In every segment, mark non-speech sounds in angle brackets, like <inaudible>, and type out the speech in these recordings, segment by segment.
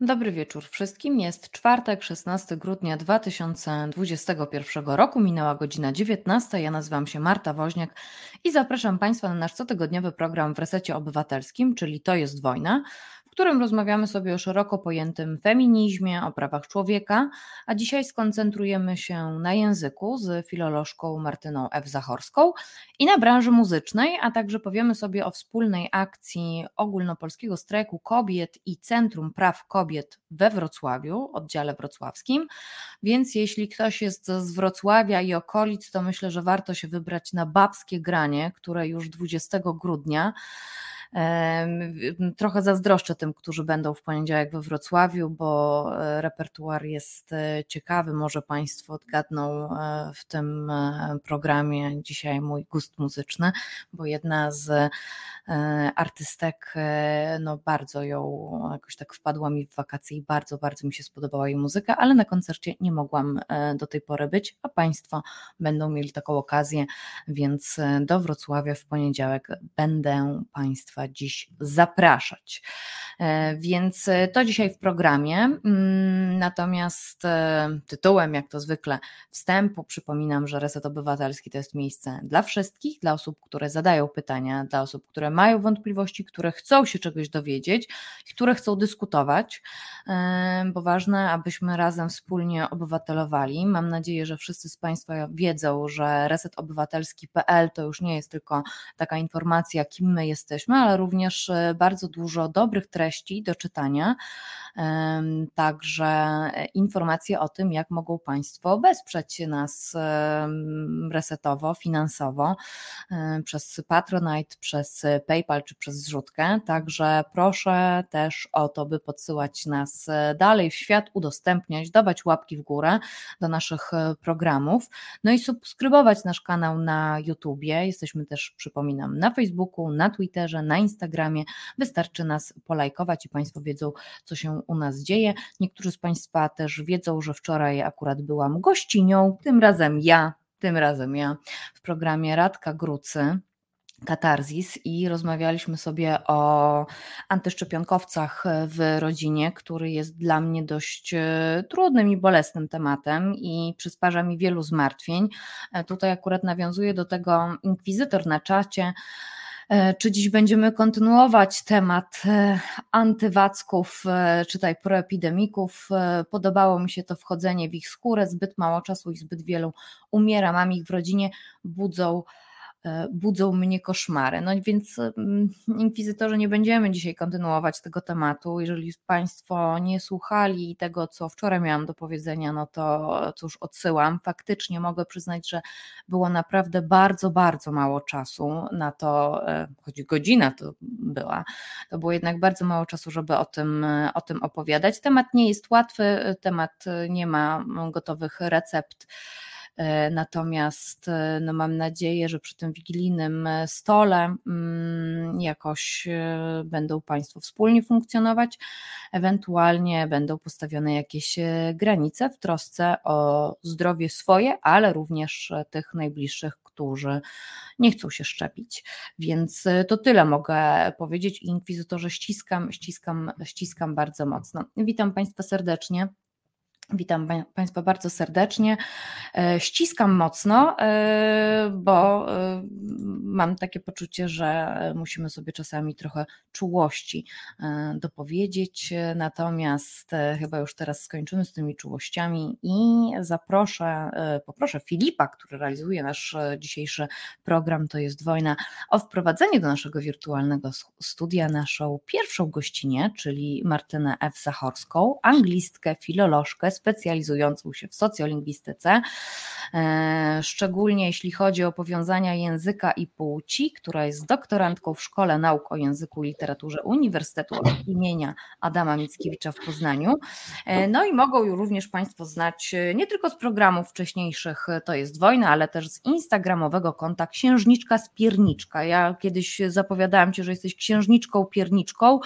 Dobry wieczór wszystkim. Jest czwartek, 16 grudnia 2021 roku. Minęła godzina 19. Ja nazywam się Marta Woźniak i zapraszam Państwa na nasz cotygodniowy program w Resecie Obywatelskim, czyli To jest wojna, którym rozmawiamy sobie o szeroko pojętym feminizmie, o prawach człowieka, a dzisiaj skoncentrujemy się na języku z filolożką Martyną F. Zachorską i na branży muzycznej, a także powiemy sobie o wspólnej akcji ogólnopolskiego strajku kobiet i Centrum Praw Kobiet we Wrocławiu, oddziale wrocławskim. Więc jeśli ktoś jest z Wrocławia i okolic, to myślę, że warto się wybrać na babskie granie, które już 20 grudnia Trochę zazdroszczę tym, którzy będą w poniedziałek we Wrocławiu, bo e, repertuar jest e, ciekawy. Może Państwo odgadną e, w tym programie dzisiaj mój gust muzyczny, bo jedna z artystek, no bardzo ją jakoś tak wpadła mi w wakacje i bardzo, bardzo mi się spodobała jej muzyka, ale na koncercie nie mogłam do tej pory być, a Państwo będą mieli taką okazję, więc do Wrocławia w poniedziałek będę Państwa Państwa dziś zapraszać. E, więc e, to dzisiaj w programie. Mm, natomiast e, tytułem, jak to zwykle, wstępu przypominam, że Reset Obywatelski to jest miejsce dla wszystkich, dla osób, które zadają pytania, dla osób, które mają wątpliwości, które chcą się czegoś dowiedzieć, które chcą dyskutować, bo ważne, abyśmy razem wspólnie obywatelowali. Mam nadzieję, że wszyscy z Państwa wiedzą, że resetobywatelski.pl to już nie jest tylko taka informacja, kim my jesteśmy, ale również e, bardzo dużo dobrych treści do czytania, także e, informacje o tym, jak mogą Państwo wesprzeć nas resetowo, finansowo e, przez Patronite, przez PayPal czy przez zrzutkę. Także proszę też o to, by podsyłać nas dalej w świat, udostępniać, dawać łapki w górę do naszych programów, no i subskrybować nasz kanał na YouTubie. Jesteśmy też, przypominam, na Facebooku, na Twitterze, na Instagramie. Wystarczy nas polajkować i Państwo wiedzą, co się u nas dzieje. Niektórzy z Państwa też wiedzą, że wczoraj akurat byłam gościnią, tym razem ja, tym razem ja w programie Radka Grucy. Katarzis i rozmawialiśmy sobie o antyszczepionkowcach w rodzinie, który jest dla mnie dość e, trudnym i bolesnym tematem i przysparza mi wielu zmartwień. E, tutaj akurat nawiązuję do tego inkwizytor na czacie. E, czy dziś będziemy kontynuować temat e, antywacków, e, czytaj proepidemików? Podobało mi się to wchodzenie w ich skórę, zbyt mało czasu i zbyt wielu umiera, mam ich w rodzinie, budzą budzą mnie koszmary. No więc mm, inkwizytorzy nie będziemy dzisiaj kontynuować tego tematu. Jeżeli Państwo nie słuchali tego, co wczoraj miałam do powiedzenia, no to cóż, odsyłam. Faktycznie mogę przyznać, że było naprawdę bardzo, bardzo mało czasu na to, e, choć godzina to była, to było jednak bardzo mało czasu, żeby o tym, o tym opowiadać. Temat nie jest łatwy, temat nie ma gotowych recept E, natomiast e, no mam nadzieję, że przy tym wigilijnym e, stole mm, jakoś będą Państwo wspólnie funkcjonować, ewentualnie będą postawione jakieś granice w trosce o zdrowie swoje, ale również tych najbliższych, którzy nie chcą się szczepić. Więc to tyle mogę powiedzieć. Inkwizytorze ściskam, ściskam, ściskam bardzo mocno. Witam Państwa serdecznie. Witam Państwa bardzo serdecznie. E, ściskam mocno, e, bo e, mam takie poczucie, że musimy sobie czasami trochę czułości dopowiedzieć. Natomiast chyba już teraz skończymy z tymi czułościami i zaproszę, poproszę Filipa, który realizuje nasz dzisiejszy program To jest wojna, o wprowadzenie do naszego wirtualnego studia naszą pierwszą gościnię, czyli Martynę F. Zachorską, anglistkę, filolożkę, specjalizującą się w socjolingwistyce, e, szczególnie jeśli chodzi o powiązania języka i płci, która jest doktorantką w Szkole Nauk o Języku i Literaturze Uniwersytetu imienia Adama Mickiewicza w Poznaniu. E, no i mogą również Państwo znać e, nie tylko z programów wcześniejszych To jest wojna, ale też z instagramowego konta Księżniczka z Pierniczka. Ja kiedyś zapowiadałam Ci, że jesteś księżniczką pierniczką,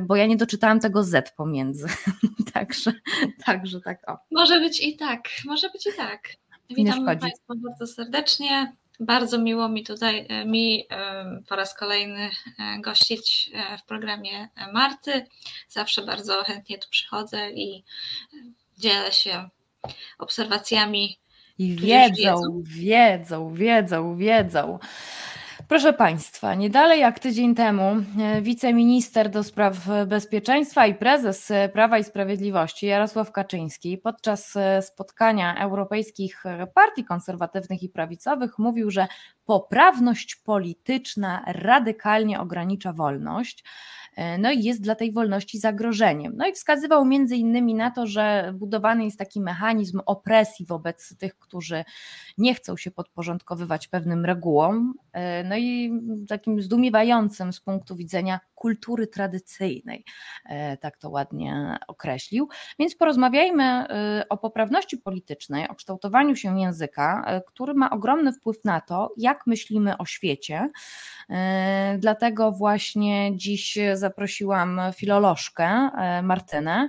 bo ja nie doczytałam tego Z pomiędzy. <laughs> także, także tak o. Może być i tak, może być i tak. Witam Państwa bardzo serdecznie. Bardzo miło mi tutaj mi po raz kolejny gościć w programie Marty. Zawsze bardzo chętnie tu przychodzę i dzielę się obserwacjami. I wiedzą, wiedzą, wiedzą, wiedzą. Proszę Państwa, nie dalej jak tydzień temu e, wiceminister do spraw bezpieczeństwa i prezes Prawa i Sprawiedliwości Jarosław Kaczyński podczas e, spotkania europejskich partii konserwatywnych i prawicowych mówił, że poprawność polityczna radykalnie ogranicza wolność. E, no i jest dla tej wolności zagrożeniem. No i wskazywał między innymi na to, że budowany jest taki mechanizm opresji wobec tych, którzy nie chcą się podporządkowywać pewnym regułom, e, no i takim zdumiewającym z punktu widzenia kultury tradycyjnej, e, tak to ładnie określił. Więc porozmawiajmy o poprawności politycznej, o kształtowaniu się języka, który ma ogromny wpływ na to, jak myślimy o świecie. Dlatego właśnie dziś zaprosiłam filolożkę e, Martynę.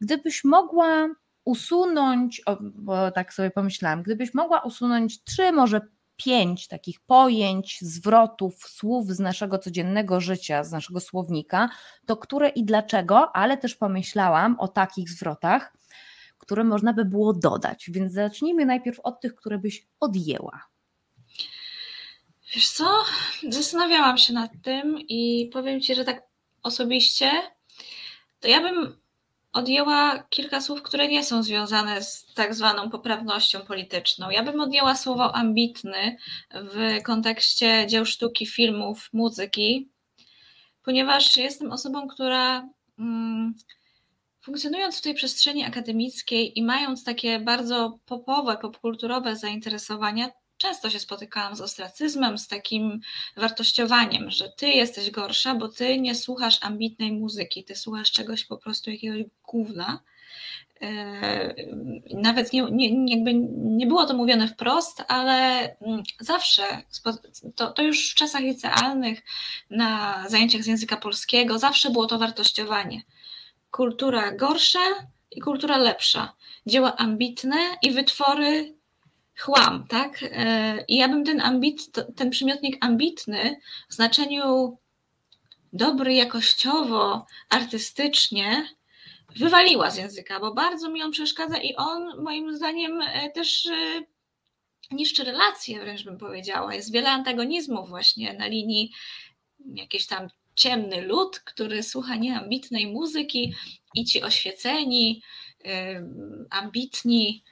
Gdybyś mogła usunąć, bo tak sobie pomyślałam, gdybyś mogła usunąć trzy, może pięć takich pojęć, zwrotów, słów z naszego codziennego życia, z naszego słownika, to które i dlaczego, ale też pomyślałam o takich zwrotach, które można by było dodać. Więc zacznijmy najpierw od tych, które byś odjęła. Wiesz co? Zastanawiałam się nad tym i powiem ci, że tak osobiście, to ja bym odjęła kilka słów, które nie są związane z tak zwaną poprawnością polityczną. Ja bym odjęła słowo ambitny w kontekście dzieł sztuki, filmów, muzyki, ponieważ jestem osobą, która mm, funkcjonując w tej przestrzeni akademickiej i mając takie bardzo popowe, popkulturowe zainteresowania, często się spotykałam z ostracyzmem, z takim wartościowaniem, że ty jesteś gorsza, bo ty nie słuchasz ambitnej muzyki, ty słuchasz czegoś po prostu jakiegoś gówna. E, nawet nie, nie, jakby nie było to mówione wprost, ale mm, zawsze, to, to już w czasach licealnych, na zajęciach z języka polskiego, zawsze było to wartościowanie. Kultura gorsza i kultura lepsza. Dzieła ambitne i wytwory chłam, tak? E, I ja bym ten, ambit, ten przymiotnik ambitny w znaczeniu dobry jakościowo, artystycznie wywaliła z języka, bo bardzo mi on przeszkadza i on moim zdaniem e, też e, niszczy relacje, wręcz bym powiedziała. Jest wiele antagonizmów właśnie na linii jakiś tam ciemny lud, który słucha nieambitnej muzyki i ci oświeceni, ambitni,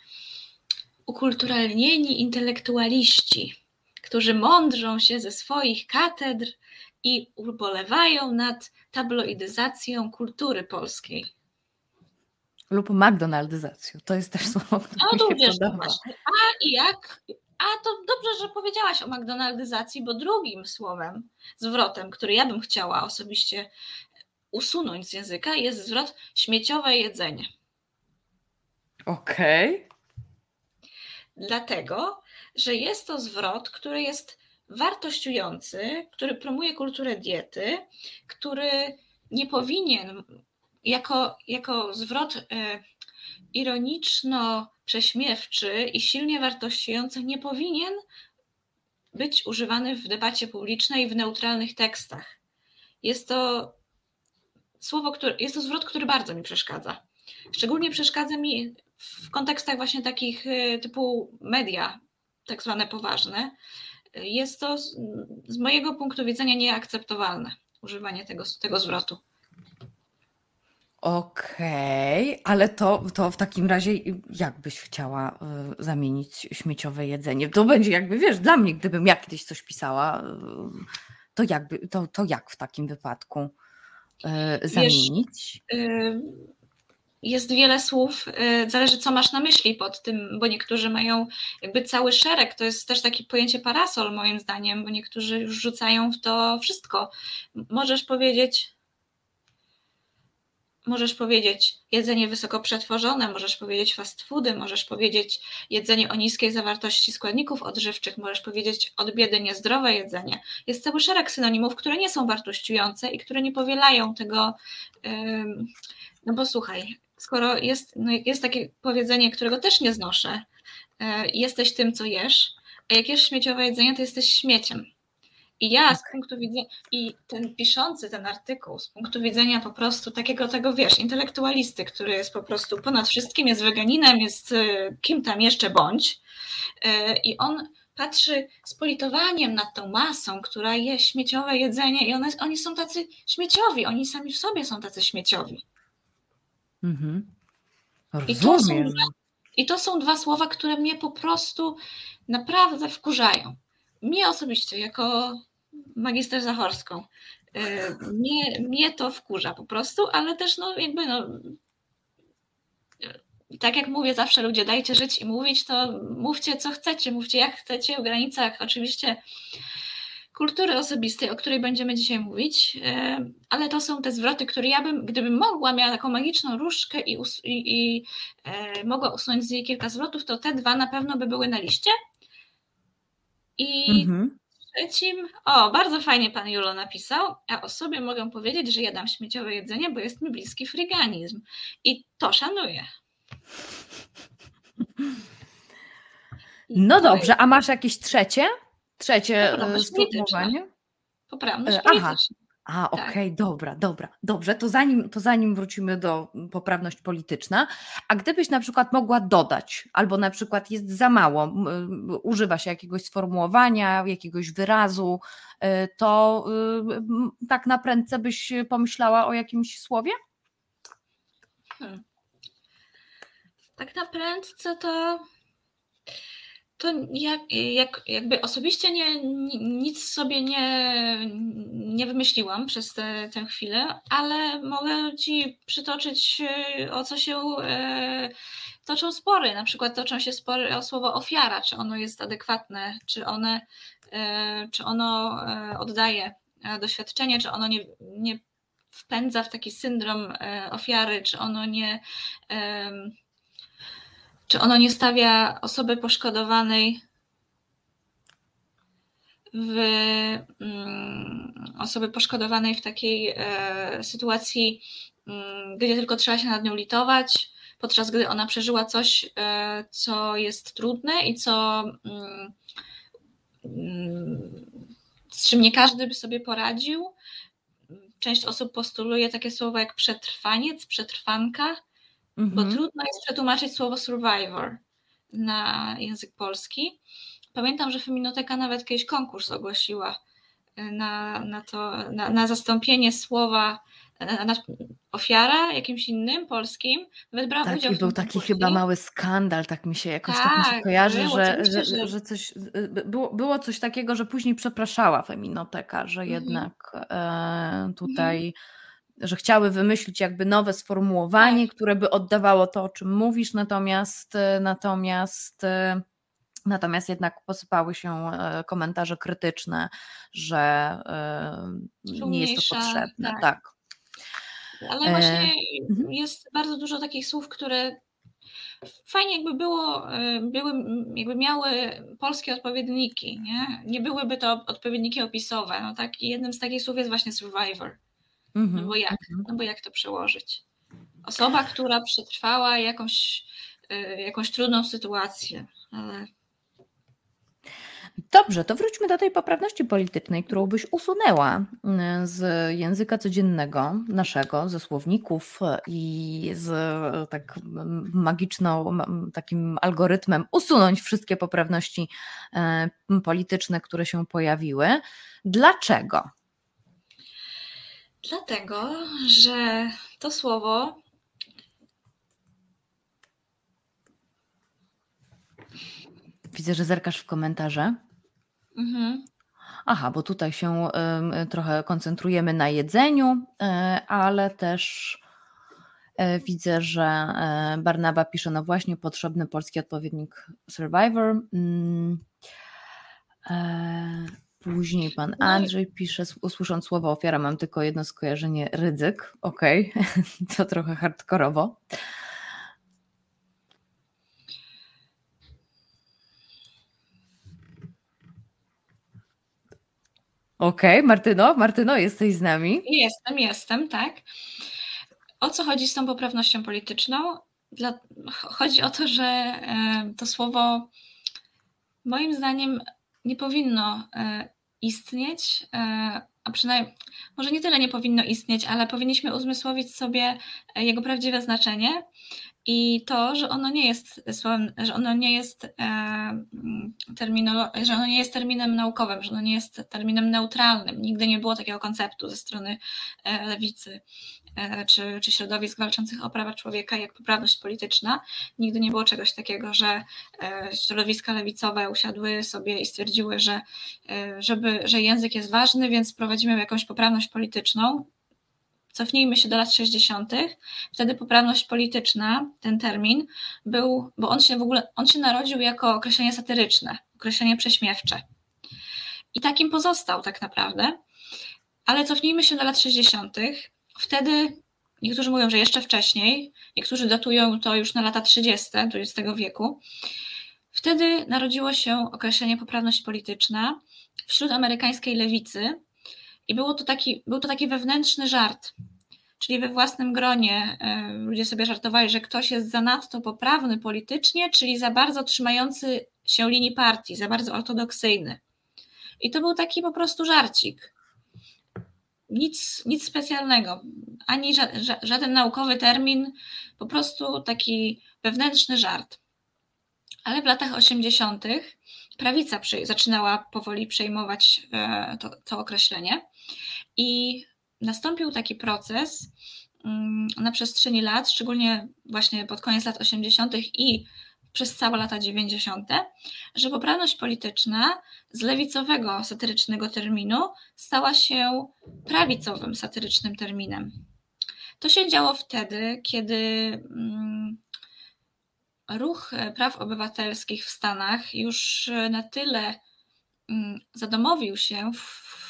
ukulturalnieni intelektualiści, którzy mądrzą się ze swoich katedr i ubolewają nad tabloidyzacją kultury polskiej. Lub McDonaldyzacją. To jest też słowo, które no, mi się podoba. A i jak? A to dobrze, że powiedziałaś o McDonaldyzacji, bo drugim słowem, zwrotem, który ja bym chciała osobiście usunąć z języka, jest zwrot śmieciowe jedzenie. Okej. Okay dlatego, że jest to zwrot, który jest wartościujący, który promuje kulturę diety, który nie powinien jako, jako zwrot e, ironiczno-prześmiewczy i silnie wartościujący nie powinien być używany w debacie publicznej w neutralnych tekstach. Jest to słowo, które, jest to zwrot, który bardzo mi przeszkadza. Szczególnie przeszkadza mi w kontekstach właśnie takich y, typu media, tak zwane poważne, jest to z, z mojego punktu widzenia nieakceptowalne używanie tego, tego zwrotu. Okej, okay, ale to, to w takim razie jak byś chciała y, zamienić śmieciowe jedzenie? To będzie jakby, wiesz, dla mnie, gdybym ja kiedyś coś pisała, y, to, jakby, to, to jak w takim wypadku y, zamienić? Wiesz, jest wiele słów, y, zależy co masz na myśli pod tym, bo niektórzy mają jakby cały szereg, to jest też takie pojęcie parasol moim zdaniem, bo niektórzy już rzucają w to wszystko. Możesz powiedzieć, możesz powiedzieć jedzenie wysoko przetworzone, możesz powiedzieć fast foody, możesz powiedzieć jedzenie o niskiej zawartości składników odżywczych, możesz powiedzieć od biedy niezdrowe jedzenie. Jest cały szereg synonimów, które nie są wartościujące i które nie powielają tego. No bo słuchaj, skoro jest, no jest takie powiedzenie, którego też nie znoszę, e, jesteś tym, co jesz, a jak jesz śmieciowe jedzenie, to jesteś śmieciem. I ja z punktu widzenia, i ten piszący ten artykuł, z punktu widzenia po prostu takiego tego, wiesz, intelektualisty, który jest po prostu ponad wszystkim, jest weganinem, jest y, kim tam jeszcze bądź, y, i on patrzy z politowaniem nad tą masą, która je śmieciowe jedzenie i one, oni są tacy śmieciowi, oni sami w sobie są tacy śmieciowi. Mhm. I to, są, I to są dwa słowa, które mnie po prostu naprawdę wkurzają. Mnie osobiście, jako magister Zachorską, y, mnie, mnie to wkurza po prostu, ale też no jakby no tak jak mówię zawsze ludzie, dajcie żyć i mówić, to mówcie co chcecie, mówcie jak chcecie, w granicach oczywiście kultury osobistej, o której będziemy dzisiaj mówić, e, ale to są te zwroty, które ja bym, gdybym mogła, miała taką magiczną różdżkę i, i, i e, mogła usunąć z niej kilka zwrotów, to te dwa na pewno by były na liście. I mhm. trzecim, o, bardzo fajnie pan Julo napisał, a o sobie mogę powiedzieć, że jadam śmieciowe jedzenie, bo jest mi bliski friganizm. I to szanuję. No dobrze, a masz jakieś trzecie? Trzecie e, sformułowanie? Poprawność e, Aha. A, tak. okej, okay, dobra, dobra, dobrze. To zanim, to zanim wrócimy do poprawność polityczna, a gdybyś na przykład mogła dodać, albo na przykład jest za mało, używa się jakiegoś sformułowania, jakiegoś wyrazu, e, to tak na prędce byś pomyślała o jakimś słowie? Hmm tak na prędce to, to jak, jak, jakby osobiście nie, nic sobie nie, nie wymyśliłam przez te, tę chwilę, ale mogę Ci przytoczyć, o co się e, toczą spory. Na przykład toczą się spory o słowo ofiara, czy ono jest adekwatne, czy, one, e, czy ono e, oddaje doświadczenie, czy ono nie, nie wpędza w taki syndrom ofiary, czy ono nie czy ono nie stawia osoby poszkodowanej w mm, osoby poszkodowanej w takiej e, sytuacji, mm, gdzie tylko trzeba się nad nią litować, podczas gdy ona przeżyła coś, e, co jest trudne i co mm, z czym nie każdy by sobie poradził. Część osób postuluje takie słowa jak przetrwaniec, przetrwanka, Mhm. Bo trudno jest przetłumaczyć słowo survivor na język polski. Pamiętam, że Feminoteka nawet kiedyś konkurs ogłosiła e, na, na, to, na, na zastąpienie słowa na, na ofiara jakimś innym polskim. Nawet brałam tak, udział i był taki chyba mały skandal, tak mi się jakoś tak, tak mi się tak, kojarzy, było, że, że, że, że, coś było, było coś takiego, że później przepraszała Feminoteka, że mhm. jednak e, tutaj mhm że chciały wymyślić jakby nowe sformułowanie, tak. które by oddawało to, o czym mówisz, natomiast natomiast Natomiast jednak posypały się e, komentarze krytyczne, że e, nie jest to potrzebne. Tak. tak. Ale właśnie e... jest bardzo dużo takich słów, które fajnie jakby było, były, jakby miały polskie odpowiedniki, nie? Nie byłyby to odpowiedniki opisowe. No tak? I jednym z takich słów jest właśnie survivor. Mhm. No bo jak? Mhm. No bo jak to przełożyć? Osoba, która przetrwała jakąś, y, jakąś trudną sytuację, ale Dobrze, to wróćmy do tej poprawności politycznej, którą byś usunęła y, z języka codziennego naszego, ze słowników i z tak magiczną, takim algorytmem usunąć wszystkie poprawności y, polityczne, które się pojawiły. Dlaczego? Dlatego, że to słowo Widzę, że zerkasz w komentarze. Mhm. Aha, bo tutaj się y, trochę koncentrujemy na jedzeniu, y, ale też y, widzę, że Barnaba pisze, no właśnie, potrzebny polski odpowiednik Survivor. Później pan no Andrzej pisze, usłysząc słowo ofiara, mam tylko jedno skojarzenie ryzyk. Okej, okay. <laughs> to trochę hardkorowo. Okej, okay. Martyno, Martyno, jesteś z nami? Jestem, jestem, tak. O co chodzi z tą poprawnością polityczną? Dla, chodzi o to, że to słowo moim zdaniem nie powinno e, istnieć, e, a przynajmniej może nie tyle nie powinno istnieć, ale powinniśmy uzmysłowić sobie e, jego prawdziwe znaczenie i to, że ono nie jest słowem, że ono nie jest termino, że ono nie jest terminem naukowym, że ono nie jest terminem neutralnym. Nigdy nie było takiego konceptu ze strony lewicy. E, czy, czy środowisk walczących o prawa człowieka, jak poprawność polityczna. Nigdy nie było czegoś takiego, że e, środowiska lewicowe usiadły sobie i stwierdziły, że, e, żeby, że język jest ważny, więc prowadzimy jakąś poprawność polityczną. Cofnijmy się do lat 60. Wtedy poprawność polityczna, ten termin, był, bo on się w ogóle, on się narodził jako określenie satyryczne, określenie prześmiewcze. I takim pozostał tak naprawdę. Ale cofnijmy się do lat 60. Wtedy niektórzy mówią, że jeszcze wcześniej, niektórzy datują to już na lata 30. XX wieku. Wtedy narodziło się określenie poprawność polityczna wśród amerykańskiej lewicy i było to taki, był to taki wewnętrzny żart. Czyli we własnym gronie e, ludzie sobie żartowali, że ktoś jest zanadto poprawny politycznie, czyli za bardzo trzymający się linii partii, za bardzo ortodoksyjny. I to był taki po prostu żarcik nic, nic specjalnego, ani ża żaden naukowy termin, po prostu taki wewnętrzny żart. Ale w latach 80. prawica zaczynała powoli przejmować e, to, to określenie i nastąpił taki proces mm, na przestrzeni lat, szczególnie właśnie pod koniec lat 80. i przez całe lata 90., że poprawność polityczna z lewicowego satyrycznego terminu stała się prawicowym satyrycznym terminem. To się działo wtedy, kiedy mm, ruch praw obywatelskich w Stanach już na tyle mm, zadomowił się w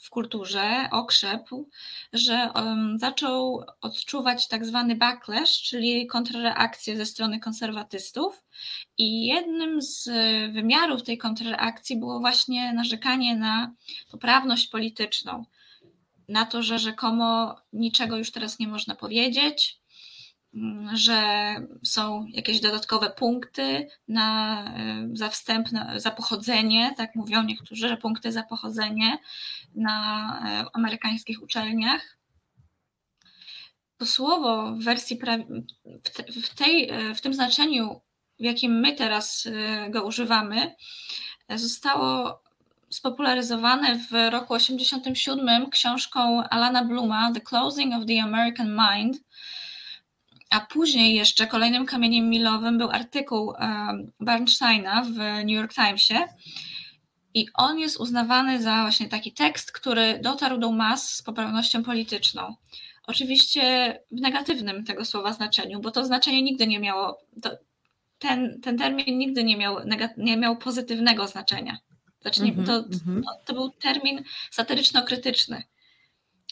w kulturze okrzepł, że zaczął odczuwać tak zwany backlash, czyli kontrreakcję ze strony konserwatystów. I jednym z wymiarów tej kontrreakcji było właśnie narzekanie na poprawność polityczną, na to, że rzekomo niczego już teraz nie można powiedzieć, że są jakieś dodatkowe punkty na, e, za wstęp, na, za pochodzenie, tak mówią niektórzy, że punkty za pochodzenie na e, amerykańskich uczelniach. To słowo w wersji, w, tej, e, w tym znaczeniu, w jakim my teraz go używamy, zostało spopularyzowane w roku 1987 książką Alana Bluma The Closing of the American Mind, a później jeszcze kolejnym kamieniem milowym był artykuł Bernsteina w New York Timesie. I on jest uznawany za właśnie taki tekst, który dotarł do mas z poprawnością polityczną. Oczywiście w negatywnym tego słowa znaczeniu, bo to znaczenie nigdy nie miało, to, ten, ten termin nigdy nie miał, nie miał pozytywnego znaczenia. Znaczy, mm -hmm, to, mm -hmm. to, był termin satyryczno-krytyczny.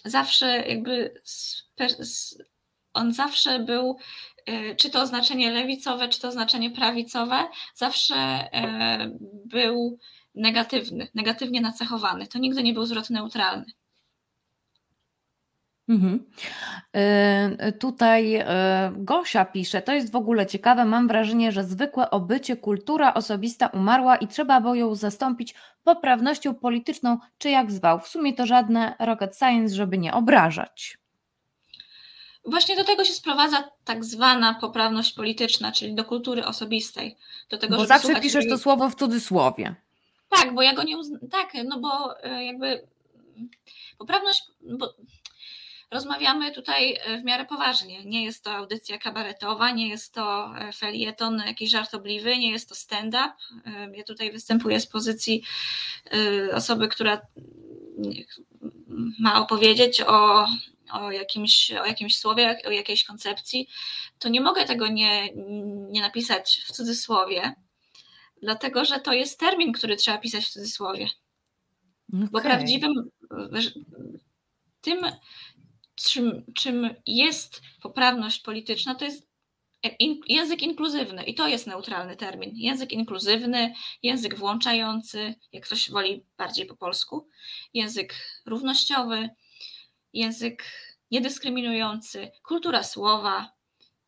Zawsze jakby z, z, on zawsze był, e, czy to znaczenie lewicowe, czy to znaczenie prawicowe, zawsze e, był negatywny, negatywnie nacechowany. To nigdy nie był zwrot neutralny. Mhm. E, tutaj Gosia pisze, to jest w ogóle ciekawe, mam wrażenie, że zwykłe obycie, kultura osobista umarła i trzeba było ją zastąpić poprawnością polityczną, czy jak zwał. W sumie to żadne rocket science, żeby nie obrażać. Właśnie do tego się sprowadza tak zwana poprawność polityczna, czyli do kultury osobistej. Do tego, bo zawsze piszesz to słowo w cudzysłowie. Tak, bo ja go nie uznam. Tak, no bo e, jakby poprawność. Bo rozmawiamy tutaj e, w miarę poważnie. Nie jest to audycja kabaretowa, nie jest to e, felieton jakiś żartobliwy, nie jest to stand-up. Ja tutaj występuję z pozycji osoby, która ma opowiedzieć o o jakimś, o jakimś słowie, o jakiejś koncepcji, to nie mogę tego nie, nie napisać w cudzysłowie, dlatego że to jest termin, który trzeba pisać w cudzysłowie. Okay. Bo prawdziwym tym, czym, czym jest poprawność polityczna, to jest in, język inkluzywny i to jest neutralny termin. Język inkluzywny, język włączający, jak ktoś woli bardziej po polsku, język równościowy, język niedyskryminujący, kultura słowa,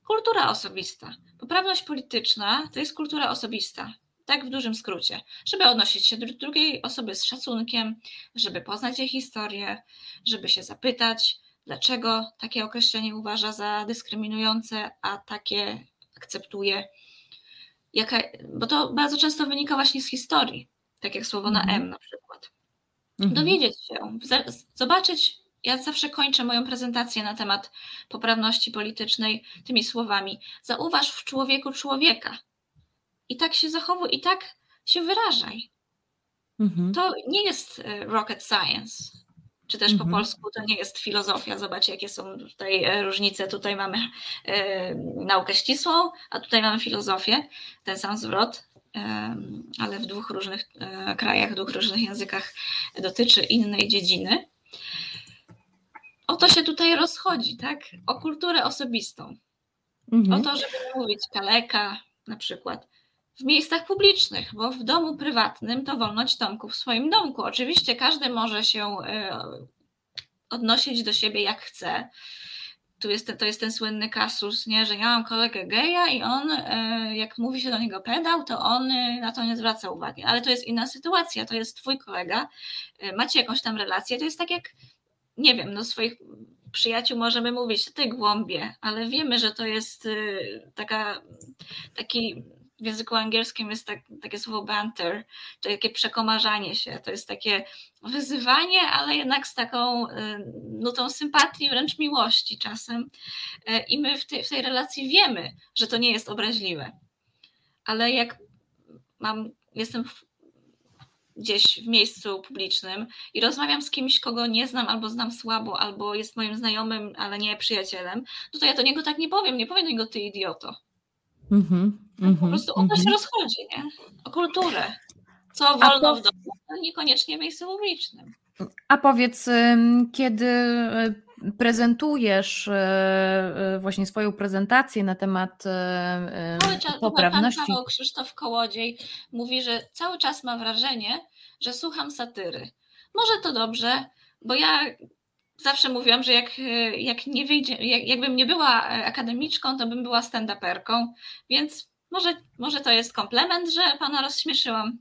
kultura osobista. Poprawność polityczna to jest kultura osobista. Tak w dużym skrócie, żeby odnosić się do drugiej osoby z szacunkiem, żeby poznać jej historię, żeby się zapytać, dlaczego takie określenie uważa za dyskryminujące, a takie akceptuje. Jaka, bo to bardzo często wynika właśnie z historii, tak jak słowo na mhm. M na przykład. Mhm. Dowiedzieć się, zobaczyć. Ja zawsze kończę moją prezentację na temat poprawności politycznej tymi słowami. Zauważ w człowieku człowieka. I tak się zachowuj, i tak się wyrażaj. Mhm. To nie jest e, rocket science, czy też po mhm. polsku to nie jest filozofia. Zobaczcie, jakie są tutaj e, różnice. Tutaj mamy e, naukę ścisłą, a tutaj mamy filozofię, ten sam zwrot, e, ale w dwóch różnych e, krajach, w dwóch różnych językach dotyczy innej dziedziny. O to się tutaj rozchodzi, tak? O kulturę osobistą. Mhm. O to, żeby mówić kaleka na przykład w miejscach publicznych, bo w domu prywatnym to wolność domku w swoim domku. Oczywiście każdy może się e, odnosić do siebie jak chce. Tu jest, to jest ten słynny kasus, nie? że ja mam kolegę geja i on, e, jak mówi się do niego pedał, to on e, na to nie zwraca uwagi. Ale to jest inna sytuacja, to jest twój kolega, macie jakąś tam relację, to jest tak jak, nie wiem, no swoich przyjaciół możemy mówić, ty głąbie, ale wiemy, że to jest taka, taki w języku angielskim jest tak, takie słowo banter, to takie przekomarzanie się, to jest takie wyzywanie, ale jednak z taką y, nutą sympatii, wręcz miłości czasem. Y, I my w tej, w tej relacji wiemy, że to nie jest obraźliwe. Ale jak mam, jestem gdzieś w miejscu publicznym i rozmawiam z kimś, kogo nie znam, albo znam słabo, albo jest moim znajomym, ale nie przyjacielem, no to ja do niego tak nie powiem, nie powiem do niego ty idioto. Mm-hmm, po mhm, prostu o to się mhm. rozchodzi, nie? O kulturę. Co wolno w domu, niekoniecznie w miejscu publicznym. A powiedz, kiedy y, prezentujesz y, y, właśnie swoją prezentację na temat cały czas, poprawności. Pan Paweł Krzysztof Kołodziej mówi, że cały czas ma wrażenie, że słucham satyry. Może to dobrze, bo ja zawsze mówiłam, że jak, jak nie wyjdzie, jak, jakbym nie była akademiczką, to bym była stand-uperką, więc może, może to jest komplement, że pana rozśmieszyłam.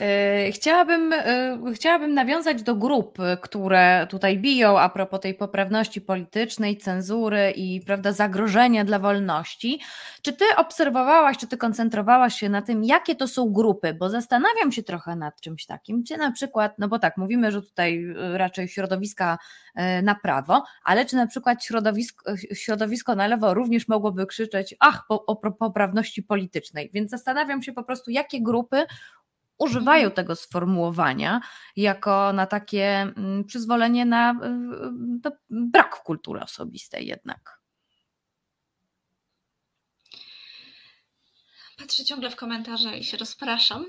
E, chciałabym, e, chciałabym nawiązać do grup, które tutaj biją a propos tej poprawności politycznej, cenzury i prawda, zagrożenia dla wolności. Czy ty obserwowałaś, czy ty koncentrowałaś się na tym, jakie to są grupy? Bo zastanawiam się trochę nad czymś takim. Czy na przykład, no bo tak, mówimy, że tutaj e, raczej środowiska na prawo, ale czy na przykład środowisko, środowisko na lewo również mogłoby krzyczeć, ach, po, o poprawności politycznej. Więc zastanawiam się po prostu, jakie grupy używają mhm. tego sformułowania jako na takie mm, przyzwolenie na y, y, brak kultury osobistej jednak. Patrzę ciągle w komentarze i się rozpraszam.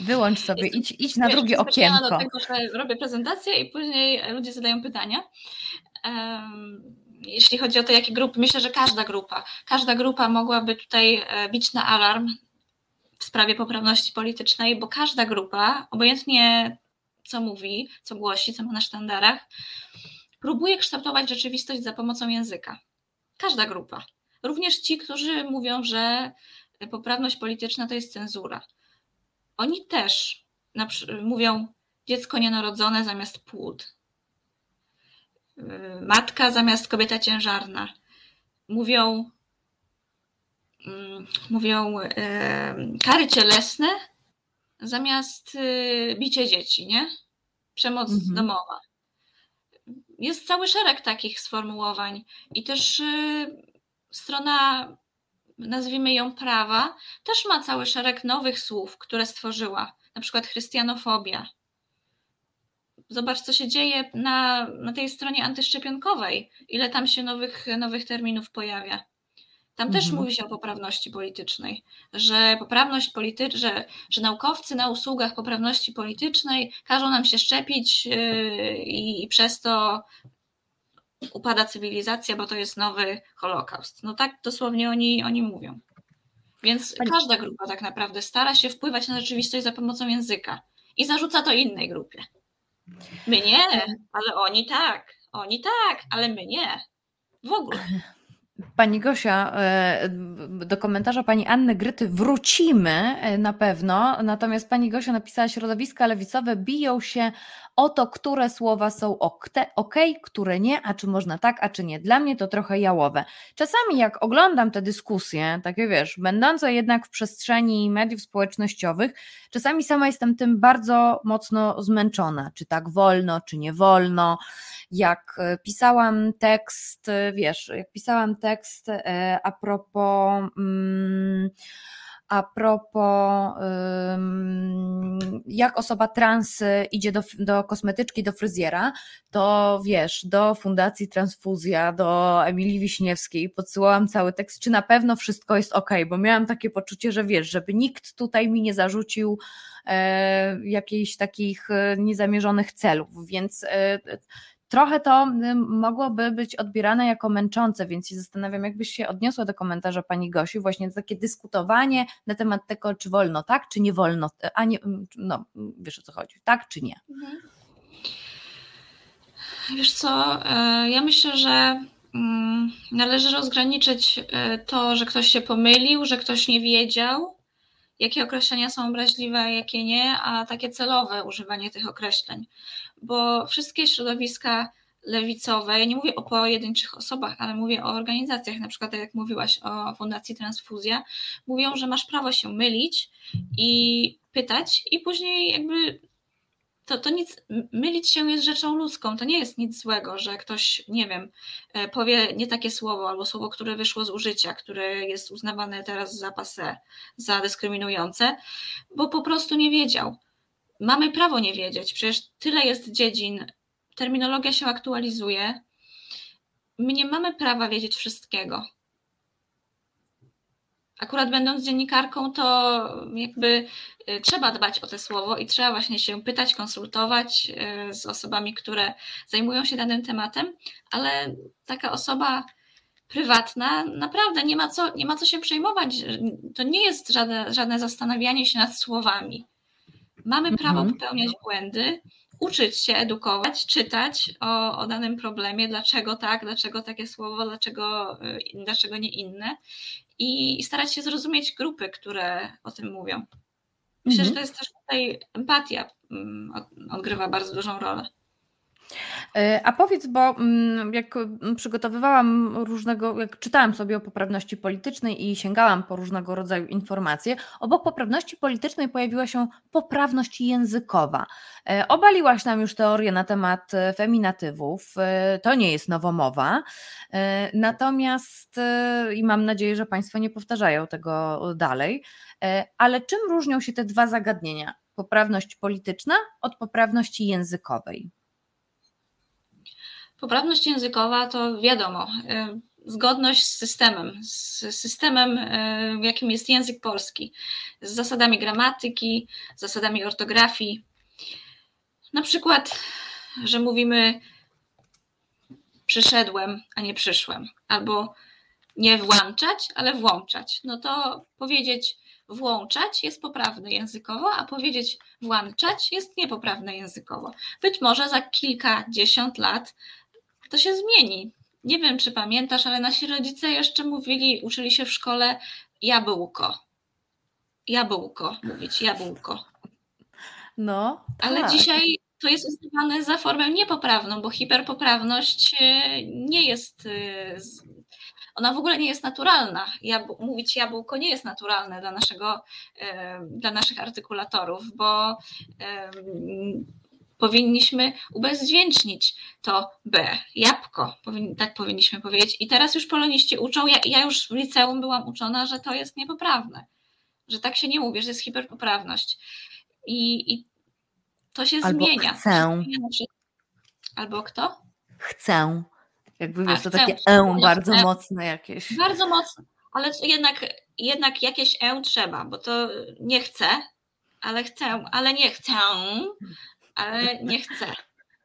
Wyłącz sobie, idź, idź na drugie okienko. do tego, że robię prezentację i później ludzie zadają pytania. Jeśli chodzi o to, jakie grupy, myślę, że każda grupa, każda grupa mogłaby tutaj e, bić na alarm w sprawie poprawności politycznej, bo każda grupa, obojętnie co mówi, co głosi, co ma na sztandarach, próbuje kształtować rzeczywistość za pomocą języka. Każda grupa. Również ci, którzy mówią, że poprawność polityczna to jest cenzura. Oni też mówią dziecko nienarodzone zamiast płód, matka zamiast kobieta ciężarna. Mówią mówią kary cielesne zamiast y, bicie dzieci, nie? Przemoc mhm. domowa. Jest cały szereg takich sformułowań i też y, strona, nazwijmy ją prawa, też ma cały szereg nowych słów, które stworzyła, na przykład chrystianofobia. Zobacz, co się dzieje na, na tej stronie antyszczepionkowej, ile tam się nowych, nowych terminów pojawia. Tam też mhm. mówi się o poprawności politycznej, że poprawność polityczna, że, że naukowcy na usługach poprawności politycznej każą nam się szczepić yy, i przez to upada cywilizacja, bo to jest nowy Holokaust. No tak dosłownie oni, oni mówią. Więc każda grupa tak naprawdę stara się wpływać na rzeczywistość za pomocą języka i zarzuca to innej grupie. My nie, ale oni tak, oni tak, ale my nie. W ogóle. <laughs> Pani Gosia, e, do komentarza pani Anny Gryty wrócimy e, na pewno, natomiast pani Gosia napisała, środowiska lewicowe biją się o to, które słowa są ok, które nie, a czy można tak, a czy nie. Dla mnie to trochę jałowe. Czasami jak oglądam te dyskusje, takie wiesz, będące jednak w przestrzeni mediów społecznościowych, czasami sama jestem tym bardzo mocno zmęczona, czy tak wolno, czy nie wolno jak e, pisałam tekst, e, wiesz, jak pisałam tekst e, a propos. Mm, a propos, jak osoba trans idzie do, do kosmetyczki, do fryzjera, to wiesz, do Fundacji Transfuzja, do Emilii Wiśniewskiej podsyłałam cały tekst, czy na pewno wszystko jest ok, bo miałam takie poczucie, że wiesz, żeby nikt tutaj mi nie zarzucił e, jakichś takich niezamierzonych celów, więc e, trochę to y, mogłoby być odbierane jako męczące, więc się zastanawiam, jakbyś się odniosła do komentarza pani Gosi, właśnie takie dyskutowanie na temat tego, czy wolno tak, czy nie wolno, a nie, mm, no wiesz o co chodzi, tak czy nie. Mhm. Wiesz co, e, ja myślę, że mm, należy rozgraniczyć e, to, że ktoś się pomylił, że ktoś nie wiedział, jakie określenia są obraźliwe, jakie nie, a takie celowe używanie tych określeń. Bo wszystkie środowiska lewicowe, ja nie mówię o pojedynczych osobach, ale mówię o organizacjach, na przykład tak jak mówiłaś o Fundacji Transfuzja, mówią, że masz prawo się mylić i pytać i później jakby to, to nic, mylić się jest rzeczą ludzką, to nie jest nic złego, że ktoś, nie wiem, e, powie nie takie słowo albo słowo, które wyszło z użycia, które jest uznawane teraz za passe, za dyskryminujące, bo po prostu nie wiedział mamy prawo nie wiedzieć. Przecież tyle jest dziedzin, terminologia się aktualizuje. My nie mamy prawa wiedzieć wszystkiego. Akurat będąc dziennikarką, to jakby y, trzeba dbać o te słowo i trzeba właśnie się pytać, konsultować y, z osobami, które zajmują się danym tematem, ale taka osoba prywatna naprawdę nie ma co, nie ma co się przejmować. To nie jest żadne, żadne zastanawianie się nad słowami. Mamy prawo mhm. popełniać błędy, uczyć się, edukować, czytać o, o danym problemie, dlaczego tak, dlaczego takie słowo, dlaczego, y, dlaczego nie inne i starać się zrozumieć grupy, które o tym mówią. Myślę, mhm. że to jest też tutaj empatia mm, odgrywa bardzo dużą rolę. E, a powiedz, bo mm, jak przygotowywałam różnego, jak czytałam sobie o poprawności politycznej i sięgałam po różnego rodzaju informacje, obok poprawności politycznej pojawiła się poprawność językowa. E, obaliłaś nam już teorię na temat e, feminatywów, to nie jest nowomowa, natomiast i mam nadzieję, że Państwo nie powtarzają tego dalej, ale czym różnią się te dwa zagadnienia? Poprawność polityczna od poprawności językowej? Poprawność językowa to wiadomo, y, zgodność z systemem, z systemem, y, jakim jest język polski, z zasadami gramatyki, zasadami ortografii. Na przykład, że mówimy przyszedłem, a nie przyszłem, albo nie włączać, ale włączać. No to powiedzieć włączać jest poprawne językowo, a powiedzieć włączać jest niepoprawne językowo. Być może za kilkadziesiąt lat to się zmieni. Nie wiem, czy pamiętasz, ale nasi rodzice jeszcze mówili, uczyli się w szkole jabłko. Jabłko, mówić jabłko. No. Tak. Ale dzisiaj to jest uznawane za formę niepoprawną, bo hiperpoprawność e, nie jest. E, ona w ogóle nie jest naturalna. Jabł, mówić jabłko nie jest naturalne dla, naszego, e, dla naszych artykulatorów, bo powinniśmy ubezdźwięcznić to B, jabłko, tak powinniśmy powiedzieć. I teraz już poloniści uczą, ja, ja już w liceum byłam uczona, że to jest niepoprawne, że tak się nie mówi, że jest hiperpoprawność. I, i to się Albo zmienia. Chcę. Albo kto? Chcę. Jakby wiesz, to takie e bardzo chcę. mocne jakieś. Bardzo mocne, ale jednak, jednak jakieś e trzeba, bo to nie chcę, ale chcę, ale nie chcę, ale nie chcę.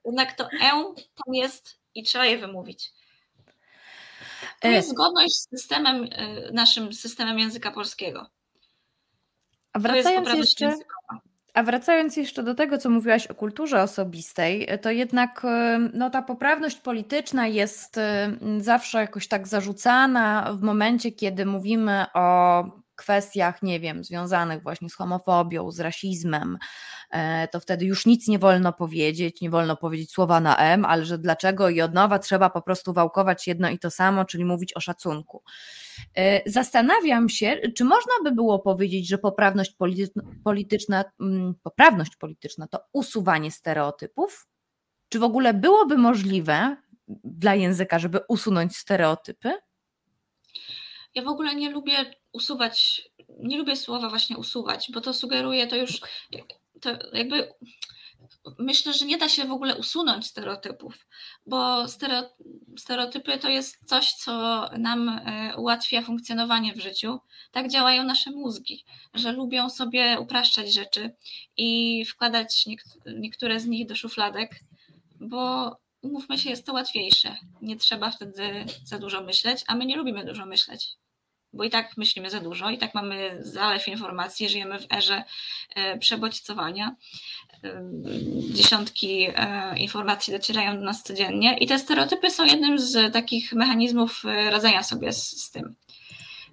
Jednak to e tam jest i trzeba je wymówić. To e, jest zgodność z systemem, e, naszym systemem języka polskiego. A wracając jeszcze, językowa. A wracając jeszcze do tego, co mówiłaś o kulturze osobistej, to jednak no, ta poprawność polityczna jest zawsze jakoś tak zarzucana w momencie, kiedy mówimy o kwestiach, nie wiem, związanych właśnie z homofobią, z rasizmem, e, to wtedy już nic nie wolno powiedzieć, nie wolno powiedzieć słowa na M, ale że dlaczego i od nowa trzeba po prostu wałkować jedno i to samo, czyli mówić o szacunku. E, zastanawiam się, czy można by było powiedzieć, że poprawność polityczna, mm, poprawność polityczna to usuwanie stereotypów? Czy w ogóle byłoby możliwe dla języka, żeby usunąć stereotypy? Ja w ogóle nie lubię usuwać, nie lubię słowa właśnie usuwać, bo to sugeruje to już, to jakby myślę, że nie da się w ogóle usunąć stereotypów, bo stereotypy to jest coś, co nam e, ułatwia funkcjonowanie w życiu. Tak działają nasze mózgi, że lubią sobie upraszczać rzeczy i wkładać niektóre z nich do szufladek, bo umówmy się, jest to łatwiejsze. Nie trzeba wtedy za dużo myśleć, a my nie lubimy dużo myśleć bo i tak myślimy za dużo, i tak mamy zalew informacji, żyjemy w erze e, przebodźcowania. E, dziesiątki e, informacji docierają do nas codziennie i te stereotypy są jednym z takich mechanizmów radzenia sobie z, z tym.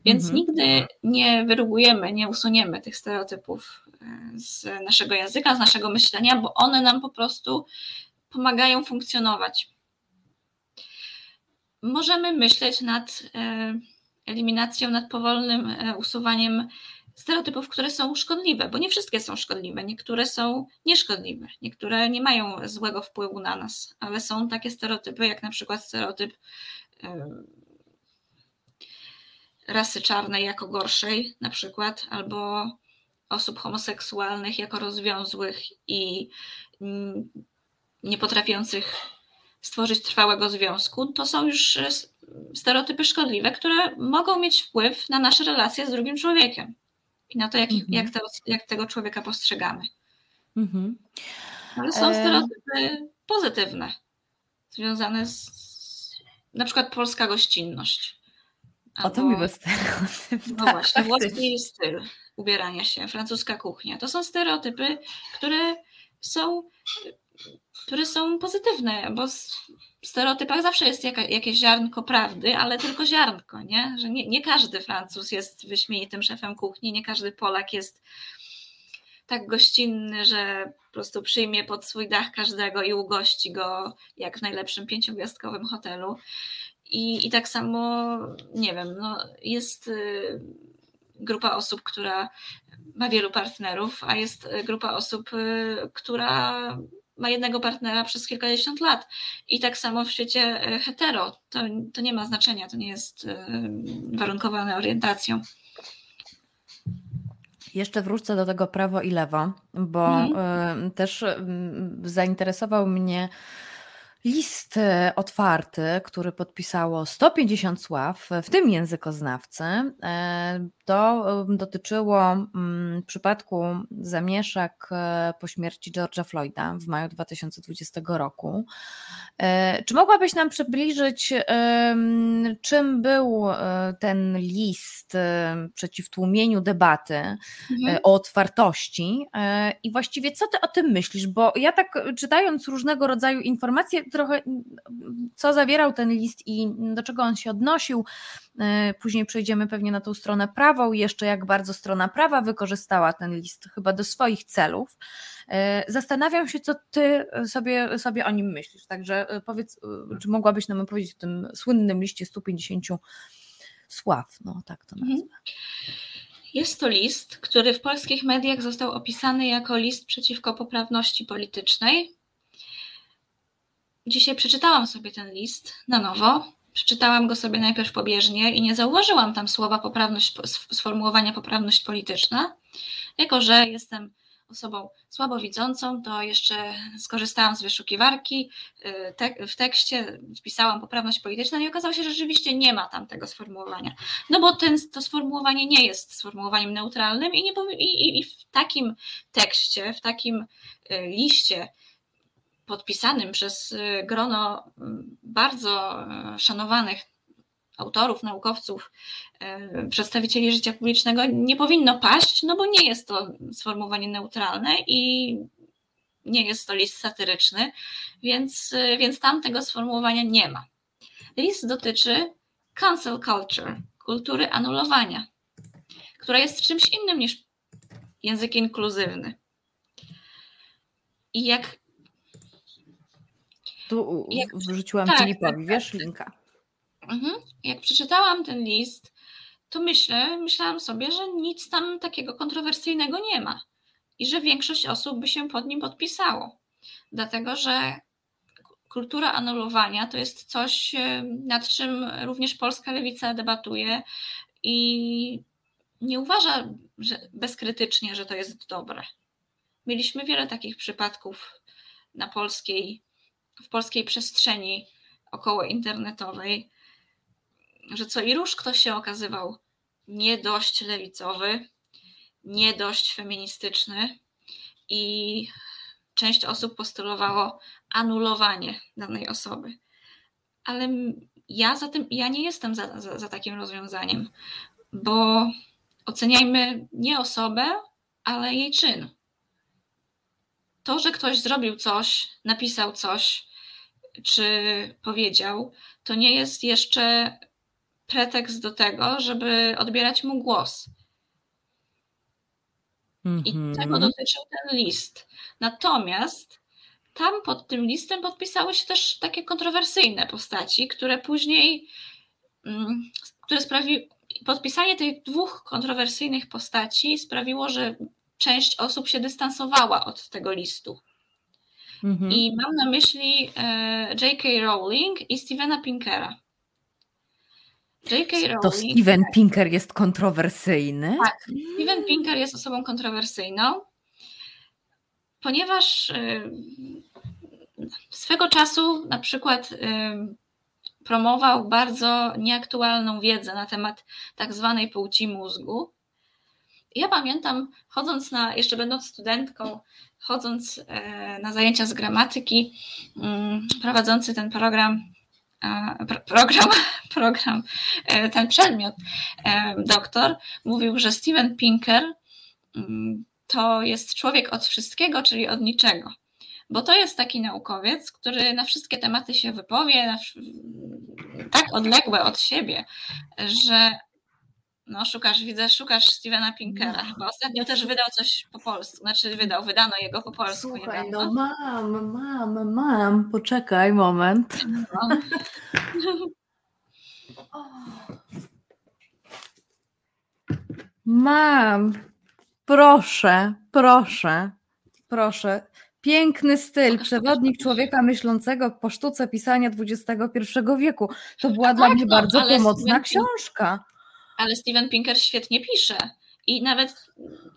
Więc mhm. nigdy nie wyrugujemy, nie usuniemy tych stereotypów z naszego języka, z naszego myślenia, bo one nam po prostu pomagają funkcjonować. Możemy myśleć nad eliminacją, nad powolnym e, usuwaniem stereotypów, które są szkodliwe, bo nie wszystkie są szkodliwe, niektóre są nieszkodliwe, niektóre nie mają złego wpływu na nas, ale są takie stereotypy, jak na przykład stereotyp rasy czarnej jako gorszej, na przykład, albo osób homoseksualnych jako rozwiązłych i niepotrafiących stworzyć trwałego związku, to są już stereotypy szkodliwe, które mogą mieć wpływ na nasze relacje z drugim człowiekiem i na to, jak, mhm. jak, te, jak tego człowieka postrzegamy. Mhm. Ale są e, stereotypy pozytywne, związane z na przykład polska gościnność. Albo, o to miły stereotyp. <laughs> No tak, właśnie, włoski styl ubierania się, francuska kuchnia. To są stereotypy, które są, które są pozytywne, bo w stereotypach zawsze jest jaka, jakieś ziarnko prawdy, ale tylko ziarnko, nie? Że nie, nie każdy Francuz jest wyśmienitym szefem kuchni, nie każdy Polak jest tak gościnny, że po prostu przyjmie pod swój dach każdego i ugości go jak w najlepszym pięciogwiazdkowym hotelu. I, i tak samo, nie wiem, no jest y, grupa osób, która ma wielu partnerów, a jest grupa osób, y, która ma jednego partnera przez kilkadziesiąt lat. I tak samo w świecie e, hetero. To, to nie ma znaczenia, to nie jest e, warunkowane orientacją. Jeszcze wrócę do tego prawo i lewo, bo mhm. też zainteresował mnie list e, otwarty, który podpisało 150 sław, w tym językoznawcy. E, to dotyczyło mm, przypadku zamieszek e, po śmierci George'a Floyda w maju 2020 roku. Czy mogłabyś nam przybliżyć, czym był ten list przeciw tłumieniu debaty mhm. o otwartości i właściwie co ty o tym myślisz? Bo ja tak czytając różnego rodzaju informacje, trochę, co zawierał ten list i do czego on się odnosił. E, później przejdziemy pewnie na tą stronę prawą i jeszcze jak bardzo strona prawa wykorzystała ten list chyba do swoich celów. E, zastanawiam się, co ty sobie, sobie o nim myślisz. Także e, powiedz, czy mogłabyś nam opowiedzieć o tym słynnym liście 150 sław, no tak to nazwę. Mhm. Jest to list, który w polskich mediach został opisany jako list przeciwko poprawności politycznej, Dzisiaj przeczytałam sobie ten list na nowo. Przeczytałam go sobie najpierw pobieżnie i nie zauważyłam tam słowa poprawność, sformułowania poprawność polityczna. Jako, że jestem osobą słabowidzącą, to jeszcze skorzystałam z wyszukiwarki y, w tekście, wpisałam poprawność polityczna i okazało się, że rzeczywiście nie ma tam tego sformułowania. No bo ten, to sformułowanie nie jest sformułowaniem neutralnym i, nie, i, i w takim tekście, w takim y, liście podpisanym przez y, grono mm, bardzo y, szanowanych autorów, naukowców, przedstawicieli życia publicznego nie powinno paść, no bo nie jest to sformułowanie neutralne i nie jest to list satyryczny, więc, więc tam tego sformułowania nie ma. List dotyczy cancel culture, kultury anulowania, która jest czymś innym niż język inkluzywny. I jak. Tu jak, wrzuciłam tak, Filipowi, tak, wiesz, tak. linka. Mhm. Jak przeczytałam ten list, to myślę, myślałam sobie, że nic tam takiego kontrowersyjnego nie ma i że większość osób by się pod nim podpisało. Dlatego, że kultura anulowania to jest coś, e, nad czym również polska lewica debatuje i nie uważa że bezkrytycznie, że to jest dobre. Mieliśmy wiele takich przypadków na polskiej, w polskiej przestrzeni około internetowej, że co i róż ktoś się okazywał nie dość lewicowy, nie dość feministyczny i część osób postulowało anulowanie danej osoby. Ale ja za tym, ja nie jestem za, za, za takim rozwiązaniem, bo oceniajmy nie osobę, ale jej czyn. To, że ktoś zrobił coś, napisał coś, czy powiedział, to nie jest jeszcze pretekst do tego, żeby odbierać mu głos. Mm -hmm. I mhm. tego dotyczył ten list. Natomiast tam pod tym listem podpisały się też takie kontrowersyjne postaci, które później, mm, które sprawiły, podpisanie tych dwóch kontrowersyjnych postaci sprawiło, że część osób się dystansowała od tego listu. Mhm. I mam na myśli e, J.K. Rowling i Stevena Pinkera. J.K. Rowling. To Steven Pinker jest kontrowersyjny? Tak, Steven Pinker jest osobą kontrowersyjną, ponieważ e, swego czasu na przykład e, promował bardzo nieaktualną wiedzę na temat tak zwanej płci mózgu. Ja pamiętam, chodząc na, jeszcze będąc studentką, chodząc e, na zajęcia z gramatyki, mm, prowadzący ten program, program, <laughs> program, e, ten przedmiot, e, doktor, mówił, że Steven Pinker mm, to jest człowiek od wszystkiego, czyli od niczego. Bo to jest taki naukowiec, który na wszystkie tematy się wypowie, tak odległe od siebie, że no szukasz, widzę, szukasz Stevena Pinkera. Chyba ostatnio też wydał coś po polsku, znaczy wydał, wydano jego po polsku. Słuchaj, no mam, mam, mam, poczekaj moment. No. <laughs> Mam. Proszę, proszę, proszę. Piękny styl, przewodnik człowieka myślącego po sztuce pisania XXI wieku. To była tak, dla mnie no, bardzo pomocna książka. Ale Steven Pinker świetnie pisze. I nawet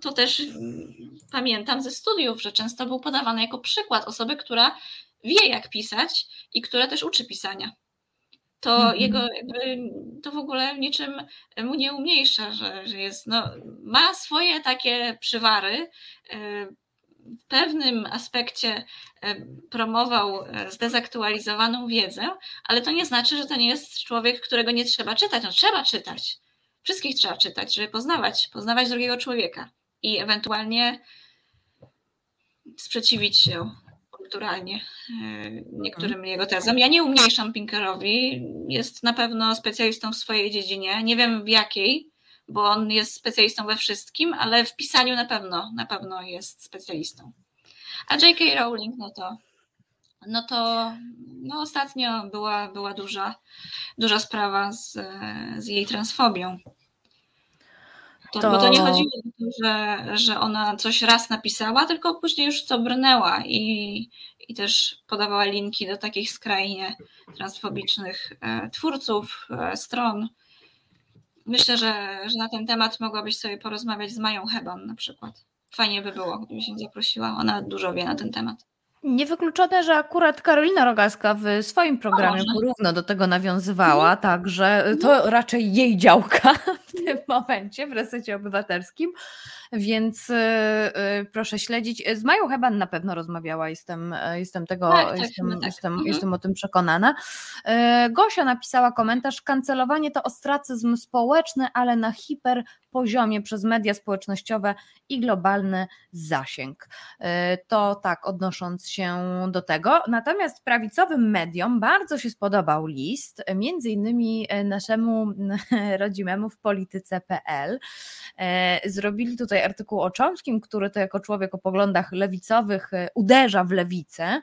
to też pamiętam ze studiów, że często był podawany jako przykład osoby, która wie, jak pisać i która też uczy pisania. To mm -hmm. jego jakby, to w ogóle niczym mu nie umniejsza, że, że jest, no, ma swoje takie przywary, y, w pewnym aspekcie e, promował e, zdezaktualizowaną wiedzę, ale to nie znaczy, że to nie jest człowiek, którego nie trzeba czytać. No, trzeba czytać. Wszystkich trzeba czytać, żeby poznawać, poznawać drugiego człowieka i ewentualnie sprzeciwić się kulturalnie e, niektórym mhm. jego tezom. Ja nie umniejszam Pinkerowi, jest na pewno specjalistą w swojej dziedzinie. Nie wiem w jakiej, bo on jest specjalistą we wszystkim, ale w pisaniu na pewno, na pewno jest specjalistą. A J.K. Rowling, no to, no to no ostatnio była, była duża, duża sprawa z, z jej transfobią. To, to... Bo to nie chodziło o to, że, że ona coś raz napisała, tylko później już to brnęła i, i też podawała linki do takich skrajnie transfobicznych e, twórców, e, stron Myślę, że, że na ten temat mogłabyś sobie porozmawiać z Mają Heban na przykład. Fajnie by było, gdyby się zaprosiła. Ona dużo wie na ten temat. Niewykluczone, że akurat Karolina Rogaska w swoim programie porówno do tego nawiązywała, mhm. także to mhm. raczej jej działka <laughs> w tym momencie w resecie obywatelskim, więc y, y, proszę śledzić. Z Mają chyba na pewno rozmawiała, jestem, jestem tego, tak, tak, jestem, tak. Jestem, mhm. jestem o tym przekonana. Y, Gosia napisała komentarz, kancelowanie to ostracyzm społeczny, ale na hiper poziomie przez media społecznościowe i globalny zasięg. To tak, odnosząc się do tego. Natomiast prawicowym mediom bardzo się spodobał list, między innymi naszemu <laughs> rodzimemu w polityce.pl. Zrobili tutaj artykuł o Chomskim, który to jako człowiek o poglądach lewicowych e, uderza w lewicę.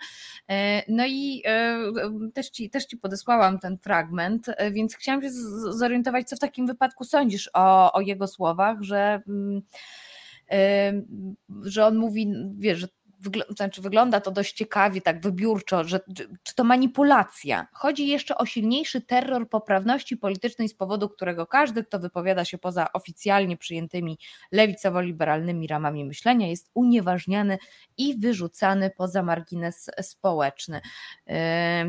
No i też ci, też ci podesłałam ten fragment, więc chciałam się zorientować, co w takim wypadku sądzisz o, o jego słowach, że mm, że on mówi, wiesz, że wygl- znaczy wygląda to dość ciekawie, tak wybiórczo, że czy to manipulacja. Chodzi jeszcze o silniejszy terror poprawności politycznej, z powodu którego każdy, kto wypowiada się poza oficjalnie przyjętymi lewicowo-liberalnymi ramami myślenia, jest unieważniany i wyrzucany poza margines społeczny.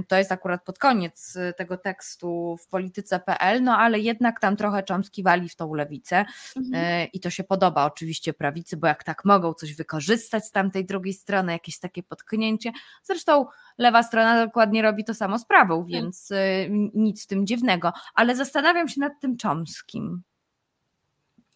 To jest akurat pod koniec tego tekstu w polityce.pl, no ale jednak tam trochę Chomsky wali w tą lewicę mhm. i to się podoba oczywiście prawicy, bo jak tak mogą coś wykorzystać z tamtej drugiej strony, jakieś takie potknięcie. Zresztą lewa strona dokładnie robi to samo z prawą, tak. więc y, nic w tym dziwnego. Ale zastanawiam się nad tym Chomskim.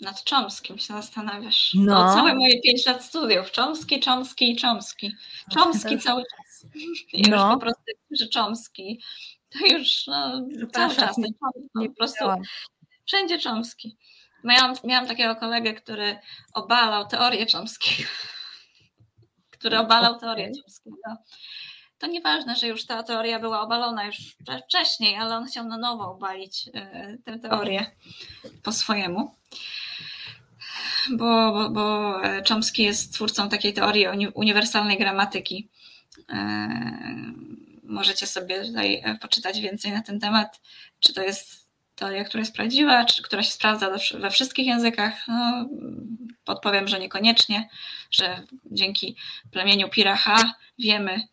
Nad Chomskim się zastanawiasz. No. O całe moje pięć lat studiów. Chomsky, Chomsky i Chomsky. Chomsky cały czas. <laughs> I no. już po prostu że Chomsky. To już no, cały czas. Nie, nie po prostu wszędzie Chomsky. Miałam, miałam takiego kolegę, który obalał teorię Chomskiego który obalał teorię Chomskiego. To nieważne, że już ta teoria była obalona już wcześniej, ale on chciał na nowo obalić e, tę teorię po swojemu. Bo, bo, bo Chomsky jest twórcą takiej teorii uniwersalnej gramatyki. E, możecie sobie tutaj poczytać więcej na ten temat, czy to jest teoria, która jest prawdziwa, czy która się sprawdza we wszystkich językach. No, podpowiem, że niekoniecznie, że dzięki plemieniu Piracha wiemy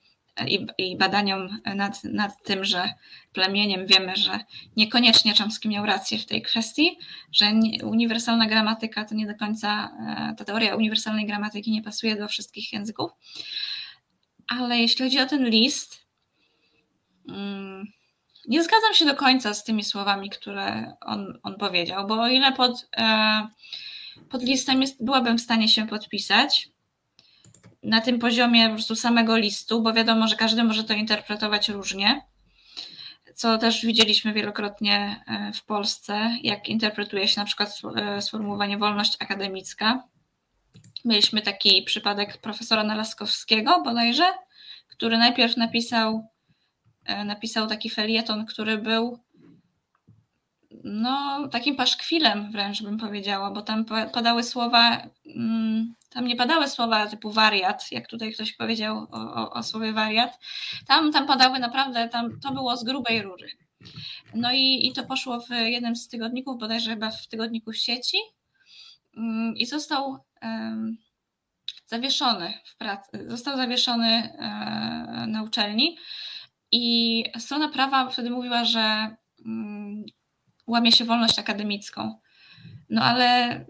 i, i badaniom nad, nad tym, że plemieniem wiemy, że niekoniecznie Chomsky miał rację w tej kwestii, że nie, uniwersalna gramatyka to nie do końca, e, ta teoria uniwersalnej gramatyki nie pasuje do wszystkich języków. Ale jeśli chodzi o ten list, mm, nie zgadzam się do końca z tymi słowami, które on, on powiedział, bo o ile pod, e, pod listem jest, byłabym w stanie się podpisać, na tym poziomie po prostu samego listu, bo wiadomo, że każdy może to interpretować różnie, co też widzieliśmy wielokrotnie e, w Polsce, jak interpretuje się na przykład e, sformułowanie wolność akademicka. Mieliśmy taki przypadek profesora Nalaskowskiego bodajże, który najpierw napisał napisał taki felieton, który był no, takim paszkwilem wręcz bym powiedziała, bo tam padały słowa, mm, tam nie padały słowa typu wariat, jak tutaj ktoś powiedział o, o, o słowie wariat. Tam, tam padały naprawdę, tam to było z grubej rury. No i, i to poszło w jednym z tygodników, bodajże chyba w tygodniku sieci mm, i został um, zawieszony w pracy, został zawieszony e, na uczelni i strona prawa wtedy mówiła, że mm, łamie się wolność akademicką. No ale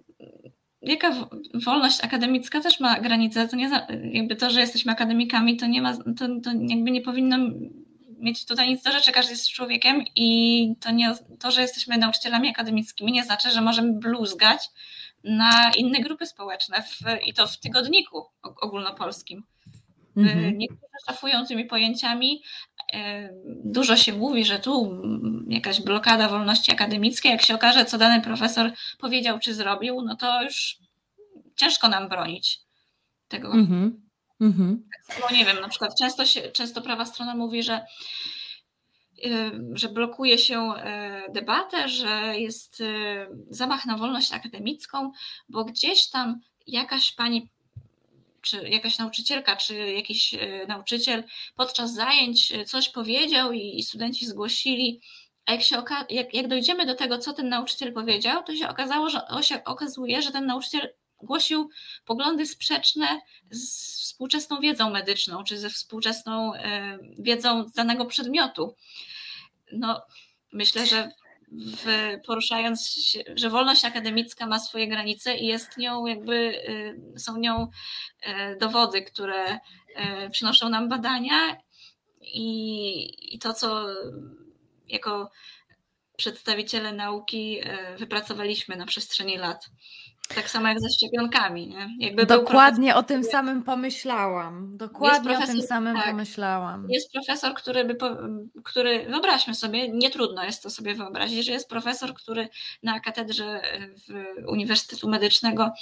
jaka wolność akademicka też ma granice. To nie jakby to, że jesteśmy akademikami, to nie ma, to, to jakby nie powinno mieć tutaj nic do rzeczy, każdy jest człowiekiem i to, nie, to, że jesteśmy nauczycielami akademickimi nie znaczy, że możemy bluzgać na inne grupy społeczne w, i to w tygodniku ogólnopolskim. Mhm. Niektórzy szafują tymi pojęciami, dużo się mówi, że tu jakaś blokada wolności akademickiej, jak się okaże, co dany profesor powiedział czy zrobił, no to już ciężko nam bronić tego. Mm-hmm. Mm-hmm. Nie wiem, na przykład często, się, często prawa strona mówi, że że blokuje się debatę, że jest zamach na wolność akademicką, bo gdzieś tam jakaś pani czy jakaś nauczycielka, czy jakiś e, nauczyciel podczas zajęć e, coś powiedział i studenci zgłosili, a jak, się jak, jak dojdziemy do tego, co ten nauczyciel powiedział, to się okazało, że się okazuje, że ten nauczyciel głosił poglądy sprzeczne z współczesną wiedzą medyczną, czy ze współczesną wiedzą danego przedmiotu. No, myślę, że w, poruszając się, że wolność akademicka ma swoje granice i jest nią jakby, y, są nią y, dowody, które y, przynoszą nam badania i, i to, co jako przedstawiciele nauki wypracowaliśmy na przestrzeni lat. Tak samo jak ze szczepionkami. Nie? Jakby Dokładnie o tym samym pomyślałam. Dokładnie profesor, o tym samym tak, pomyślałam. Jest profesor, który by, który, wyobraźmy sobie, nie trudno jest to sobie wyobrazić, że jest profesor, który na katedrze Uniwersytetu Medycznego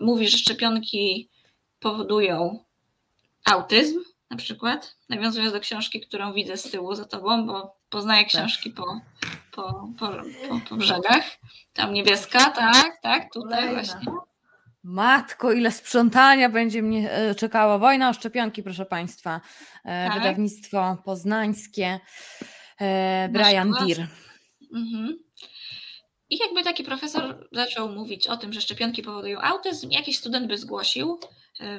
mówi, że szczepionki powodują autyzm, na przykład, nawiązując do książki, którą widzę z tyłu za tobą, bo poznaję książki po, po, po, po, po brzegach. Tam niebieska, tak, tak, tutaj Kolejna. właśnie. Matko, ile sprzątania będzie mnie e, czekało. Wojna o szczepionki, proszę Państwa. E, tak. Wydawnictwo poznańskie. E, Brian Deer. Mhm. I jakby taki profesor zaczął mówić o tym, że szczepionki powodują autyzm, jakiś student by zgłosił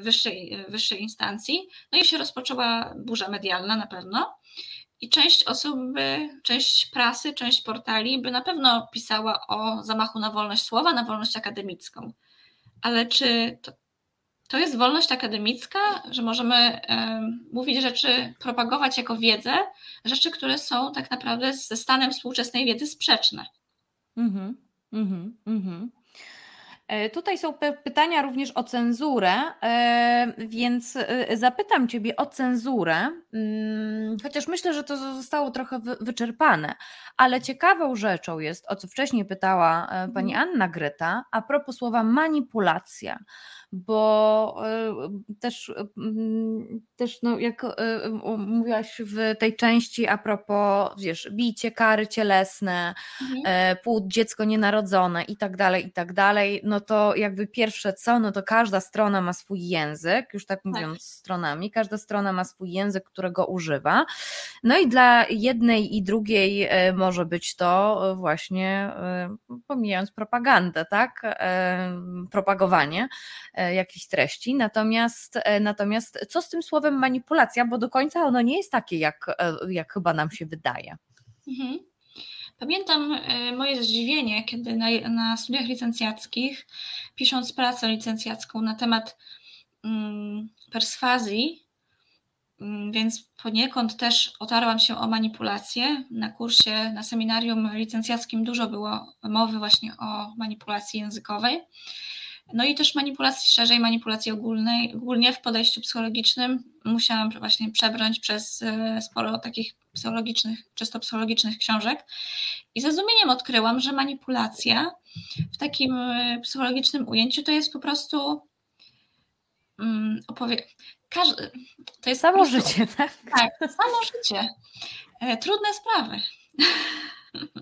wyższej, wyższej instancji, no i się rozpoczęła burza medialna na pewno. I część osób by, część prasy, część portali by na pewno pisała o zamachu na wolność słowa, na wolność akademicką. Ale czy to, to jest wolność akademicka, że możemy mówić rzeczy, propagować jako wiedzę, rzeczy, które są tak naprawdę ze stanem współczesnej wiedzy sprzeczne? Mhm, mhm, mhm. E, tutaj są pytania również o cenzurę, e, więc e, zapytam Ciebie o cenzurę, mm, chociaż myślę, że to zostało trochę wyczerpane, ale ciekawą rzeczą jest, o co wcześniej pytała pani mhm. Anna Gryta, a propos słowa manipulacja bo e, też, mm, też no, jak e, mówiłaś w tej części a propos, wiesz, bicie, kary cielesne, mhm. E, płód, dziecko nienarodzone i tak dalej, i tak dalej, no to jakby pierwsze co, no to każda strona ma swój język, już tak, tak. mówiąc tak. stronami, każda strona ma swój język, którego używa, no i dla jednej i drugiej może być to właśnie, pomijając propagandę, tak, propagowanie, jakichś treści. Natomiast, e, natomiast co z tym słowem manipulacja, bo do końca ono nie jest takie, jak, e, jak chyba nam się wydaje. Mhm. Pamiętam moje zdziwienie, kiedy na, na studiach licencjackich, pisząc pracę licencjacką na temat mm, perswazji, mm, więc poniekąd też otarłam się o manipulację. Na kursie, na seminarium licencjackim dużo było mowy właśnie o manipulacji językowej. No i też manipulacji szerzej, manipulacji ogólnej, ogólnie w podejściu psychologicznym musiałam właśnie przebrnąć przez e, sporo takich psychologicznych, czysto psychologicznych książek i ze zdumieniem odkryłam, że manipulacja w takim e, psychologicznym ujęciu to jest po prostu um, opowie... Każdy, to jest samo prostu, życie, tak? Tak, samo życie. E, trudne sprawy.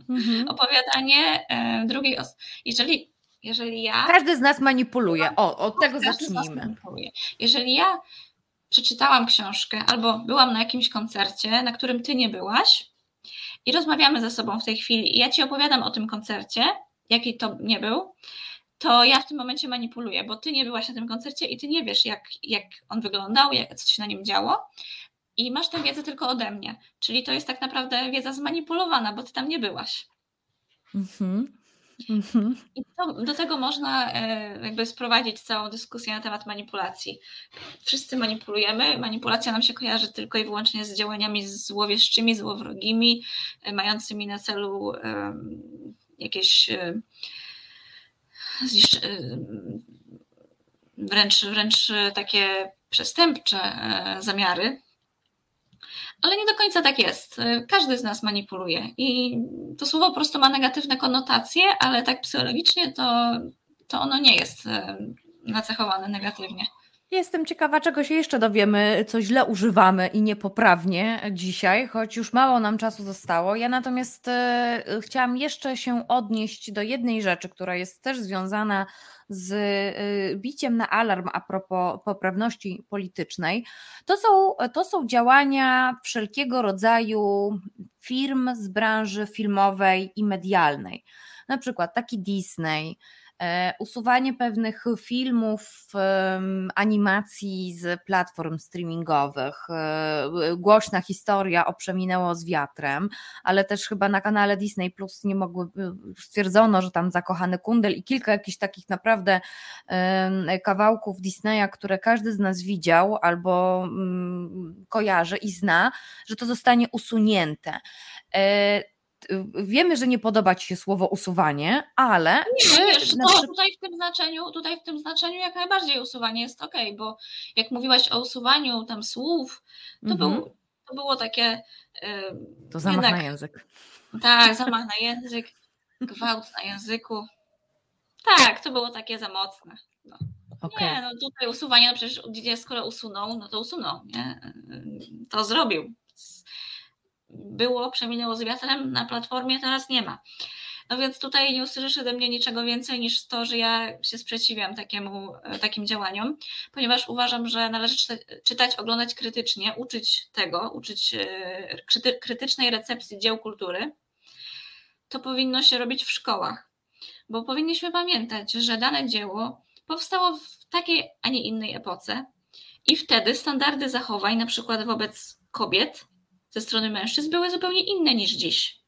Mhm. Opowiadanie drugiej osoby. Jeżeli jeżeli ja. Każdy z nas manipuluje. O, od tego zacznijmy. Jeżeli ja przeczytałam książkę albo byłam na jakimś koncercie, na którym ty nie byłaś, i rozmawiamy ze sobą w tej chwili, i ja ci opowiadam o tym koncercie, jaki to nie był, to ja w tym momencie manipuluję, bo ty nie byłaś na tym koncercie i ty nie wiesz, jak, jak on wyglądał, jak, co się na nim działo. I masz tę wiedzę tylko ode mnie. Czyli to jest tak naprawdę wiedza zmanipulowana, bo ty tam nie byłaś. Mhm. Mhm. I to, do tego można e, jakby sprowadzić całą dyskusję na temat manipulacji. Wszyscy manipulujemy. Manipulacja nam się kojarzy tylko i wyłącznie z działaniami złowieszczymi, złowrogimi, e, mającymi na celu jakieś e, wręcz, wręcz takie przestępcze zamiary. Ale nie do końca tak jest. Każdy z nas manipuluje i to słowo po prostu ma negatywne konotacje, ale tak psychologicznie to, to ono nie jest e, nacechowane negatywnie. Jestem ciekawa, czego się jeszcze dowiemy, co źle używamy i niepoprawnie dzisiaj, choć już mało nam czasu zostało. Ja natomiast e, chciałam jeszcze się odnieść do jednej rzeczy, która jest też związana z y, biciem na alarm a propos poprawności politycznej, to są, to są działania wszelkiego rodzaju firm z branży filmowej i medialnej. Na przykład taki Disney, usuwanie pewnych filmów, animacji z platform streamingowych. E, głośna historia o Przeminęło z wiatrem, ale też chyba na kanale Disney Plus nie mogły, stwierdzono, że tam zakochany kundel i kilka jakichś takich naprawdę kawałków Disneya, które każdy z nas widział albo mm, kojarzy i zna, że to zostanie usunięte. E, wiemy, że nie podoba Ci się słowo usuwanie, ale. Nie, wiesz, no, tutaj w tym znaczeniu, tutaj w tym znaczeniu jak najbardziej usuwanie jest ok, bo jak mówiłaś o usuwaniu tam słów, to, mhm. był, to było takie. Yy, to zamach jednak, na język. Tak, <laughs> zamach na język, gwałt na języku. Tak, to było takie za mocne. No. Okay. Nie, no tutaj usuwanie, no przecież skoro usunął, no to usunął, nie? To zrobił było, przeminęło z wiatrem na platformie, teraz nie ma. No więc tutaj nie usłyszysz ode mnie niczego więcej niż to, że ja się sprzeciwiam takiemu, e, takim działaniom, ponieważ uważam, że należy czytać, oglądać krytycznie, uczyć tego, uczyć e, krytycznej recepcji dzieł kultury. To powinno się robić w szkołach, bo powinniśmy pamiętać, że dane dzieło powstało w takiej, a nie innej epoce i wtedy standardy zachowań, na przykład wobec kobiet, ze strony mężczyzn były zupełnie inne niż dziś.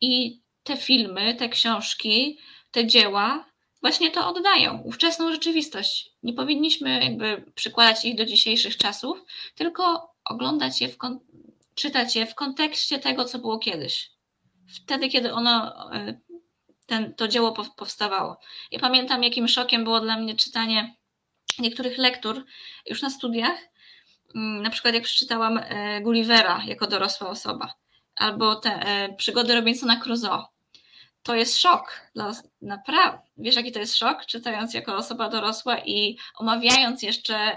I te filmy, te książki, te dzieła właśnie to oddają, ówczesną rzeczywistość. Nie powinniśmy jakby przykładać ich do dzisiejszych czasów, tylko oglądać je, w czytać je w kontekście tego, co było kiedyś. Wtedy, kiedy ono, e, ten, to dzieło powstawało. Ja pamiętam, jakim szokiem było dla mnie czytanie niektórych lektur już na studiach, na przykład jak przeczytałam e, Gullivera jako dorosła osoba, albo te e, przygody Robinsona Crusoe, to jest szok. Naprawdę. Wiesz, jaki to jest szok, czytając jako osoba dorosła i omawiając jeszcze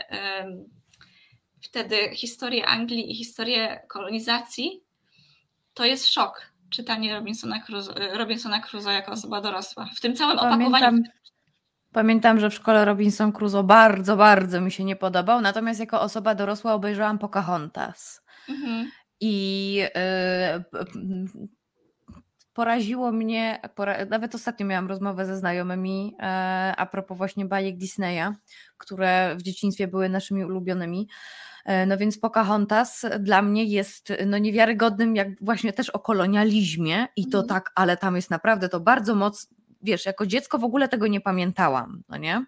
wtedy historię Anglii i historię kolonizacji, to jest szok czytanie Robinsona Crusoe, Crusoe jako osoba dorosła. W tym całym Pamiętam, opakowaniu. Pamiętam, że w szkole Robinson Crusoe bardzo, bardzo mi się nie podobał, natomiast jako osoba dorosła obejrzałam Pocahontas. Mhm. I y, poraziło mnie, pora, nawet ostatnio miałam rozmowę ze znajomymi y, a propos właśnie bajek Disneya, które w dzieciństwie były naszymi ulubionymi. E, no więc Pocahontas dla mnie jest no niewiarygodnym, jak właśnie też o kolonializmie i to mhm. tak, ale tam jest naprawdę to bardzo mocno wiesz, jako dziecko w ogóle tego nie pamiętałam, no nie?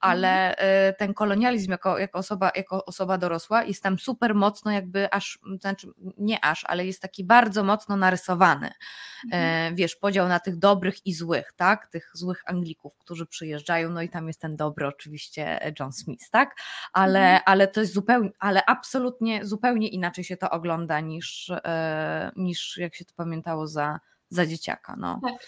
Ale mhm. y, ten kolonializm jako, jako, osoba, jako osoba dorosła jest tam super mocno jakby aż, znaczy nie aż, ale jest taki bardzo mocno narysowany. Mhm. E, wiesz, podział na tych dobrych i złych, tak? Tych złych Anglików, którzy przyjeżdżają, no i tam jest ten dobry oczywiście John Smith, tak? Ale, mhm. ale to jest zupełnie, ale absolutnie zupełnie inaczej się to ogląda niż, e, niż jak się to pamiętało za, za dzieciaka, no. Tak.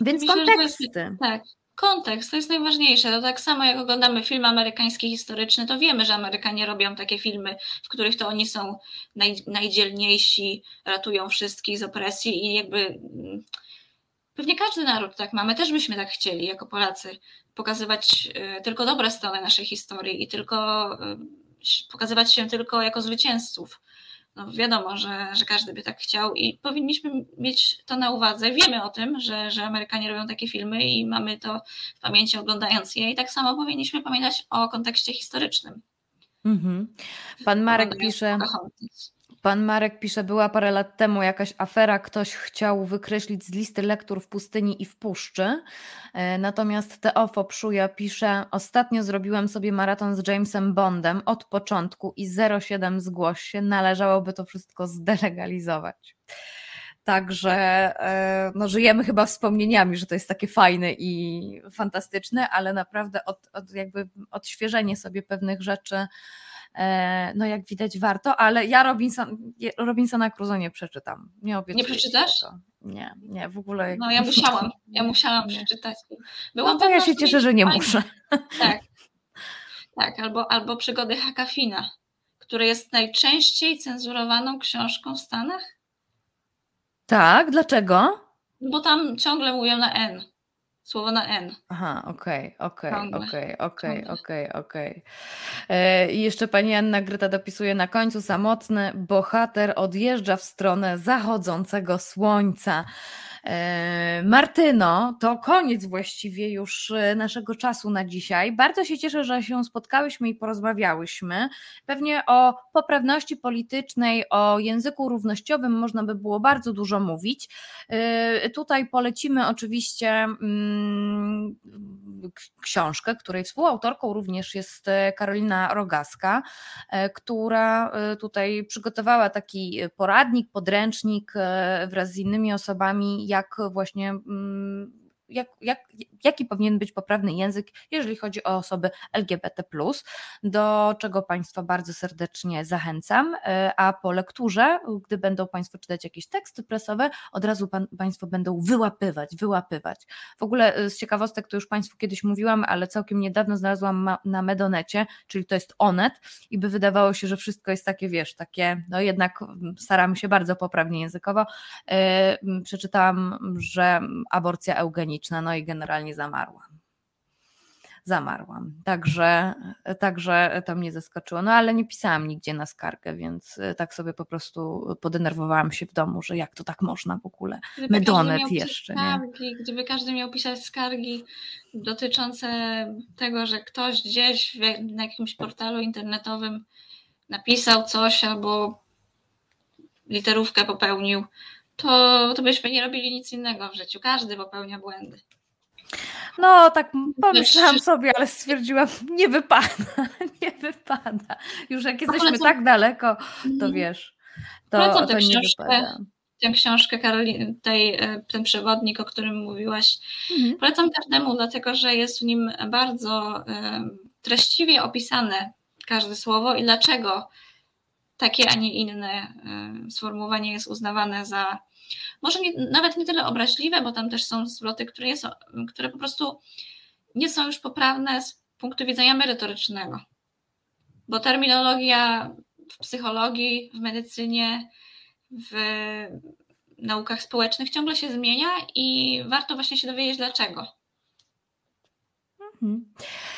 Więc Myślę, konteksty. Jest, tak, kontekst to jest najważniejsze. To tak samo jak oglądamy film amerykański historyczny, to wiemy, że Amerykanie robią takie filmy, w których to oni są naj, najdzielniejsi, ratują wszystkich z opresji i jakby mm, pewnie każdy naród tak ma. My też byśmy tak chcieli jako Polacy pokazywać y, tylko dobre strony naszej historii i tylko y, pokazywać się tylko jako zwycięzców no wiadomo, że, że każdy by tak chciał i powinniśmy mieć to na uwadze. Wiemy o tym, że, że Amerykanie robią takie filmy i mamy to w pamięci oglądając je i tak samo powinniśmy pamiętać o kontekście historycznym. Mhm. Pan Marek pisze. Pan Marek pisze, była parę lat temu jakaś afera, ktoś chciał wykreślić z listy lektur w pustyni i w puszczy. E, natomiast Teofo Pszuja pisze, ostatnio zrobiłem sobie maraton z Jamesem Bondem od początku i 07 zgłoś się, należałoby to wszystko zdelegalizować. Także e, no, żyjemy chyba wspomnieniami, że to jest takie fajne i fantastyczne, ale naprawdę od, od jakby odświeżenie sobie pewnych rzeczy no jak widać warto, ale ja Robinson, Robinsona Crusoe nie przeczytam. Nie, nie przeczytasz? Nie, nie, w ogóle. No ja musiałam, ja musiałam nie. przeczytać. Byłam no to ja się cieszę, że nie muszę. <laughs> Tak, tak, albo, albo Przygody Hakafina, które jest najczęściej cenzurowaną książką w Stanach. Tak, dlaczego? Bo tam ciągle mówią na N. Słowo na N. Aha, okej, okej, okej, okej, okej, okej. E, I jeszcze pani Anna Gryta dopisuje na końcu samotny bohater odjeżdża w stronę zachodzącego słońca. E, Martyno, to koniec właściwie już e, naszego czasu na dzisiaj. Bardzo się cieszę, że się spotkałyśmy i porozmawiałyśmy. Pewnie o poprawności politycznej, o języku równościowym można by było bardzo dużo mówić. Tutaj polecimy oczywiście mm, książkę, której współautorką również jest Karolina Rogaska, która tutaj przygotowała taki poradnik, podręcznik wraz z innymi osobami, jak właśnie mm, jak, jak, jaki powinien być poprawny język, jeżeli chodzi o osoby LGBT, do czego Państwa bardzo serdecznie zachęcam. E, a po lekturze, gdy będą Państwo czytać jakieś teksty prasowe, od razu pan, Państwo będą wyłapywać, wyłapywać. W ogóle e, z ciekawostek to już Państwu kiedyś mówiłam, ale całkiem niedawno znalazłam na Medonecie, czyli to jest Onet, i by wydawało się, że wszystko jest takie, wiesz, takie, no jednak staramy się bardzo poprawnie językowo. E, przeczytałam, że aborcja eugeniczna no i generalnie zamarłam. Zamarłam. Także, także to mnie zaskoczyło. No ale nie pisałam nigdzie na skargę, więc e, tak sobie po prostu podenerwowałam się w domu, że jak to tak można w ogóle. Gdyby Medonet jeszcze. Skargi, nie? Gdyby każdy miał pisać skargi dotyczące tego, że ktoś gdzieś na jakimś portalu internetowym napisał coś albo literówkę popełnił, to, to byśmy nie robili nic innego w życiu. Każdy popełnia błędy. No, tak pomyślałam sobie, ale stwierdziłam, nie wypada, <laughs> nie wypada. Już jak jesteśmy Polecam. tak daleko, to mhm. wiesz, to, to nie wypada. Tę książkę Karoliny, tej, e, ten przewodnik, o którym mówiłaś, mhm. polecam każdemu, dlatego że jest w nim bardzo treściwie opisane każde słowo i dlaczego takie, a nie inne y, sformułowanie jest uznawane za może nie, nawet nie tyle obraźliwe, bo tam też są zwroty, które, jest, które po prostu nie są już poprawne z punktu widzenia merytorycznego. Bo terminologia w psychologii, w medycynie, w naukach społecznych ciągle się zmienia i warto właśnie się dowiedzieć dlaczego. Mhm.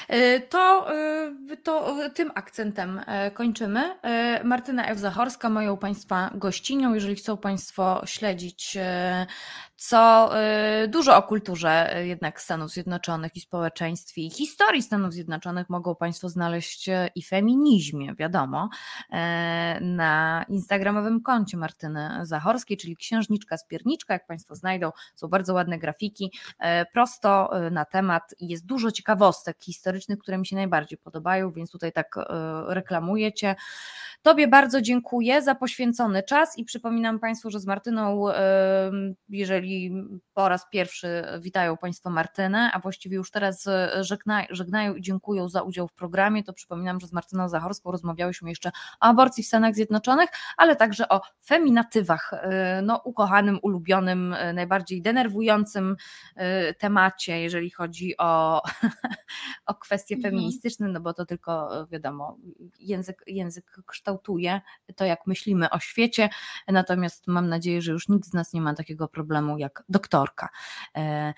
E, to, e, to tym akcentem e, kończymy. Martyna F. Zachorska, moją Państwa gościnią. Jeżeli chcą Państwo śledzić co y, dużo o kulturze y, jednak Stanów Zjednoczonych i społeczeństwie i historii Stanów Zjednoczonych mogą Państwo znaleźć y, i feminizmie, wiadomo, na instagramowym koncie Martyny Zachorskiej, czyli księżniczka spierniczka, jak Państwo znajdą, są bardzo ładne grafiki, prosto na temat i jest dużo ciekawostek historycznych, które mi się najbardziej podobają, więc tutaj tak reklamujecie. Tobie bardzo dziękuję za poświęcony czas i przypominam Państwu, że z Martyną, jeżeli po raz pierwszy witają Państwo Martynę, a właściwie już teraz żegnają i dziękują za udział w programie, to przypominam, że z Martyną Zachorską rozmawiałyśmy jeszcze o aborcji w Stanach Zjednoczonych, ale także o feminatywach, no ukochanym, ulubionym, najbardziej denerwującym y, temacie, jeżeli chodzi o, <laughs> o kwestie mhm. feministyczne, no bo to tylko wiadomo, język, język kształtuje to, jak myślimy o świecie. Natomiast mam nadzieję, że już nikt z nas nie ma takiego problemu jak doktorka. E,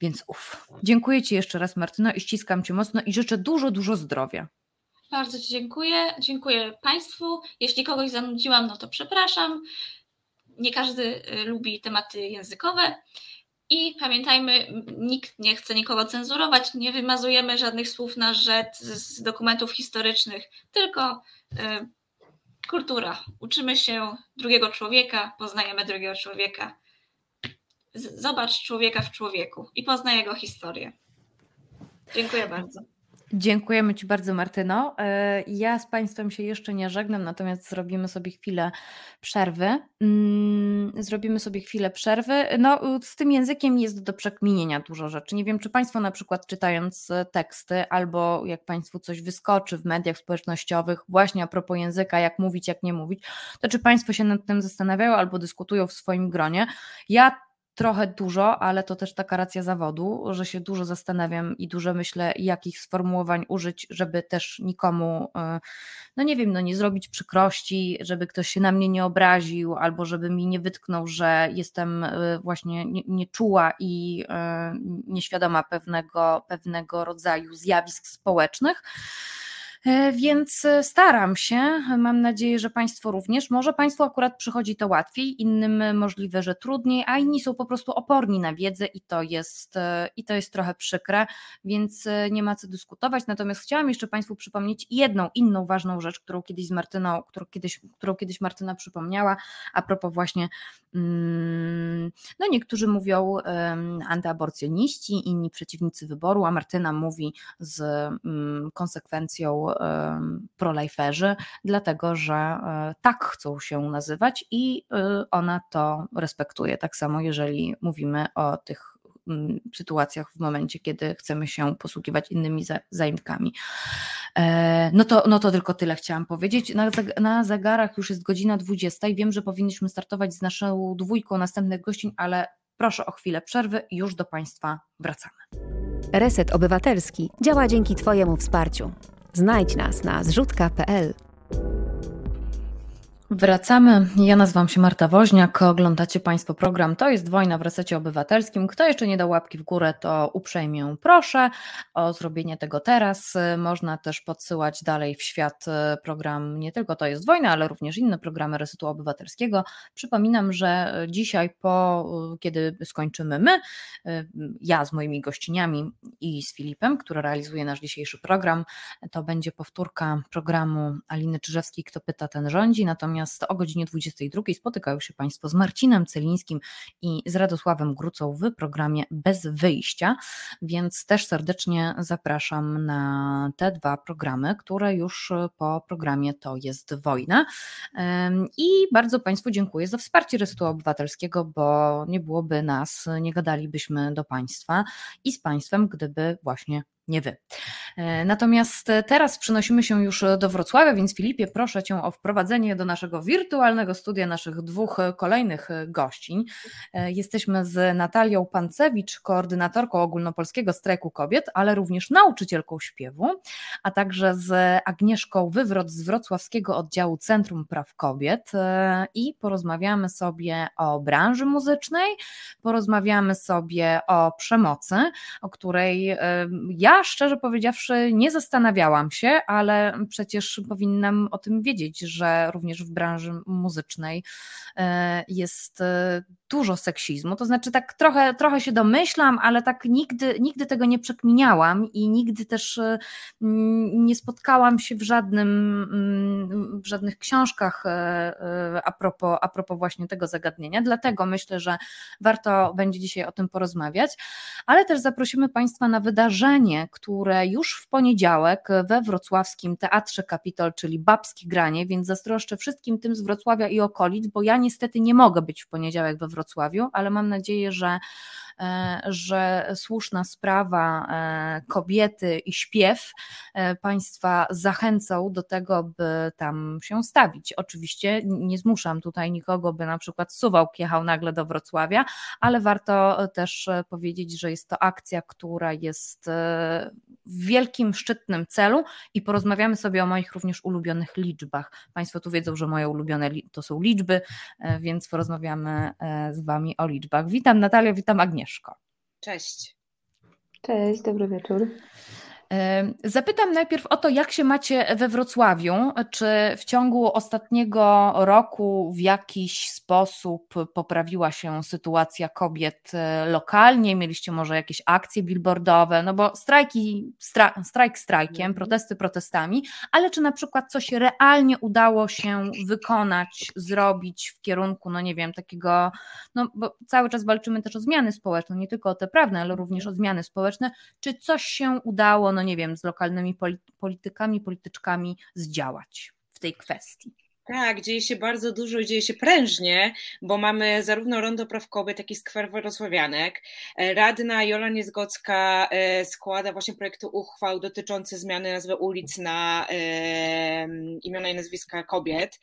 więc uff. Dziękuję Ci jeszcze raz, Martyno, i ściskam Cię mocno i życzę dużo, dużo zdrowia. Bardzo Ci dziękuję. Dziękuję Państwu. Jeśli kogoś zanudziłam, no to przepraszam. Nie każdy y, lubi tematy językowe. I pamiętajmy, nikt nie chce nikogo cenzurować, nie wymazujemy żadnych słów na rzecz z dokumentów historycznych, tylko y, kultura. Uczymy się drugiego człowieka, poznajemy drugiego człowieka. Zobacz człowieka w człowieku i poznaj jego historię. Dziękuję bardzo. Dziękujemy Ci bardzo, Martyno. E, ja z Państwem się jeszcze nie żegnam, natomiast zrobimy sobie chwilę przerwy. Mm, zrobimy sobie chwilę przerwy. No, z tym językiem jest do przekminienia dużo rzeczy. Nie wiem, czy Państwo na przykład czytając teksty, albo jak Państwu coś wyskoczy w mediach społecznościowych, właśnie a propos języka, jak mówić, jak nie mówić, to czy Państwo się nad tym zastanawiają albo dyskutują w swoim gronie? Ja trochę dużo, ale to też taka racja zawodu, że się dużo zastanawiam i dużo myślę, jakich sformułowań użyć, żeby też nikomu, e, no nie wiem, no nie zrobić przykrości, żeby ktoś się na mnie nie obraził, albo żeby mi nie wytknął, że jestem e, właśnie nieczuła i e, nieświadoma pewnego, pewnego rodzaju zjawisk społecznych. E, więc e, staram się, mam nadzieję, że Państwo również. Może Państwu akurat przychodzi to łatwiej, innym możliwe, że trudniej, a inni są po prostu oporni na wiedzę i to jest, e, i to jest trochę przykre, więc nie ma co dyskutować. Natomiast chciałam jeszcze Państwu przypomnieć jedną inną ważną rzecz, którą kiedyś z Martyną, którą kiedyś, którą kiedyś Martyna przypomniała, a propos właśnie, mm, no niektórzy mówią antyaborcjoniści, inni przeciwnicy wyboru, a Martyna mówi z mm, konsekwencją prolajferzy, dlatego że e, tak chcą się nazywać i e, ona to respektuje. Tak samo, jeżeli mówimy o tych sytuacjach w momencie, kiedy chcemy się posługiwać innymi zaimkami. E, no to, no to tylko tyle chciałam powiedzieć. Na, zegarach już jest godzina 20 i wiem, że powinniśmy startować z naszą dwójką następnych gościń, ale proszę o chwilę przerwy już do Państwa wracamy. Reset Obywatelski działa dzięki Twojemu wsparciu. Znajdź nas na zrzutka.pl. Wracamy. Ja nazywam się Marta Woźniak. Oglądacie Państwo program To jest wojna w resecie obywatelskim. Kto jeszcze nie dał łapki w górę, to uprzejmie proszę o zrobienie tego teraz. Można też podsyłać dalej w świat program nie tylko To jest wojna, ale również inne programy Resetu Obywatelskiego. Przypominam, że dzisiaj, po kiedy skończymy my, ja z moimi gościniami i z Filipem, który realizuje nasz dzisiejszy program, to będzie powtórka programu Aliny Czyżewskiej Kto pyta, ten rządzi. Natomiast Natomiast o godzinie 22 spotykają się Państwo z Marcinem Celińskim i z Radosławem Grucą w programie Bez Wyjścia, więc też serdecznie zapraszam na te dwa programy, które już po programie To jest wojna. I bardzo Państwu dziękuję za wsparcie Resetu Obywatelskiego, bo nie byłoby nas, nie gadalibyśmy do Państwa i z Państwem, gdyby właśnie nie wy. E, natomiast teraz przenosimy się już do Wrocławia, więc Filipie, proszę Cię o wprowadzenie do naszego wirtualnego studia naszych dwóch kolejnych gościń. E, jesteśmy z Natalią Pancewicz, koordynatorką ogólnopolskiego strajku kobiet, ale również nauczycielką śpiewu, a także z Agnieszką Wywrot z wrocławskiego oddziału Centrum Praw Kobiet e, i porozmawiamy sobie o branży muzycznej, porozmawiamy sobie o przemocy, o której ja szczerze powiedziawszy nie zastanawiałam się, ale przecież powinnam o tym wiedzieć, że również w branży muzycznej e, jest e, dużo seksizmu. To znaczy, tak trochę, trochę się domyślam, ale tak nigdy, nigdy tego nie przekminiałam i nigdy też e, nie spotkałam się w żadnym, w żadnych książkach a propos, a propos właśnie tego zagadnienia. Dlatego myślę, że warto będzie dzisiaj o tym porozmawiać, ale też zaprosimy Państwa na wydarzenie, które już w poniedziałek we wrocławskim Teatrze Kapitol, czyli Babskie Granie, więc zazdroszczę wszystkim tym z Wrocławia i okolic, bo ja niestety nie mogę być w poniedziałek we Wrocławiu, ale mam nadzieję, że że słuszna sprawa e, kobiety i śpiew e, Państwa zachęcą do tego, by tam się stawić. Oczywiście nie zmuszam tutaj nikogo, by na przykład Suwałk jechał nagle do Wrocławia, ale warto też powiedzieć, że jest to akcja, która jest w wielkim, szczytnym celu i porozmawiamy sobie o moich również ulubionych liczbach. Państwo tu wiedzą, że moje ulubione to są liczby, więc porozmawiamy z Wami o liczbach. Witam Natalia, witam Agnieszka. Agnieszko. Cześć. Cześć, dobry wieczór. Zapytam najpierw o to, jak się macie we Wrocławiu. Czy w ciągu ostatniego roku w jakiś sposób poprawiła się sytuacja kobiet e, lokalnie? Mieliście może jakieś akcje billboardowe? No bo strajki, stra, strajk strajkiem, mhm. protesty protestami, ale czy na przykład coś realnie udało się wykonać, zrobić w kierunku, no nie wiem, takiego, no bo cały czas walczymy też o zmiany społeczne, nie tylko o te prawne, ale również o zmiany społeczne. Czy coś się udało, no nie wiem, z lokalnymi politykami, polityczkami zdziałać w tej kwestii? Tak, dzieje się bardzo dużo dzieje się prężnie, bo mamy zarówno Rondo Praw Kobiet, jak i Skwer Wrocławianek. E, radna Jola Niezgocka e, składa właśnie projekty uchwał dotyczące zmiany nazwy ulic na e, imiona i nazwiska kobiet.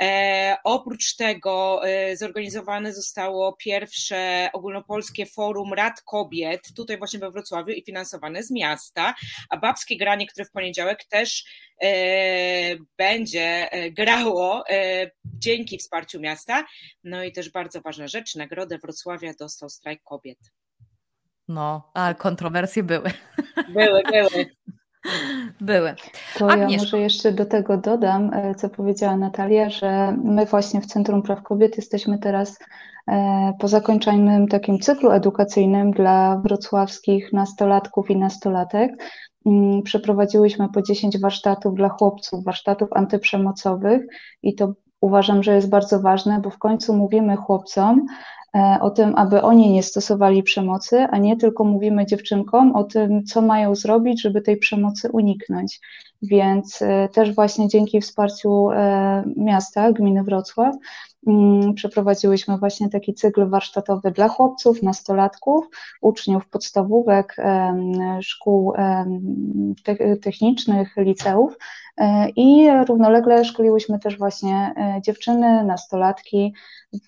E, oprócz tego e, zorganizowane zostało pierwsze ogólnopolskie forum Rad Kobiet, tutaj właśnie we Wrocławiu i finansowane z miasta, a Babskie Granie, które w poniedziałek też E, będzie grało e, dzięki wsparciu miasta. No i też bardzo ważna rzecz, nagrodę Wrocławia dostał strajk kobiet. No, a kontrowersje były. Były, były. Były. To Agnieszka. ja może jeszcze do tego dodam, e, co powiedziała Natalia, że my właśnie w Centrum Praw Kobiet jesteśmy teraz e, po zakończonym takim cyklu edukacyjnym dla wrocławskich nastolatków i nastolatek. Mm, przeprowadziłyśmy po 10 warsztatów dla chłopców, warsztatów antyprzemocowych i to uważam, że jest bardzo ważne, bo w końcu mówimy chłopcom, E, o tym, aby oni nie stosowali przemocy, a nie tylko mówimy dziewczynkom o tym, co mają zrobić, żeby tej przemocy uniknąć. Więc e, też właśnie dzięki wsparciu e, miasta, gminy Wrocław, przeprowadziłyśmy właśnie taki cykl warsztatowy dla chłopców, nastolatków, uczniów podstawówek, szkół technicznych, liceów i równolegle szkoliłyśmy też właśnie dziewczyny, nastolatki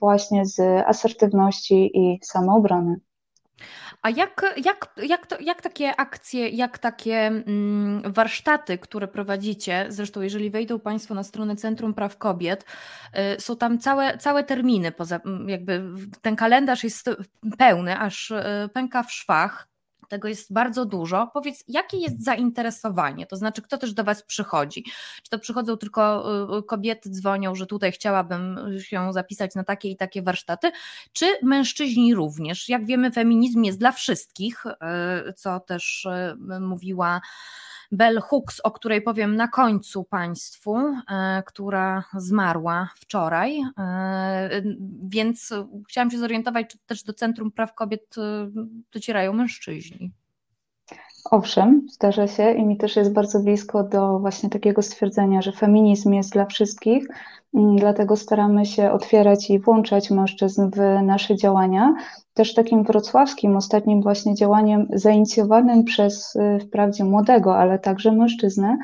właśnie z asertywności i samoobrony. A jak, jak, jak, to, jak takie akcje, jak takie mm, warsztaty, które prowadzicie, zresztą jeżeli wejdą Państwo na stronę Centrum Praw Kobiet, y, są tam całe, całe terminy, poza, jakby ten kalendarz jest pełny, aż y, pęka w szwach. Tego jest bardzo dużo. Powiedz, jakie jest zainteresowanie? To znaczy, kto też do Was przychodzi? Czy to przychodzą tylko y, y, kobiety, dzwonią, że tutaj chciałabym się zapisać na takie i takie warsztaty, czy mężczyźni również? Jak wiemy, feminizm jest dla wszystkich, y, co też mówiła Bell Hooks, o której powiem na końcu Państwu, e, która zmarła wczoraj. E, więc chciałam się zorientować, czy też do Centrum Praw Kobiet e, docierają mężczyźni. Owszem, zdarza się i mi też jest bardzo blisko do właśnie takiego stwierdzenia, że feminizm jest dla wszystkich, mm, dlatego staramy się otwierać i włączać mężczyzn w nasze działania, też takim wrocławskim ostatnim właśnie działaniem zainicjowanym przez y, wprawdzie młodego, ale także mężczyznę,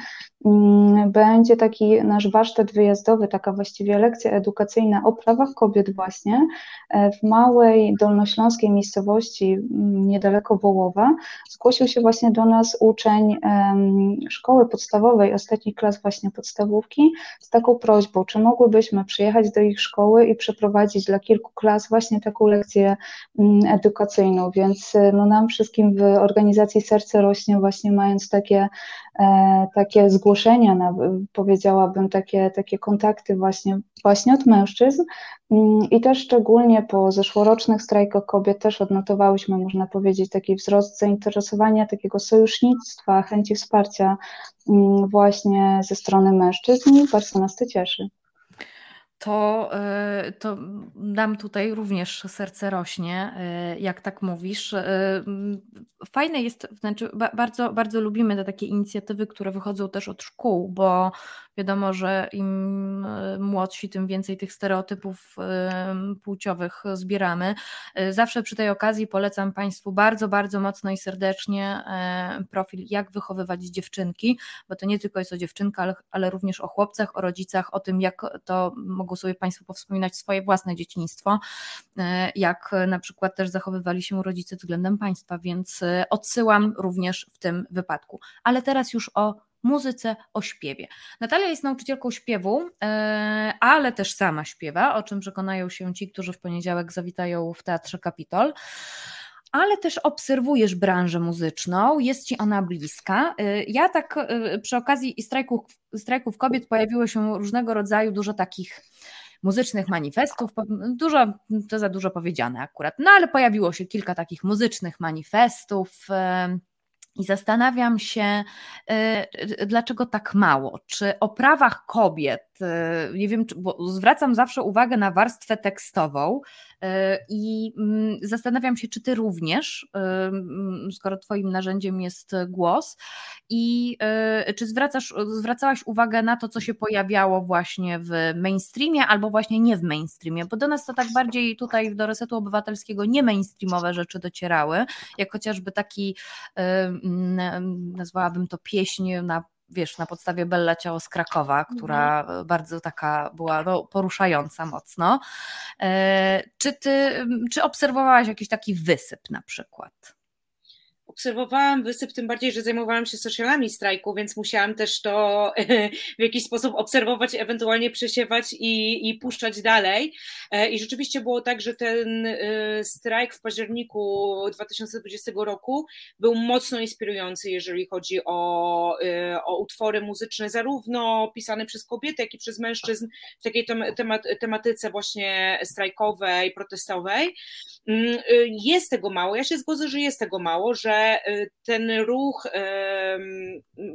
będzie taki nasz warsztat wyjazdowy, taka właściwie lekcja edukacyjna o prawach kobiet właśnie e, w małej dolnośląskiej miejscowości mm, niedaleko Wołowa. Zgłosił się właśnie do nas uczeń szkoły podstawowej, ostatnich klas właśnie podstawówki z taką prośbą, czy mogłybyśmy przyjechać do ich szkoły i przeprowadzić dla kilku klas właśnie taką lekcję Mm, edukacyjną, więc y, no nam wszystkim w organizacji Serce Rośnie właśnie mając takie, e, takie zgłoszenia, powiedziałabym takie, takie kontakty właśnie, właśnie od mężczyzn. Mm, i też szczególnie po zeszłorocznych strajkach kobiet też odnotowałyśmy, można powiedzieć, taki wzrost zainteresowania, takiego sojusznictwa, chęci wsparcia mm, właśnie ze strony mężczyzn. Bardzo nas to cieszy to, e, to nam tutaj również serce rośnie, e, jak tak mówisz. E, fajne jest, znaczy bardzo, bardzo lubimy te takie inicjatywy, które wychodzą też od szkół, bo Wiadomo, że im e, młodsi, tym więcej tych stereotypów e, płciowych zbieramy. E, zawsze przy tej okazji polecam Państwu bardzo, bardzo mocno i serdecznie profil Jak wychowywać dziewczynki, bo to nie tylko jest o dziewczynkach, ale również o chłopcach, o rodzicach, o tym, jak to mogą sobie Państwo powspominać swoje własne dzieciństwo, jak na przykład też zachowywali się rodzice względem państwa, więc odsyłam również w tym wypadku. Ale teraz już o muzyce, o śpiewie. Natalia jest nauczycielką śpiewu, e, ale też sama śpiewa, o czym przekonają się ci, którzy w poniedziałek zawitają w Teatrze Kapitol ale też obserwujesz branżę muzyczną, jest ci ona bliska. E, ja tak e, przy okazji strajków, strajków kobiet pojawiło się różnego rodzaju dużo takich muzycznych manifestów, dużo, to za dużo powiedziane akurat, no ale pojawiło się kilka takich muzycznych manifestów, i zastanawiam się, y, dlaczego tak mało? Czy o prawach kobiet, y, nie wiem, bo zwracam zawsze uwagę na warstwę tekstową, E, I mm, zastanawiam się, czy ty również, e, mm, skoro twoim narzędziem jest głos, i czy zwracasz, zwracałaś uwagę na to, co się pojawiało właśnie w mainstreamie, albo właśnie nie w mainstreamie, bo do nas to tak bardziej tutaj do Resetu Obywatelskiego nie mainstreamowe rzeczy docierały, jak chociażby taki, mm, nazwałabym to pieśń na wiesz, na podstawie Bella Ciało z Krakowa, mhm. która mhm. bardzo taka była no, poruszająca mocno. E, czy ty, czy obserwowałaś jakiś taki wysyp na przykład? Obserwowałam wysyp, tym bardziej, że zajmowałam się socialami strajku, więc musiałam też to <laughs> w jakiś sposób obserwować, ewentualnie przesiewać i, i puszczać dalej. E, I rzeczywiście było tak, że ten e, strajk w październiku 2020 roku był mocno inspirujący, jeżeli chodzi o, e, o utwory muzyczne, zarówno pisane przez kobiety, jak i przez mężczyzn w takiej tematyce właśnie strajkowej, protestowej. Mm, jest tego mało. Ja się zgodzę, że jest tego mało, że y, ten ruch,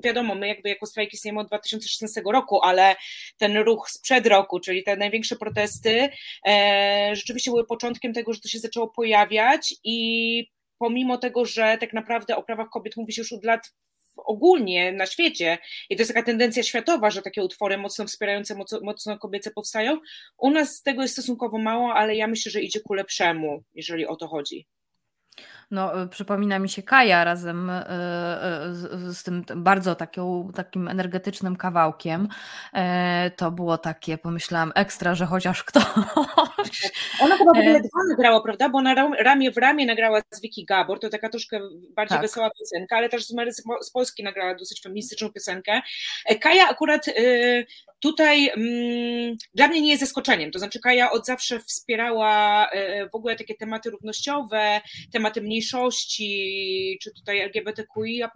wiadomo, my jakby jako strajki istniejemy od 2016 roku, ale ten ruch sprzed roku, czyli te największe protesty, e, rzeczywiście były początkiem tego, że to się zaczęło pojawiać i pomimo tego, że tak naprawdę o prawach kobiet mówi się już od lat ogólnie na świecie i to jest taka tendencja światowa, że takie utwory mocno wspierające, mocno, mocno kobiece powstają. U nas tego jest stosunkowo mało, ale ja myślę, że idzie ku lepszemu, jeżeli o to chodzi. No, y, przypomina mi się Kaja razem y, y, z tym bardzo taką, takim energetycznym kawałkiem. E, to było takie, pomyślałam, ekstra, że chociaż ktoś. <laughs> <laughs> Ona chyba w ogóle e, dwa nagrała, prawda? Bo ona ramię w ramię nagrała z Vicky Gabor, to taka troszkę bardziej tak. wesoła piosenka, ale też z Mary z Polski nagrała dosyć feministyczną piosenkę. E, Kaja akurat tutaj mm, dla mnie nie jest zaskoczeniem, to znaczy Kaja od zawsze wspierała w ogóle takie tematy równościowe, tematy mniejszości, czy tutaj LGBTQIA,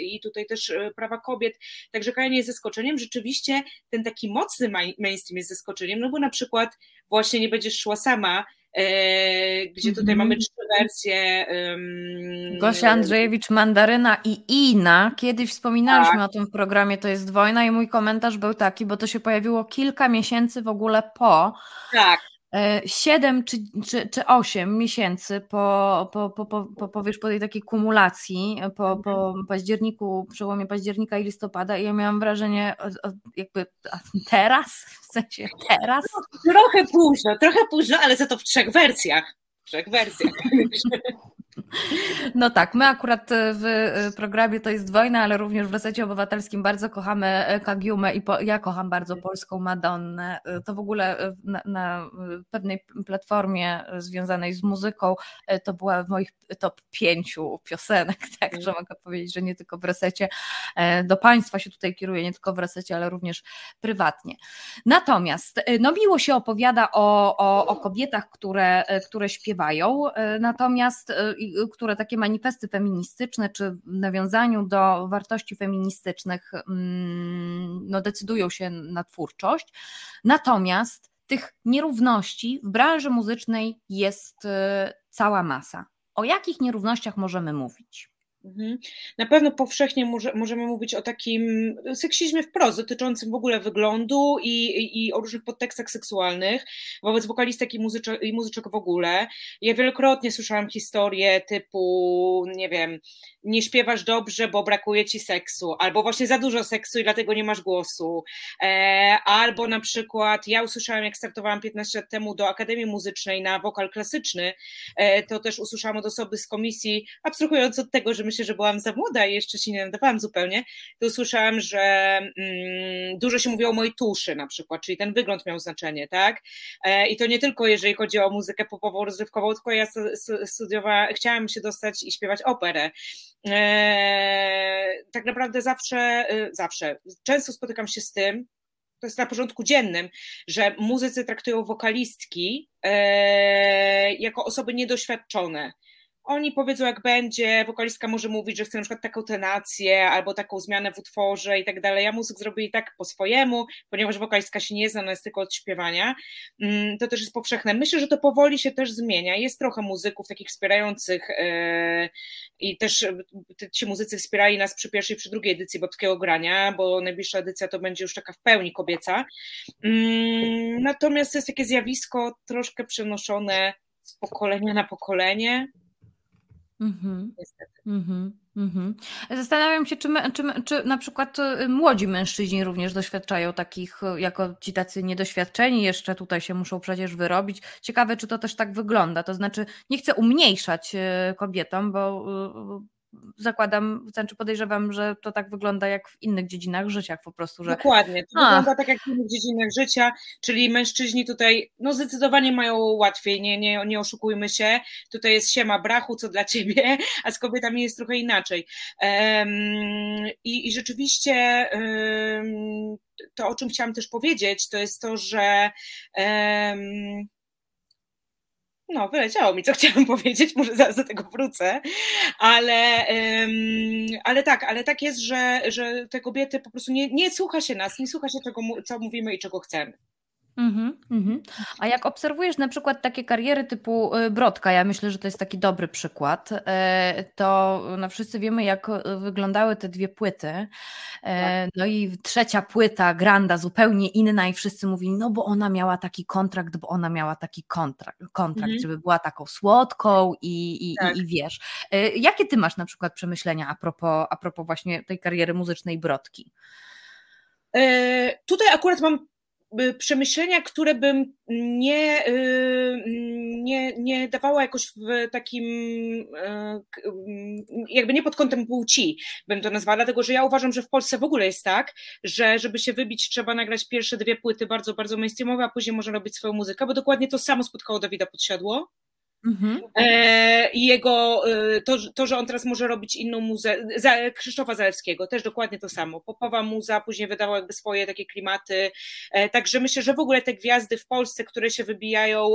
i tutaj też e, prawa kobiet. Także Kaja nie jest zaskoczeniem. Rzeczywiście ten taki mocny mainstream jest zaskoczeniem, no bo na przykład właśnie nie będziesz szła sama, e, gdzie tutaj mm mamy trzy wersje. Um, Gosia Andrzejewicz, Mandaryna i Ina. Kiedyś wspominaliśmy tak. o tym w programie To jest wojna i mój komentarz był taki, bo to się pojawiło kilka miesięcy w ogóle po. Tak. 7 e, czy, czy, czy 8 miesięcy po, po, po, po, po, wiesz, po tej takiej kumulacji, po, po październiku, przełomie października i listopada i ja miałam wrażenie jakby teraz, w sensie teraz. Trochę późno, trochę późno, ale za to w trzech wersjach. W trzech wersjach. <laughs> No tak, my akurat w programie to jest wojna, ale również w Resecie Obywatelskim bardzo kochamy Kagiumę i po, ja kocham bardzo polską Madonnę. To w ogóle na, na, pewnej platformie związanej z muzyką to była w moich top pięciu piosenek, <laughs> także mogę powiedzieć, że nie tylko w Resecie. Do Państwa się tutaj kieruję, nie tylko w Resecie, ale również prywatnie. Natomiast no miło się opowiada o, o, o kobietach, które, które śpiewają, natomiast które takie manifesty feministyczne, czy w nawiązaniu do wartości feministycznych mm, no, decydują się na twórczość. Natomiast tych nierówności w branży muzycznej jest y, cała masa. O jakich nierównościach możemy mówić? Mhm. Na pewno powszechnie może, możemy mówić o takim seksizmie wprost, dotyczącym w ogóle wyglądu i, i o różnych podtekstach seksualnych wobec wokalistek i, muzyczek, i muzyczek w ogóle. Ja wielokrotnie słyszałam historie typu, nie wiem, nie śpiewasz dobrze, bo brakuje ci seksu, albo właśnie za dużo seksu i dlatego nie masz głosu, e, albo na przykład ja usłyszałam, jak startowałam 15 lat temu do Akademii Muzycznej na wokal klasyczny, e, to też usłyszałam od osoby z komisji, abstrahując od tego, że myślę, że byłam za młoda i jeszcze się nie nadawałam zupełnie, to usłyszałam, że mm, dużo się mówiło o mojej tuszy na przykład, czyli ten wygląd miał znaczenie, tak? E, I to nie tylko jeżeli chodzi o muzykę popową, rozrywkową, tylko ja studiowałam, chciałam się dostać i śpiewać operę. E, tak naprawdę zawsze, e, zawsze, często spotykam się z tym, to jest na porządku dziennym, że muzycy traktują wokalistki jako osoby niedoświadczone oni powiedzą jak będzie, wokalistka może mówić, że chce na przykład taką tenację albo taką zmianę w utworze i tak dalej, Ja muzyk zrobili tak po swojemu, ponieważ wokalistka się nie zna, ona jest tylko od śpiewania, mm, to też jest powszechne. Myślę, że to powoli się też zmienia, jest trochę muzyków takich wspierających yy, i też ci muzycy wspierali nas przy pierwszej, przy drugiej edycji Babskiego Grania, bo najbliższa edycja to będzie już taka w pełni kobieca, mm, natomiast to jest takie zjawisko troszkę przenoszone z pokolenia na pokolenie, Mhm. Mhm. Mhm. Zastanawiam się, czy, my, czy, czy na przykład y, młodzi mężczyźni również doświadczają takich, y, jako ci tacy niedoświadczeni, jeszcze tutaj się muszą przecież wyrobić. Ciekawe, czy to też tak wygląda. To znaczy, nie chcę umniejszać y, kobietom, bo zakładam, znaczy podejrzewam, że to tak wygląda jak w innych dziedzinach życia po prostu. Że... Dokładnie, to A. wygląda tak jak w innych dziedzinach życia, czyli mężczyźni tutaj no zdecydowanie mają łatwiej, nie, nie, nie oszukujmy się, tutaj jest siema brachu, co dla ciebie, <laughs> a z kobietami jest trochę inaczej. Um, i, I rzeczywiście um, to, o czym chciałam też powiedzieć, to jest to, że um, no, wyleciało mi, co chciałam <laughs> powiedzieć, może zaraz do tego wrócę, ale, ale tak, ale tak jest, że, że te kobiety po prostu nie, nie słucha się nas, nie słucha się tego, co mówimy i czego chcemy. Mhm, mhm. A jak obserwujesz na przykład takie kariery typu y, Brodka, ja myślę, że to jest taki dobry przykład, e, to no wszyscy wiemy, jak y, wyglądały te dwie płyty. E, tak. No i trzecia płyta, Granda, zupełnie inna, i wszyscy mówili, no bo ona miała taki kontrakt, bo ona miała taki kontrakt, kontrakt mhm. żeby była taką słodką i, i, tak. i, i wiesz. E, jakie ty masz na przykład przemyślenia a propos, a propos właśnie tej kariery muzycznej Brodki? Tutaj akurat mam przemyślenia, które bym nie, y, nie, nie dawała jakoś w takim, y, jakby nie pod kątem płci, bym to nazwała, dlatego że ja uważam, że w Polsce w ogóle jest tak, że żeby się wybić, trzeba nagrać pierwsze dwie płyty bardzo, bardzo mainstreamowe, a później można robić swoją muzykę, bo dokładnie to samo spotkało Dawida Podsiadło. Mhm. E, I jego, e, to, to, że on teraz może robić inną muzę, za, Krzysztofa Zalewskiego, też dokładnie to samo. Popowa muza, później wydawał jakby swoje takie klimaty. E, także myślę, że w ogóle te gwiazdy w Polsce, które się wybijają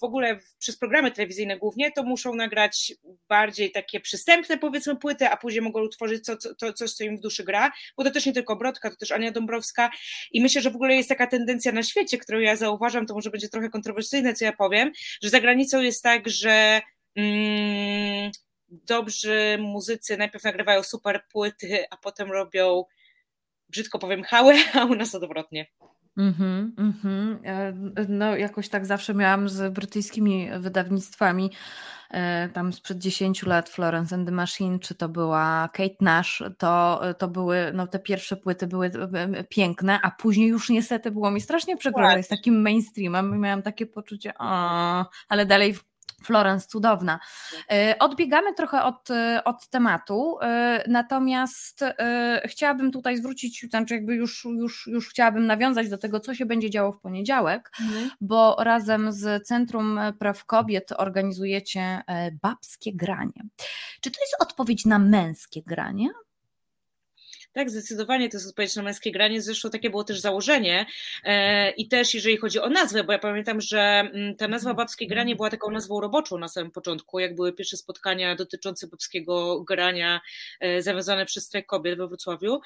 w ogóle przez programy telewizyjne głównie, to muszą nagrać bardziej takie przystępne powiedzmy płyty, a później mogą utworzyć co, co, coś, co im w duszy gra, bo to też nie tylko Brodka, to też Ania Dąbrowska i myślę, że w ogóle jest taka tendencja na świecie, którą ja zauważam, to może będzie trochę kontrowersyjne, co ja powiem, że za granicą jest tak, że mm, dobrzy muzycy najpierw nagrywają super płyty, a potem robią, brzydko powiem, hałę, <laughs> a u nas odwrotnie. Mm-hmm, mm-hmm. No, jakoś tak zawsze miałam z brytyjskimi wydawnictwami, e, tam sprzed 10 lat, Florence and the Machine, czy to była Kate Nash, to, to były, no te pierwsze płyty były e, piękne, a później już niestety było mi strasznie przykro, z takim mainstreamem, miałam takie poczucie, o, ale dalej Florence, cudowna. E, odbiegamy trochę od, e, od tematu, e, natomiast chciałabym tutaj zwrócić, znaczy jakby już, już, już chciałabym nawiązać do tego, co się będzie działo w poniedziałek, mhm. bo razem z Centrum Praw Kobiet organizujecie babskie granie. Czy to jest odpowiedź na męskie granie? Tak, zdecydowanie to jest odpowiedź na męskie granie. Zresztą takie było też założenie. E, I też jeżeli chodzi o nazwę, bo ja pamiętam, że mm, ta nazwa babskie granie była taką nazwą roboczą na samym początku, jak były pierwsze spotkania dotyczące babskiego grania e, zawiązane przez strajk kobiet we Wrocławiu.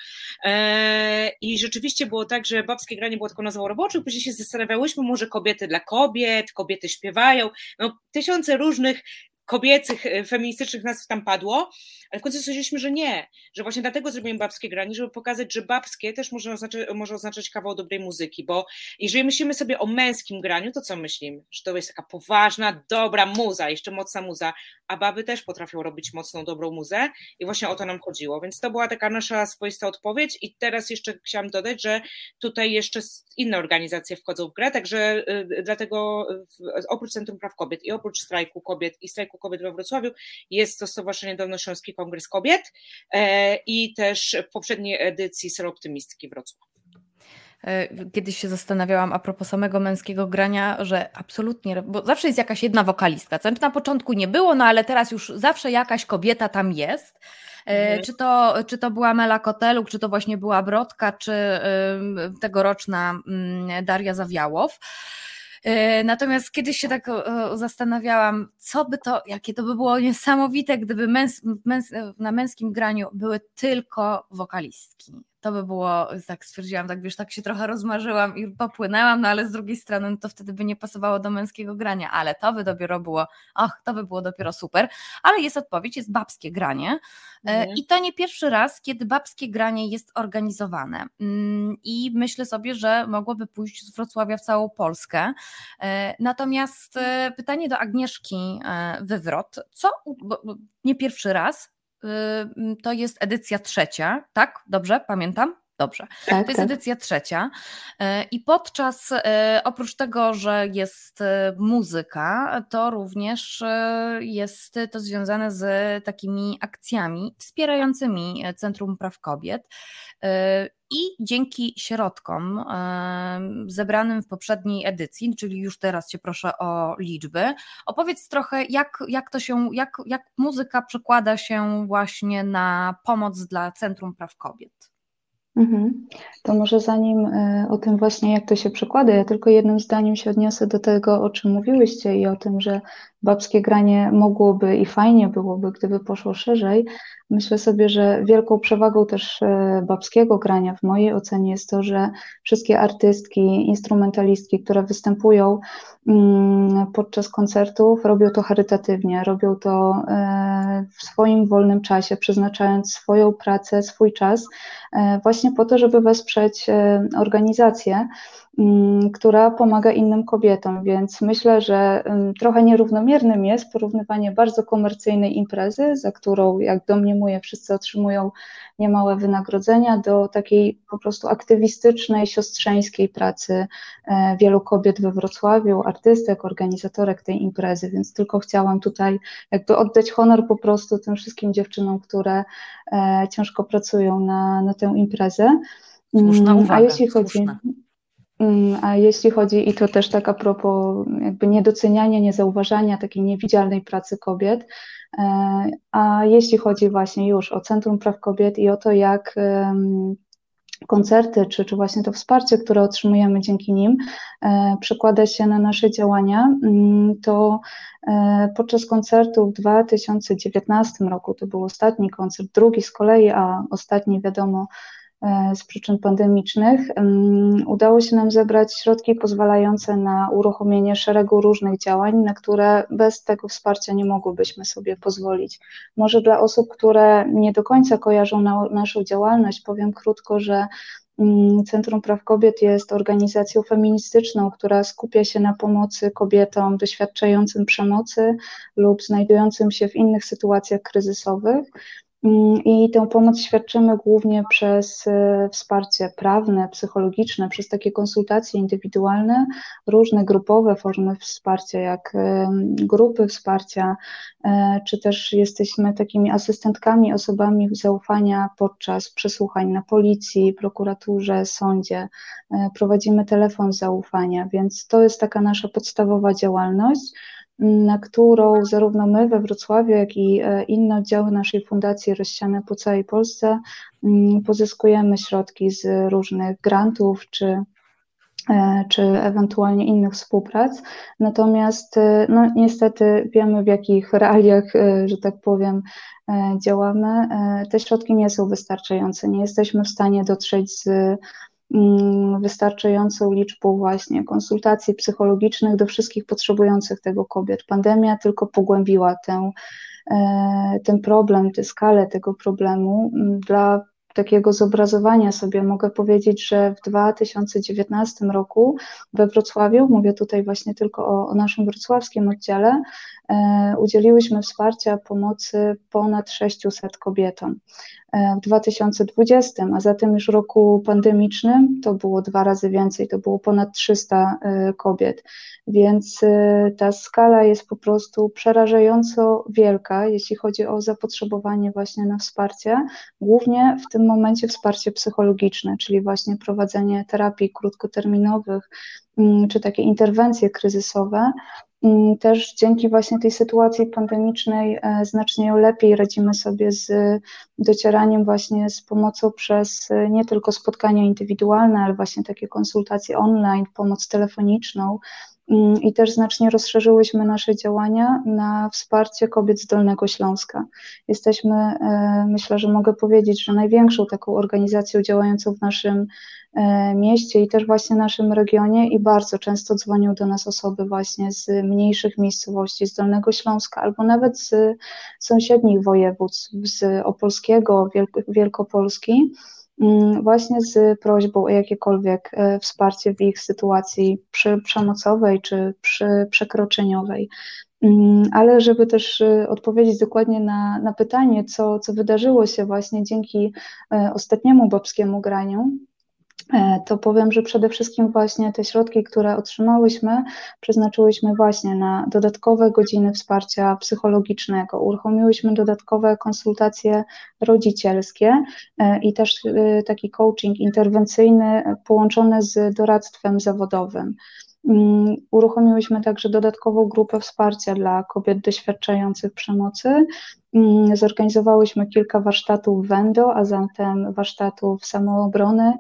E, I rzeczywiście było tak, że babskie granie było taką nazwą roboczą, później się zastanawiałyśmy, może kobiety dla kobiet, kobiety śpiewają, no tysiące różnych kobiecych, feministycznych nazw tam padło, ale w końcu stwierdziliśmy, że nie, że właśnie dlatego zrobimy babskie granie, żeby pokazać, że babskie też może oznaczać, może oznaczać kawał dobrej muzyki, bo jeżeli myślimy sobie o męskim graniu, to co myślimy? Że to jest taka poważna, dobra muza, jeszcze mocna muza, a baby też potrafią robić mocną, dobrą muzę i właśnie o to nam chodziło, więc to była taka nasza swoista odpowiedź i teraz jeszcze chciałam dodać, że tutaj jeszcze inne organizacje wchodzą w grę, także y, dlatego oprócz Centrum Praw Kobiet i oprócz strajku kobiet i strajku kobiet we Wrocławiu jest to Stowarzyszenie Dolnośląski Kongres Kobiet e, i też w poprzedniej edycji Seroptymistki Wrocław. E, kiedyś się zastanawiałam a propos samego męskiego grania, że absolutnie, bo zawsze jest jakaś jedna wokalistka. Znaczy na początku nie było, no ale teraz już zawsze jakaś kobieta tam jest. E, mhm. Czy to, czy to była Mela Koteluk, czy to właśnie była Brodka, czy tegoroczna mm, Daria Zawiałow. E, natomiast kiedyś się tak zastanawiałam, co by to, jakie to by było niesamowite, gdyby męs, męs, na męskim graniu były tylko wokalistki to by było, tak stwierdziłam, tak wiesz, tak się trochę rozmarzyłam i popłynęłam, no ale z drugiej strony no to wtedy by nie pasowało do męskiego grania, ale to by dopiero było, ach, to by było dopiero super, ale jest odpowiedź, jest babskie granie e, mhm. i to nie pierwszy raz, kiedy babskie granie jest organizowane. Mm, i myślę sobie, że mogłoby pójść z Wrocławia w całą Polskę, e, natomiast e, pytanie do Agnieszki Wywrot, co, nie pierwszy raz, to jest edycja trzecia, tak? Dobrze, pamiętam? Dobrze. Tak, to jest tak. edycja trzecia. E, I podczas, e, oprócz tego, że jest e, muzyka, to również jest to związane z takimi akcjami wspierającymi Centrum Praw Kobiet. I dzięki środkom zebranym w poprzedniej edycji, czyli już teraz Cię proszę o liczby, opowiedz trochę, jak, jak to się, jak, jak muzyka przekłada się właśnie na pomoc dla Centrum Praw Kobiet. Mhm. To może zanim e, o tym właśnie, jak to się przekłada, ja tylko jednym zdaniem się odniosę do tego, o czym mówiłyście i o tym, że babskie granie mogłoby i fajnie byłoby, gdyby poszło szerzej. Myślę sobie, że wielką przewagą też e, babskiego grania w mojej ocenie jest to, że wszystkie artystki, instrumentalistki, które występują mm, podczas koncertów, robią to charytatywnie, robią to e, w swoim wolnym czasie, przeznaczając swoją pracę, swój czas e, właśnie po to, żeby wesprzeć organizację, która pomaga innym kobietom, więc myślę, że mm, trochę nierównomiernym jest porównywanie bardzo komercyjnej imprezy, za którą, jak domniemuję, wszyscy otrzymują niemałe wynagrodzenia, do takiej po prostu aktywistycznej, siostrzeńskiej pracy e, wielu kobiet we Wrocławiu, artystek, organizatorek tej imprezy, więc tylko chciałam tutaj jakby oddać honor po prostu tym wszystkim dziewczynom, które e, ciężko pracują na, na tę imprezę. Słuszna mm, uwaga, A jeśli chodzi. Słuszna. Mm, a jeśli chodzi, i to też tak a propos jakby niedoceniania, niezauważania takiej niewidzialnej pracy kobiet, e, a jeśli chodzi właśnie już o Centrum Praw Kobiet i o to, jak koncerty, czy, czy właśnie to wsparcie, które otrzymujemy dzięki nim, e, przekłada się na nasze działania, mm, to e, podczas koncertu w 2019 roku, to był ostatni koncert, drugi z kolei, a ostatni wiadomo z przyczyn pandemicznych, udało się nam zebrać środki pozwalające na uruchomienie szeregu różnych działań, na które bez tego wsparcia nie mogłybyśmy sobie pozwolić. Może dla osób, które nie do końca kojarzą na, naszą działalność, powiem krótko, że Centrum Praw Kobiet jest organizacją feministyczną, która skupia się na pomocy kobietom doświadczającym przemocy lub znajdującym się w innych sytuacjach kryzysowych. Mm, I tę pomoc świadczymy głównie przez e, wsparcie prawne, psychologiczne, przez takie konsultacje indywidualne, różne grupowe formy wsparcia, jak grupy wsparcia, e, czy też jesteśmy takimi asystentkami, osobami zaufania podczas przesłuchań na policji, prokuraturze, sądzie. E, prowadzimy telefon zaufania, więc to jest taka nasza podstawowa działalność na którą zarówno my we Wrocławiu, jak i e, inne oddziały naszej fundacji rozsiane po całej Polsce mm, pozyskujemy środki z różnych grantów czy e, czy ewentualnie innych współprac. Natomiast e, no, niestety wiemy, w jakich realiach, że tak powiem, działamy. Te środki nie są wystarczające. Nie jesteśmy w stanie dotrzeć z wystarczającą liczbą właśnie konsultacji psychologicznych do wszystkich potrzebujących tego kobiet. Pandemia tylko pogłębiła tę, e, ten problem, tę skalę tego problemu. Mm, dla takiego zobrazowania sobie mogę powiedzieć, że w 2019 roku we Wrocławiu, mówię tutaj właśnie tylko o, o naszym wrocławskim oddziale, udzieliłyśmy wsparcia pomocy ponad 600 kobietom. E, w 2020, a zatem już roku pandemicznym, to było dwa razy więcej, to było ponad 300 e, kobiet. Więc e, ta skala jest po prostu przerażająco wielka, jeśli chodzi o zapotrzebowanie właśnie na wsparcie, głównie w tym momencie wsparcie psychologiczne, czyli właśnie prowadzenie terapii krótkoterminowych, mm, czy takie interwencje kryzysowe, też dzięki właśnie tej sytuacji pandemicznej e, znacznie lepiej radzimy sobie z docieraniem właśnie z pomocą przez e, nie tylko spotkania indywidualne, ale właśnie takie konsultacje online, pomoc telefoniczną. I też znacznie rozszerzyłyśmy nasze działania na wsparcie kobiet z Dolnego Śląska. Jesteśmy, e, myślę, że mogę powiedzieć, że największą taką organizacją działającą w naszym E, mieście i też właśnie naszym regionie i bardzo często dzwonią do nas osoby właśnie z mniejszych miejscowości, z Dolnego Śląska albo nawet z sąsiednich województw, z Opolskiego, Wielk Wielkopolski, mm, właśnie z prośbą o jakiekolwiek e, wsparcie w ich sytuacji przy przemocowej czy przy przekroczeniowej. Mm, ale żeby też odpowiedzieć dokładnie na, na pytanie, co, co wydarzyło się właśnie dzięki ostatniemu babskiemu graniu, E, to powiem, że przede wszystkim właśnie te środki, które otrzymałyśmy, przeznaczyłyśmy właśnie na dodatkowe godziny wsparcia psychologicznego, uruchomiłyśmy dodatkowe konsultacje rodzicielskie e, i też e, taki coaching interwencyjny połączony z doradztwem zawodowym. Mm, uruchomiłyśmy także dodatkową grupę wsparcia dla kobiet doświadczających przemocy. Mm, zorganizowałyśmy kilka warsztatów WENDO, a zatem warsztatów samoobrony,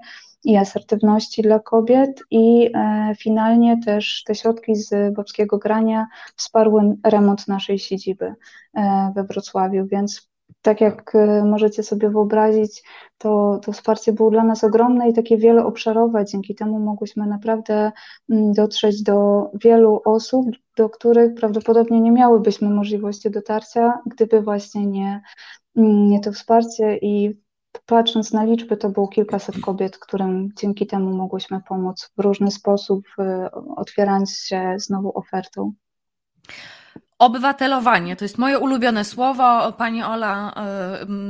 i asertywności dla kobiet i e, finalnie też te środki z Babskiego Grania wsparły remont naszej siedziby e, we Wrocławiu, więc tak jak e, możecie sobie wyobrazić, to, to wsparcie było dla nas ogromne i takie wieloobszarowe. Dzięki temu mogłyśmy naprawdę mm, dotrzeć do wielu osób, do których prawdopodobnie nie miałybyśmy możliwości dotarcia, gdyby właśnie nie, mm, nie to wsparcie i patrząc na liczby, to było kilkaset kobiet, którym dzięki temu mogłyśmy pomóc w różny sposób, otwierając się znowu ofertą. Obywatelowanie to jest moje ulubione słowo. Pani Ola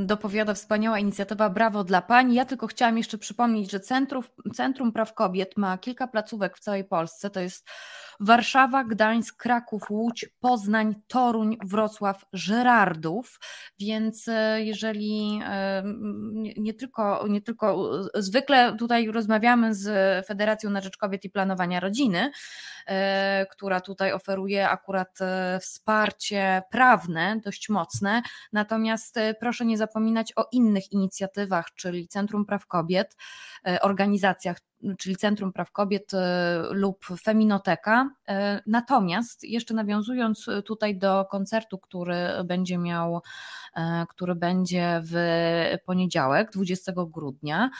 y, dopowiada wspaniała inicjatywa. Brawo dla Pani. Ja tylko chciałam jeszcze przypomnieć, że Centrum, Centrum Praw Kobiet ma kilka placówek w całej Polsce. To jest Warszawa, Gdańsk, Kraków, Łódź, Poznań, Toruń, Wrocław, Żerardów. Więc e, jeżeli e, nie tylko, nie tylko zwykle tutaj rozmawiamy z Federacją na Rzecz Kobiet i Planowania Rodziny, e, która tutaj oferuje akurat wsparcie prawne dość mocne, natomiast proszę nie zapominać o innych inicjatywach, czyli Centrum Praw Kobiet, organizacjach czyli Centrum Praw Kobiet e, lub Feminoteka. E, natomiast jeszcze nawiązując tutaj do koncertu, który będzie miał, e, który będzie w poniedziałek, 20 grudnia,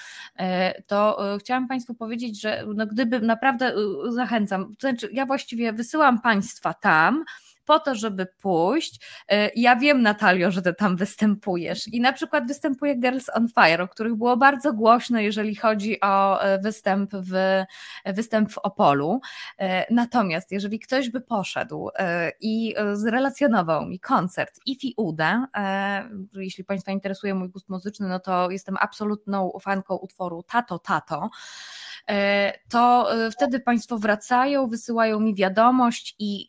to chciałam Państwu powiedzieć, że no gdyby naprawdę zachęcam, to znaczy ja właściwie wysyłam Państwa tam, po to, żeby pójść. E, ja wiem, Natalio, że ty tam występujesz i na przykład występuje Girls on Fire, o których było bardzo głośno, jeżeli chodzi o e, występ w, występ w Opolu. E, natomiast jeżeli ktoś by poszedł i zrelacjonował mi koncert Ifi Uda, jeśli Państwa interesuje mój gust muzyczny, no to jestem absolutną fanką utworu Tato Tato, to wtedy Państwo wracają, wysyłają mi wiadomość i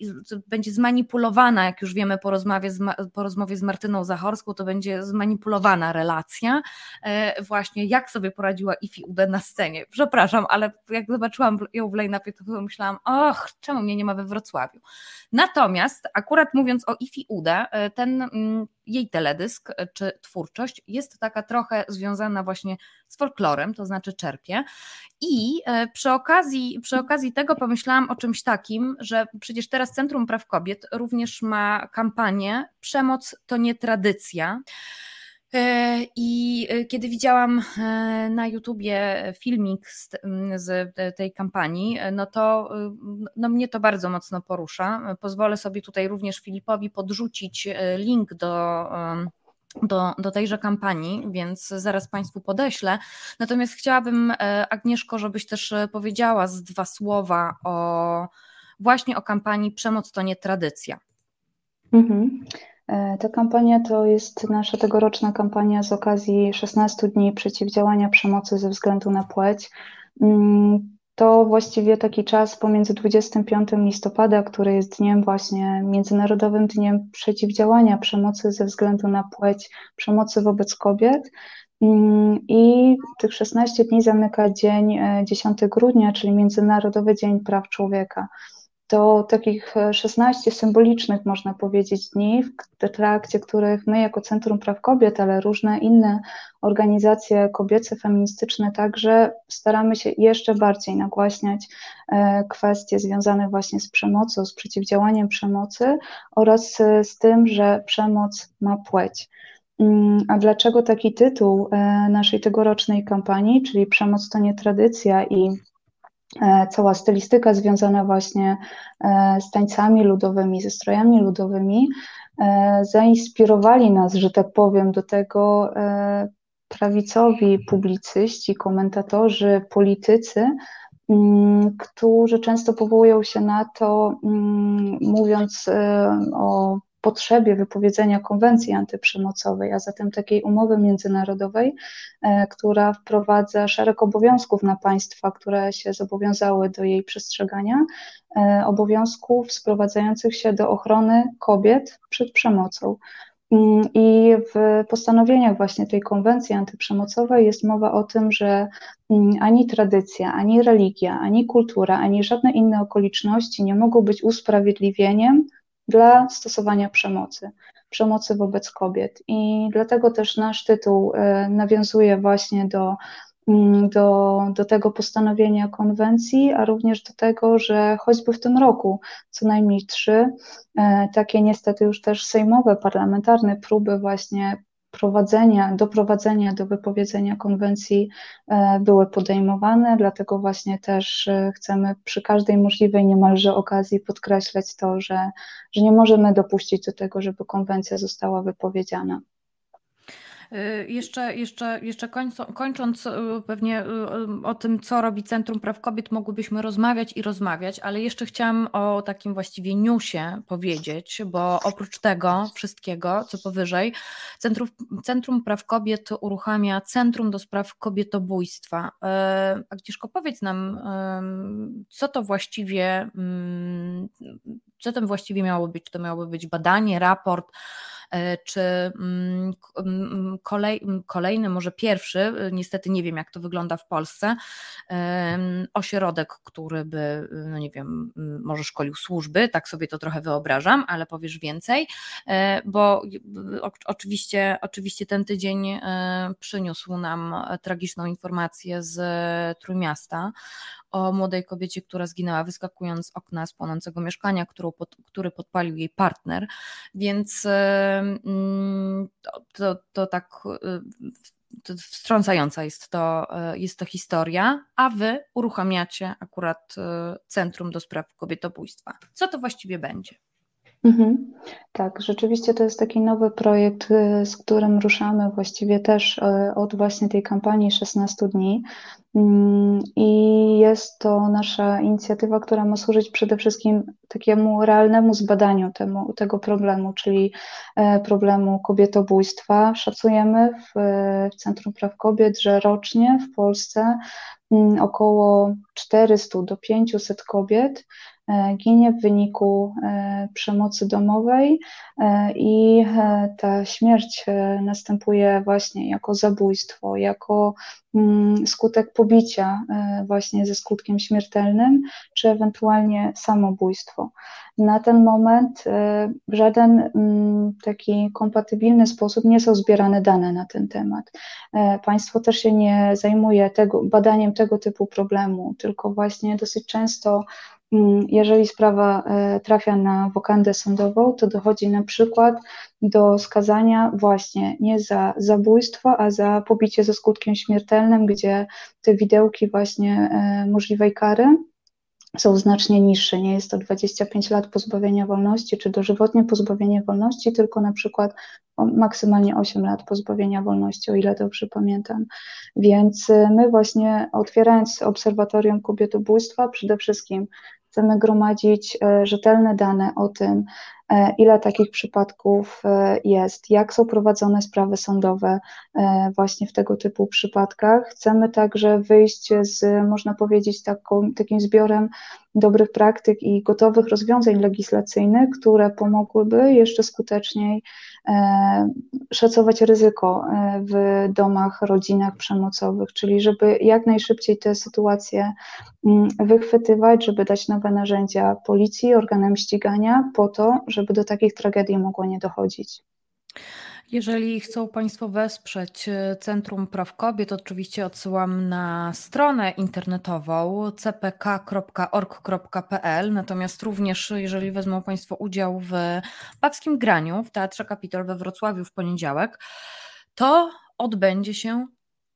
będzie zmanipulowana, jak już wiemy po rozmowie z, po rozmowie z Martyną Zachorską, to będzie zmanipulowana relacja, e, właśnie jak sobie poradziła Ifi Ude na scenie. Przepraszam, ale jak zobaczyłam ją w line-upie, to myślałam, och, czemu mnie nie ma we Wrocławiu. Natomiast akurat mówiąc o Ifi Ude, e, ten mm, jej teledysk e, czy twórczość jest taka trochę związana właśnie z folklorem, to znaczy czerpie. I e, przy okazji, przy okazji tego pomyślałam o czymś takim, że przecież teraz Centrum Praw Kobiet również ma kampanię Przemoc to nie tradycja. E, I kiedy widziałam na YouTubie filmik z, z, tej kampanii, no to no mnie to bardzo mocno porusza. Pozwolę sobie tutaj również Filipowi podrzucić link do do, do tejże kampanii, więc zaraz Państwu podeślę. Natomiast chciałabym, e, Agnieszko, żebyś też e, powiedziała z dwa słowa o właśnie o kampanii Przemoc to nie tradycja. Mhm. E, ta kampania to jest nasza tegoroczna kampania z okazji 16 dni przeciwdziałania przemocy ze względu na płeć. Mm, to właściwie taki czas pomiędzy 25 listopada, który jest dniem właśnie Międzynarodowym Dniem Przeciwdziałania Przemocy ze względu na płeć, przemocy wobec kobiet. Mm, I tych 16 dni zamyka dzień 10 e, grudnia, czyli Międzynarodowy Dzień Praw Człowieka to takich 16 e, symbolicznych, można powiedzieć, dni, w trakcie których my, jako Centrum Praw Kobiet, ale różne inne organizacje kobiece, feministyczne, także staramy się jeszcze bardziej nagłaśniać e, kwestie związane właśnie z przemocą, z przeciwdziałaniem przemocy oraz e, z tym, że przemoc ma płeć. Mm, a dlaczego taki tytuł naszej tegorocznej kampanii, czyli Przemoc to nie tradycja i cała stylistyka związana właśnie e, z tańcami ludowymi, ze strojami ludowymi, e, zainspirowali nas, że tak powiem, do tego prawicowi publicyści, komentatorzy, politycy, mm, którzy często powołują się na to, mm, mówiąc o potrzebie wypowiedzenia konwencji antyprzemocowej, a zatem takiej umowy międzynarodowej, e, która wprowadza szereg obowiązków na państwa, które się zobowiązały do jej przestrzegania, e, obowiązków sprowadzających się do ochrony kobiet przed przemocą. Mm, I w postanowieniach właśnie tej konwencji antyprzemocowej jest mowa o tym, że mm, ani tradycja, ani religia, ani kultura, ani żadne inne okoliczności nie mogą być usprawiedliwieniem dla stosowania przemocy, przemocy wobec kobiet. I dlatego też nasz tytuł e, nawiązuje właśnie do, mm, do, do tego postanowienia konwencji, a również do tego, że choćby w tym roku co najmniej trzy e, takie niestety już też sejmowe, parlamentarne próby właśnie prowadzenia, doprowadzenia do wypowiedzenia konwencji e, były podejmowane, dlatego właśnie też e, chcemy przy każdej możliwej niemalże okazji podkreślać to, że, że nie możemy dopuścić do tego, żeby konwencja została wypowiedziana. Y, jeszcze, jeszcze, jeszcze kończąc y, pewnie y, o tym, co robi Centrum Praw Kobiet, mogłybyśmy rozmawiać i rozmawiać, ale jeszcze chciałam o takim właściwie newsie powiedzieć, bo oprócz tego wszystkiego, co powyżej, Centrum, Centrum Praw Kobiet uruchamia Centrum do Spraw Kobietobójstwa. Agnieszko, powiedz nam, co to właściwie, mm, co tam właściwie miało być? To miało być badanie, raport, czy mm, mm, kolej, kolejny, może pierwszy, e, niestety nie wiem jak to wygląda w Polsce, ośrodek, który by, no nie wiem, może szkolił służby, tak sobie to trochę wyobrażam, ale powiesz więcej, e, bo oczywiście, oczywiście ten tydzień przyniósł nam tragiczną informację z Trójmiasta o młodej kobiecie, która zginęła wyskakując z okna z płonącego mieszkania, pod, który podpalił jej partner. Więc mm, to, to, to tak to wstrząsająca jest to, jest to historia, a wy uruchamiacie akurat Centrum do Spraw Kobietobójstwa. Co to właściwie będzie? Mhm. Tak, rzeczywiście to jest taki nowy projekt, y, z którym ruszamy właściwie też y, od właśnie tej kampanii 16 dni. Mm, I jest to nasza inicjatywa, która ma służyć przede wszystkim takiemu realnemu zbadaniu temu, tego problemu, czyli e, problemu kobietobójstwa. Szacujemy w, w Centrum Praw Kobiet, że rocznie w Polsce mm, około 400 do 500 kobiet E, ginie w wyniku e, przemocy domowej e, i ta śmierć następuje właśnie jako zabójstwo, jako mm, skutek pobicia właśnie ze skutkiem śmiertelnym, czy ewentualnie samobójstwo. Na ten moment żaden mm, taki kompatybilny sposób nie są zbierane dane na ten temat. Państwo też się nie zajmuje tego, badaniem tego typu problemu, tylko właśnie dosyć często jeżeli sprawa e, trafia na wokandę sądową, to dochodzi na przykład do skazania właśnie nie za zabójstwo, a za pobicie ze skutkiem śmiertelnym, gdzie te widełki właśnie e, możliwej kary są znacznie niższe. Nie jest to 25 lat pozbawienia wolności czy dożywotnie pozbawienie wolności, tylko na przykład maksymalnie 8 lat pozbawienia wolności, o ile dobrze pamiętam. Więc e, my właśnie otwierając obserwatorium kobietobójstwa, przede wszystkim Chcemy gromadzić e, rzetelne dane o tym, ile takich przypadków e, jest, jak są prowadzone sprawy sądowe właśnie w tego typu przypadkach. Chcemy także wyjść z, można powiedzieć, taką, takim zbiorem dobrych praktyk i gotowych rozwiązań legislacyjnych, które pomogłyby jeszcze skuteczniej e, szacować ryzyko e, w domach, rodzinach przemocowych, czyli żeby jak najszybciej te sytuacje mm, wychwytywać, żeby dać nowe narzędzia policji, organom ścigania po to, żeby do takich tragedii mogło nie dochodzić. Jeżeli chcą Państwo wesprzeć e, Centrum Praw Kobiet, oczywiście odsyłam na stronę internetową cpk.org.pl. Natomiast również, jeżeli wezmą Państwo udział w babskim graniu w Teatrze Kapitol we Wrocławiu w poniedziałek, to odbędzie się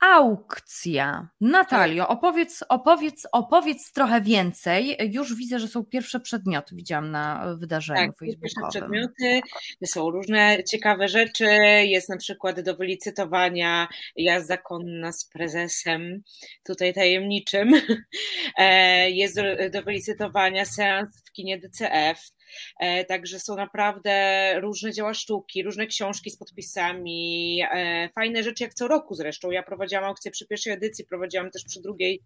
aukcja. Natalio, opowiedz, opowiedz, opowiedz trochę więcej. Już widzę, że są pierwsze przedmioty, widziałam na wydarzeniu tak, facebookowym. Pierwsze przedmioty, są różne ciekawe rzeczy, jest na przykład do wylicytowania jazda konna z prezesem, tutaj tajemniczym, <laughs> e, jest do, do wylicytowania seans w kinie DCF, także są naprawdę różne dzieła sztuki, różne książki z podpisami, e, fajne rzeczy jak co roku zresztą. Ja prowadziłam aukcję przy pierwszej edycji, prowadziłam też przy drugiej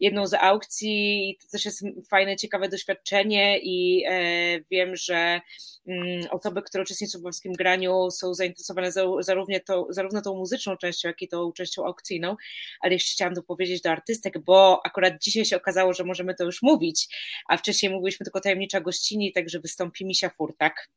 jedną z aukcji i to też jest fajne, ciekawe doświadczenie i e, wiem, że osoby, które uczestniczą w polskim graniu są zainteresowane zarówno, to, zarówno tą muzyczną częścią, jak i tą częścią aukcyjną, ale jeszcze chciałam dopowiedzieć do artystek, bo akurat dzisiaj się okazało, że możemy to już mówić, a wcześniej mówiliśmy tylko tajemnicza gościni, także wystąpi Misia Furtak.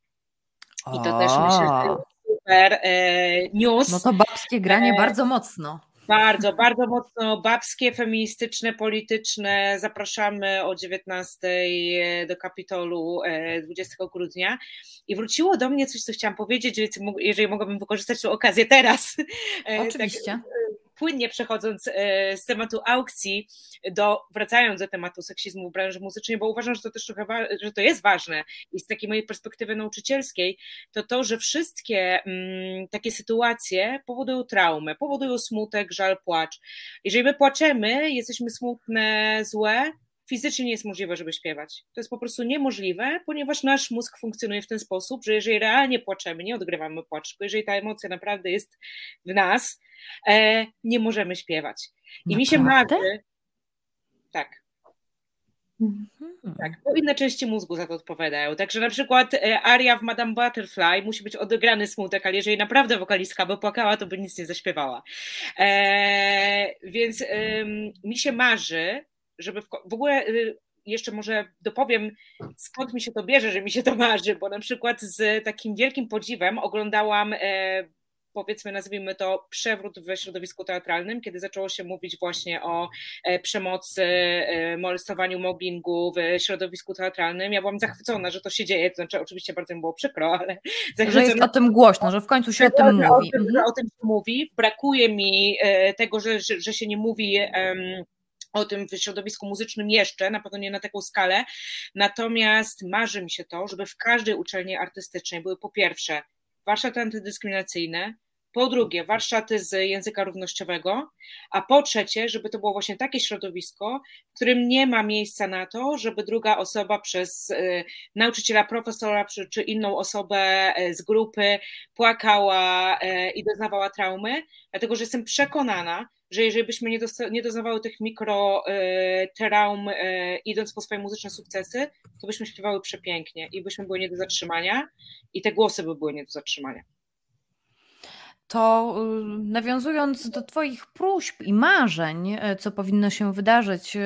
I to też myślę, że super e, news. No to babskie granie e, bardzo mocno. Bardzo, bardzo mocno babskie, feministyczne, polityczne. Zapraszamy o 19 do Kapitolu 20 e, grudnia. I wróciło do mnie coś, co chciałam powiedzieć, jeżeli mogłabym wykorzystać tę okazję teraz. Oczywiście. Tak, płynnie przechodząc e, z tematu aukcji do, wracając do tematu seksizmu w branży muzycznej, bo uważam, że to też trochę, że to jest ważne i z takiej mojej perspektywy nauczycielskiej, to to, że wszystkie mm, takie sytuacje powodują traumę, powodują smutek, żal, płacz. Jeżeli my płaczemy, jesteśmy smutne, złe, fizycznie nie jest możliwe, żeby śpiewać. To jest po prostu niemożliwe, ponieważ nasz mózg funkcjonuje w ten sposób, że jeżeli realnie płaczemy, nie odgrywamy płaczku, jeżeli ta emocja naprawdę jest w nas, e, nie możemy śpiewać. I naprawdę? mi się marzy. Tak. Hmm. Tak, bo inne części mózgu za to odpowiadają. Także na przykład e, aria w Madame Butterfly musi być odegrany smutek, ale jeżeli naprawdę wokalistka by płakała, to by nic nie zaśpiewała. E, więc mi się marzy, żeby w, w ogóle y, jeszcze może dopowiem, skąd mi się to bierze, że mi się to marzy, bo na przykład z takim wielkim podziwem oglądałam e, powiedzmy, nazwijmy to, przewrót w środowisku teatralnym, kiedy zaczęło się mówić właśnie o e, przemocy, e, molestowaniu, mobbingu w środowisku teatralnym. Ja byłam zachwycona, że to się dzieje, to znaczy oczywiście bardzo mi było przykro, ale... <laughs> Że jest o tym głośno, że w końcu się o tym mówi. O tym, mhm. o tym się mówi. Brakuje mi tego, że, że, że się nie mówi o tym w środowisku muzycznym jeszcze, na pewno nie na taką skalę. Natomiast marzy mi się to, żeby w każdej uczelni artystycznej były po pierwsze warsztaty antydyskryminacyjne, po drugie warsztaty z języka równościowego, a po trzecie, żeby to było właśnie takie środowisko, w którym nie ma miejsca na to, żeby druga osoba przez y, nauczyciela, profesora czy, inną osobę y, z grupy płakała y, i doznawała traumy, dlatego że jestem przekonana, że jeżeli byśmy nie, nie doznawały tych mikro traum, idąc po swoje muzyczne sukcesy, to byśmy śpiewały przepięknie i byśmy były nie do zatrzymania i te głosy by były nie do zatrzymania. To y, nawiązując do Twoich próśb i marzeń, e, co powinno się wydarzyć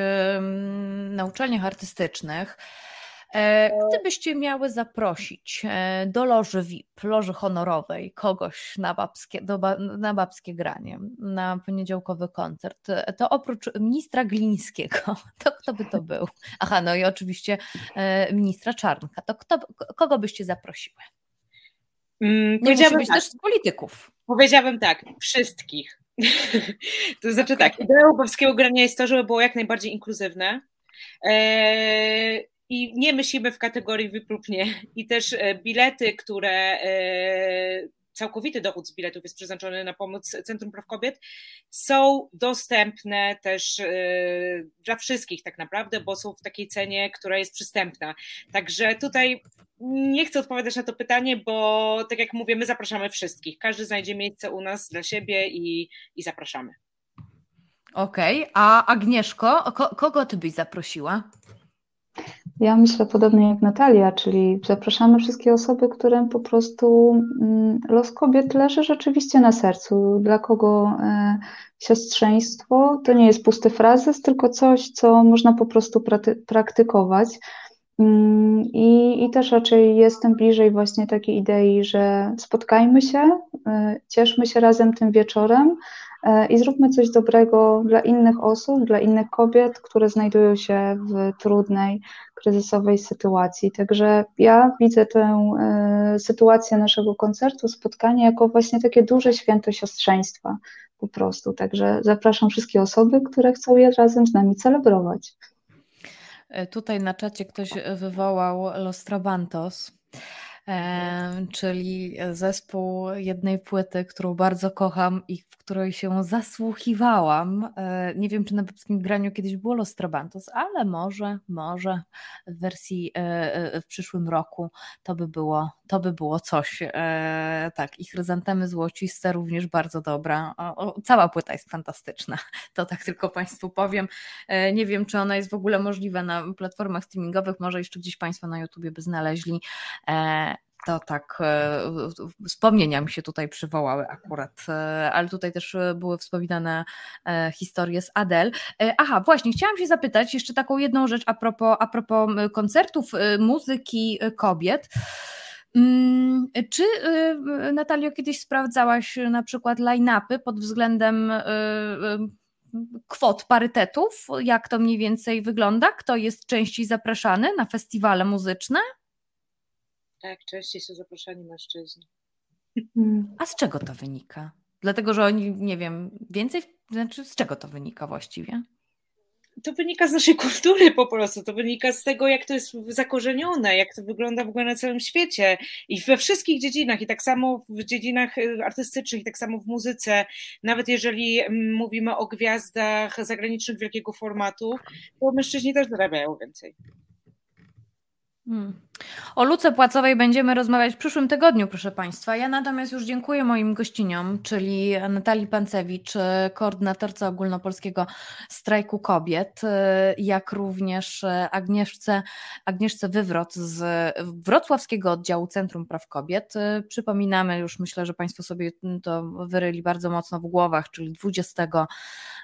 na uczelniach artystycznych, e, gdybyście miały zaprosić e, do loży VIP, loży honorowej, kogoś na babskie, do, na babskie granie, na poniedziałkowy koncert, to oprócz ministra Glińskiego, <laughs> to kto by to był? Aha, no i oczywiście ministra Czarnka, to kto, kogo byście zaprosiły? Mm, nie musi być tak. też z polityków. Powiedziałabym tak, wszystkich. <laughs> to znaczy okay. tak, ideą polskiego grania jest to, żeby było jak najbardziej inkluzywne. Eee, I nie myślimy w kategorii VIP lub nie. I też e, bilety, które e, całkowity dochód z biletów jest przeznaczony na pomoc Centrum Praw Kobiet, są dostępne też e, dla wszystkich tak naprawdę, bo są w takiej cenie, która jest przystępna. Także tutaj nie chcę odpowiadać na to pytanie, bo tak jak mówię, my zapraszamy wszystkich. Każdy znajdzie miejsce u nas dla siebie i, i zapraszamy. Okej, okay. a Agnieszko, ko kogo ty byś zaprosiła? Ja myślę podobnie jak Natalia, czyli zapraszamy wszystkie osoby, którym po prostu mm, los kobiet leży rzeczywiście na sercu. Dla kogo e, siostrzeństwo to nie jest pusty frazes, tylko coś, co można po prostu praktykować. Mm, I, I też raczej jestem bliżej właśnie takiej idei, że spotkajmy się, y, cieszmy się razem tym wieczorem, i zróbmy coś dobrego dla innych osób, dla innych kobiet, które znajdują się w trudnej, kryzysowej sytuacji. Także ja widzę tę sytuację naszego koncertu, spotkania jako właśnie takie duże święto siostrzeństwa po prostu. Także zapraszam wszystkie osoby, które chcą je razem z nami celebrować. E, tutaj na czacie ktoś wywołał Los Trabantos, e, czyli zespół jednej płyty, którą bardzo kocham i w której się zasłuchiwałam. E, nie wiem, czy na polskim graniu kiedyś było Los Trabantos, ale może, może w wersji w przyszłym roku to by było, to by było coś. Tak, ich chryzantemy złociste również bardzo dobra. Cała płyta jest fantastyczna. <laughs> To tak tylko Państwu powiem. Nie wiem, czy ona jest w ogóle możliwa na platformach streamingowych, może jeszcze gdzieś Państwo na YouTubie by znaleźli to tak e, wspomnienia mi się tutaj przywołały akurat, e, ale tutaj też e, były wspominane historie z Adel. Aha, właśnie, chciałam się zapytać jeszcze taką jedną rzecz a propos, a propos koncertów muzyki kobiet. Mm, czy Natalio kiedyś sprawdzałaś na przykład line-upy pod względem kwot parytetów? Jak to mniej więcej wygląda? Kto jest częściej zapraszany na festiwale muzyczne? Tak, częściej są zapraszani mężczyźni. A z czego to wynika? Dlatego, że oni, nie wiem, więcej, znaczy z czego to wynika właściwie? To wynika z naszej kultury po prostu, to wynika z tego, jak to jest zakorzenione, jak to wygląda w ogóle na całym świecie i we wszystkich dziedzinach, i tak samo w dziedzinach y, artystycznych, i tak samo w muzyce. Nawet jeżeli mm, mówimy o gwiazdach zagranicznych wielkiego formatu, to mężczyźni też zarabiają więcej. Hmm. O luce płacowej będziemy rozmawiać w przyszłym tygodniu, proszę Państwa. Ja natomiast już dziękuję moim gościniom, czyli Natalii Pancewicz, koordynatorce ogólnopolskiego strajku kobiet, jak również Agnieszce, Agnieszce Wywrot z Wrocławskiego Oddziału Centrum Praw Kobiet. Przypominamy już, myślę, że Państwo sobie to wyryli bardzo mocno w głowach, czyli 20,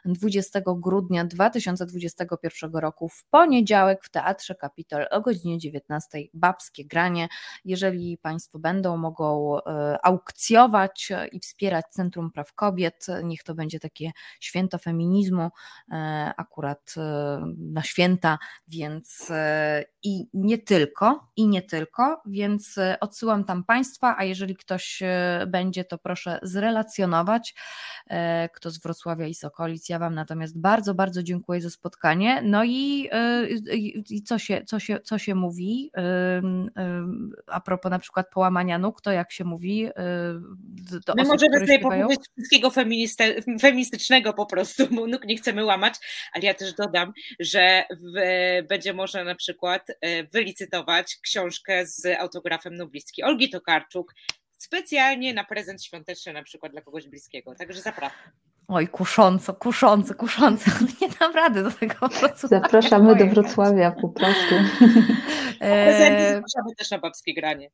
20 grudnia 2021 roku w poniedziałek w Teatrze Kapitol o godzinie 19 babskie granie. Jeżeli Państwo będą, mogą e, aukcjować i wspierać Centrum Praw Kobiet, niech to będzie takie święto feminizmu, e, akurat e, na święta, więc i nie tylko, i nie tylko, więc odsyłam tam Państwa, a jeżeli ktoś będzie, to proszę zrelacjonować, kto z Wrocławia i z okolic. Ja Wam natomiast bardzo, bardzo dziękuję za spotkanie. No i, i co, się, co, się, co się mówi? A propos na przykład połamania nóg, to jak się mówi do My osób, możemy sobie powiedzieć wszystkiego feministycznego po prostu, bo nóg nie chcemy łamać, ale ja też dodam, że w, będzie można na przykład e, wylicytować książkę z autografem noblistki Olgi Tokarczuk, specjalnie na prezent świąteczny na przykład dla kogoś bliskiego, także zapraszam. Oj, kusząco, kusząco, kusząco. <laughs> Nie dam rady do tego po prostu. Zapraszamy do Wrocławia po prostu. <laughs> E, zapraszamy też na babskie granie.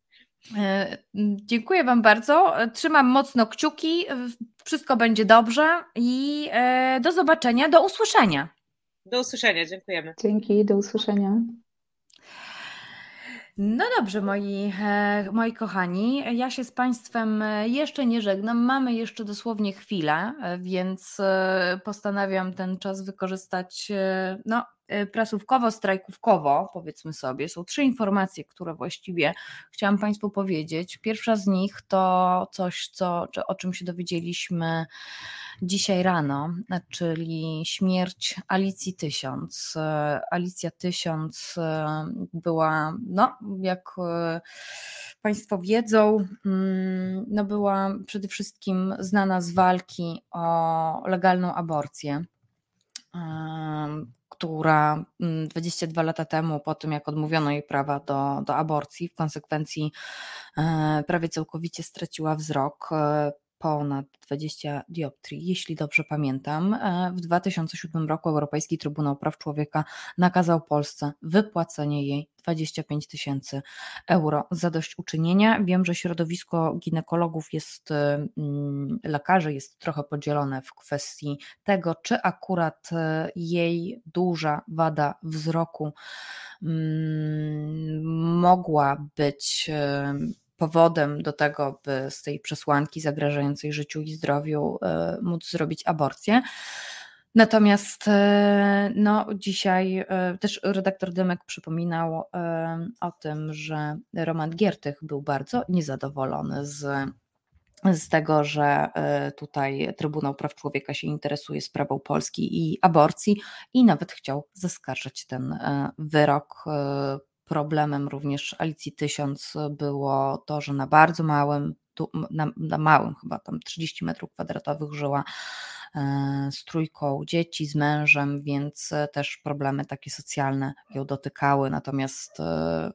E, dziękuję Wam bardzo. Trzymam mocno kciuki. Wszystko będzie dobrze i e, do zobaczenia, do usłyszenia. Do usłyszenia, dziękujemy. Dzięki, do usłyszenia. No dobrze, moi, e, moi kochani, ja się z Państwem e, jeszcze nie żegnam. Mamy jeszcze dosłownie chwilę, e, więc postanawiam ten czas wykorzystać no, prasówkowo, strajkówkowo, powiedzmy sobie. Są trzy informacje, które właściwie chciałam Państwu powiedzieć. Pierwsza z nich to coś, co, o czym się dowiedzieliśmy dzisiaj rano, czyli śmierć Alicji Tysiąc. Alicja Tysiąc e, była, no, jak e, Państwo wiedzą, mm, no była przede wszystkim znana z walki o legalną aborcję e, która 22 mm, lata temu, po tym jak odmówiono jej prawa do, do aborcji, w konsekwencji prawie całkowicie straciła wzrok ponad 20 dioptrii, jeśli dobrze pamiętam. E, w 2007 roku Europejski Trybunał Praw Człowieka nakazał Polsce wypłacenie jej 25 tysięcy euro zadośćuczynienia. Wiem, że środowisko ginekologów jest, mm, lekarzy jest trochę podzielone w kwestii tego, czy akurat e, jej duża wada wzroku mm, mogła być powodem do tego, by z tej przesłanki zagrażającej życiu i zdrowiu móc zrobić aborcję. Natomiast no, dzisiaj też redaktor Dymek przypominał o tym, że Roman Giertych był bardzo niezadowolony z z tego, że tutaj Trybunał Praw Człowieka się interesuje sprawą Polski i aborcji i nawet chciał zaskarżyć ten wyrok problemem również Alicji Tysiąc było to, że na bardzo małym, na, na małym chyba tam 30 metrów kwadratowych żyła e, z trójką dzieci, z mężem, więc też problemy takie socjalne ją dotykały, natomiast e,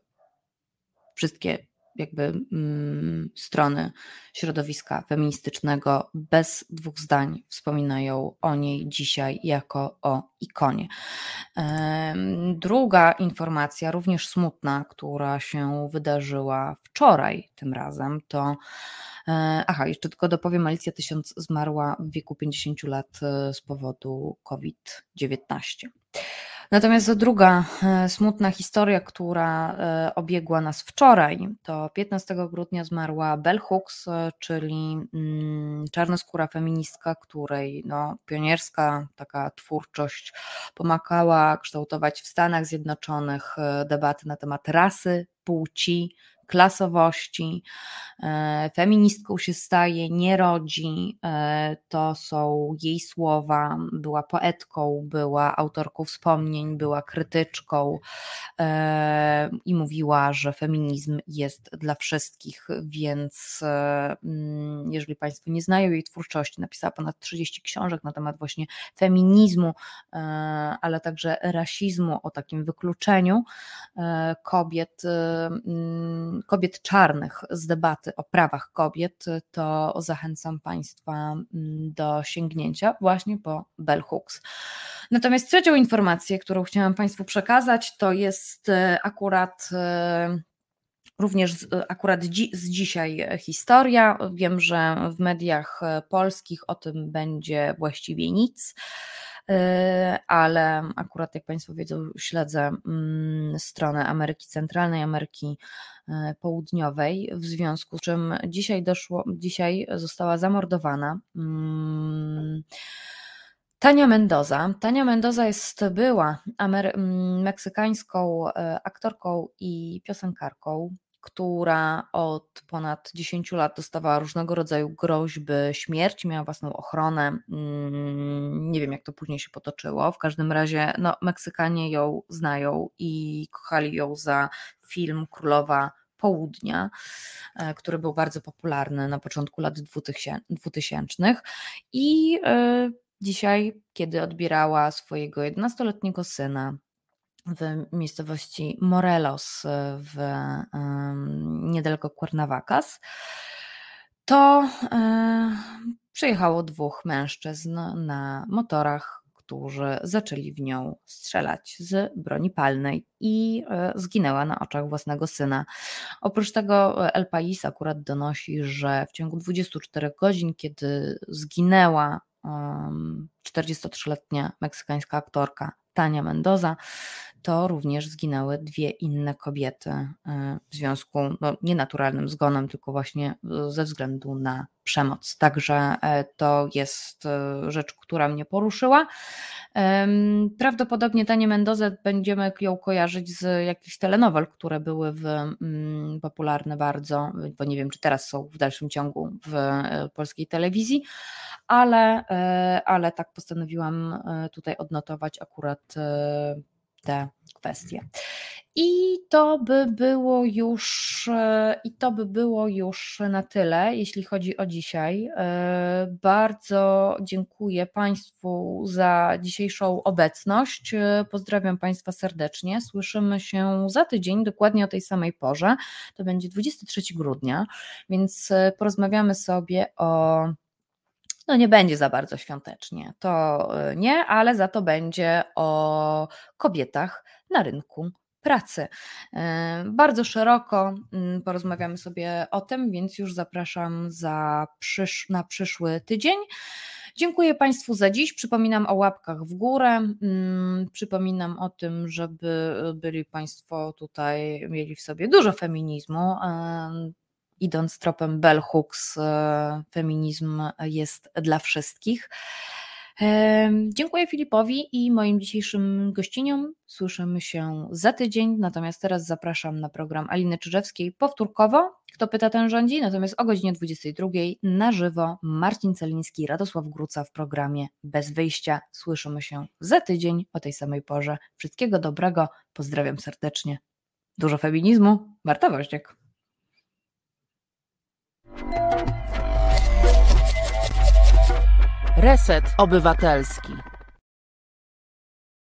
wszystkie jakby mm, strony środowiska feministycznego bez dwóch zdań wspominają o niej dzisiaj jako o ikonie. Druga informacja, również smutna, która się wydarzyła wczoraj tym razem, to e, Aha, jeszcze tylko dopowiem, Alicja Tysiąc zmarła w wieku 50 lat e, z powodu COVID-19. Natomiast druga e, smutna historia, która e, obiegła nas wczoraj, to 15 grudnia zmarła Bell Hooks, e, czyli mm, czarnoskóra feministka, której no, pionierska taka twórczość pomagała kształtować w Stanach Zjednoczonych debaty na temat rasy, płci, klasowości, e, feministką się staje, nie rodzi, e, to są jej słowa, była poetką, była autorką wspomnień, była krytyczką e, i mówiła, że feminizm jest dla wszystkich, więc mm, jeżeli Państwo nie znają jej twórczości, napisała ponad 30 książek na temat właśnie feminizmu, ale także rasizmu, o takim wykluczeniu kobiet mm, kobiet czarnych z debaty o prawach kobiet, to zachęcam Państwa mm, do sięgnięcia właśnie po Bell Hooks. Natomiast trzecią informację, którą chciałam Państwu przekazać, to jest e, akurat e, również akurat dzi z dzisiaj historia. Wiem, że w mediach polskich o tym będzie właściwie nic. Yy, ale akurat jak Państwo wiedzą, śledzę mm, stronę Ameryki Centralnej, Ameryki yy, Południowej, w związku z czym dzisiaj doszło, dzisiaj została zamordowana. Mm, Tania Mendoza. Tania Mendoza jest była Amery- mm, meksykańską yy, aktorką i piosenkarką która od ponad 10 lat dostawała różnego rodzaju groźby śmierci, miała własną ochronę. Mm, nie wiem, jak to później się potoczyło. W każdym razie, no, Meksykanie ją znają i kochali ją za film Królowa Południa, e, który był bardzo popularny na początku lat 2000. I e, dzisiaj, kiedy odbierała swojego 11-letniego syna w miejscowości Morelos e, w, niedaleko Cuernavacas, to e, przyjechało dwóch mężczyzn na motorach, którzy zaczęli w nią strzelać z broni palnej i e, zginęła na oczach własnego syna. Oprócz tego El Pais akurat donosi, że w ciągu 24 godzin, kiedy zginęła 43-letnia meksykańska aktorka Tania Mendoza, to również zginęły dwie inne kobiety e, w związku no, nienaturalnym zgonem, tylko właśnie e, ze względu na przemoc. Także e, to jest rzecz, która mnie poruszyła. Prawdopodobnie Tanie Mendoza będziemy ją kojarzyć z jakichś telenowel, które były w, mm, popularne bardzo, bo nie wiem, czy teraz są w dalszym ciągu w polskiej telewizji, ale, ale tak postanowiłam tutaj odnotować akurat te kwestie. I to by było już e, i to by było już na tyle, jeśli chodzi o dzisiaj. E, bardzo dziękuję Państwu za dzisiejszą obecność. E, pozdrawiam Państwa serdecznie. Słyszymy się za tydzień, dokładnie o tej samej porze. To będzie 23 grudnia, więc porozmawiamy sobie o no nie będzie za bardzo świątecznie, to nie, ale za to będzie o kobietach na rynku pracy. E, bardzo szeroko mm, porozmawiamy sobie o tym, więc już zapraszam za przysz na przyszły tydzień. Dziękuję Państwu za dziś. Przypominam o łapkach w górę. Mm, przypominam o tym, żeby byli Państwo tutaj mieli w sobie dużo feminizmu idąc tropem Bell Hooks, feminizm jest dla wszystkich. Dziękuję Filipowi i moim dzisiejszym gościniom. Słyszymy się za tydzień, natomiast teraz zapraszam na program Aliny Czyżewskiej powtórkowo. Kto pyta, ten rządzi. Natomiast o godzinie 22 na żywo Marcin Celiński, Radosław Gruca w programie Bez Wyjścia. Słyszymy się za tydzień o tej samej porze. Wszystkiego dobrego. Pozdrawiam serdecznie. Dużo feminizmu. Marta Woździak. Reset Obywatelski.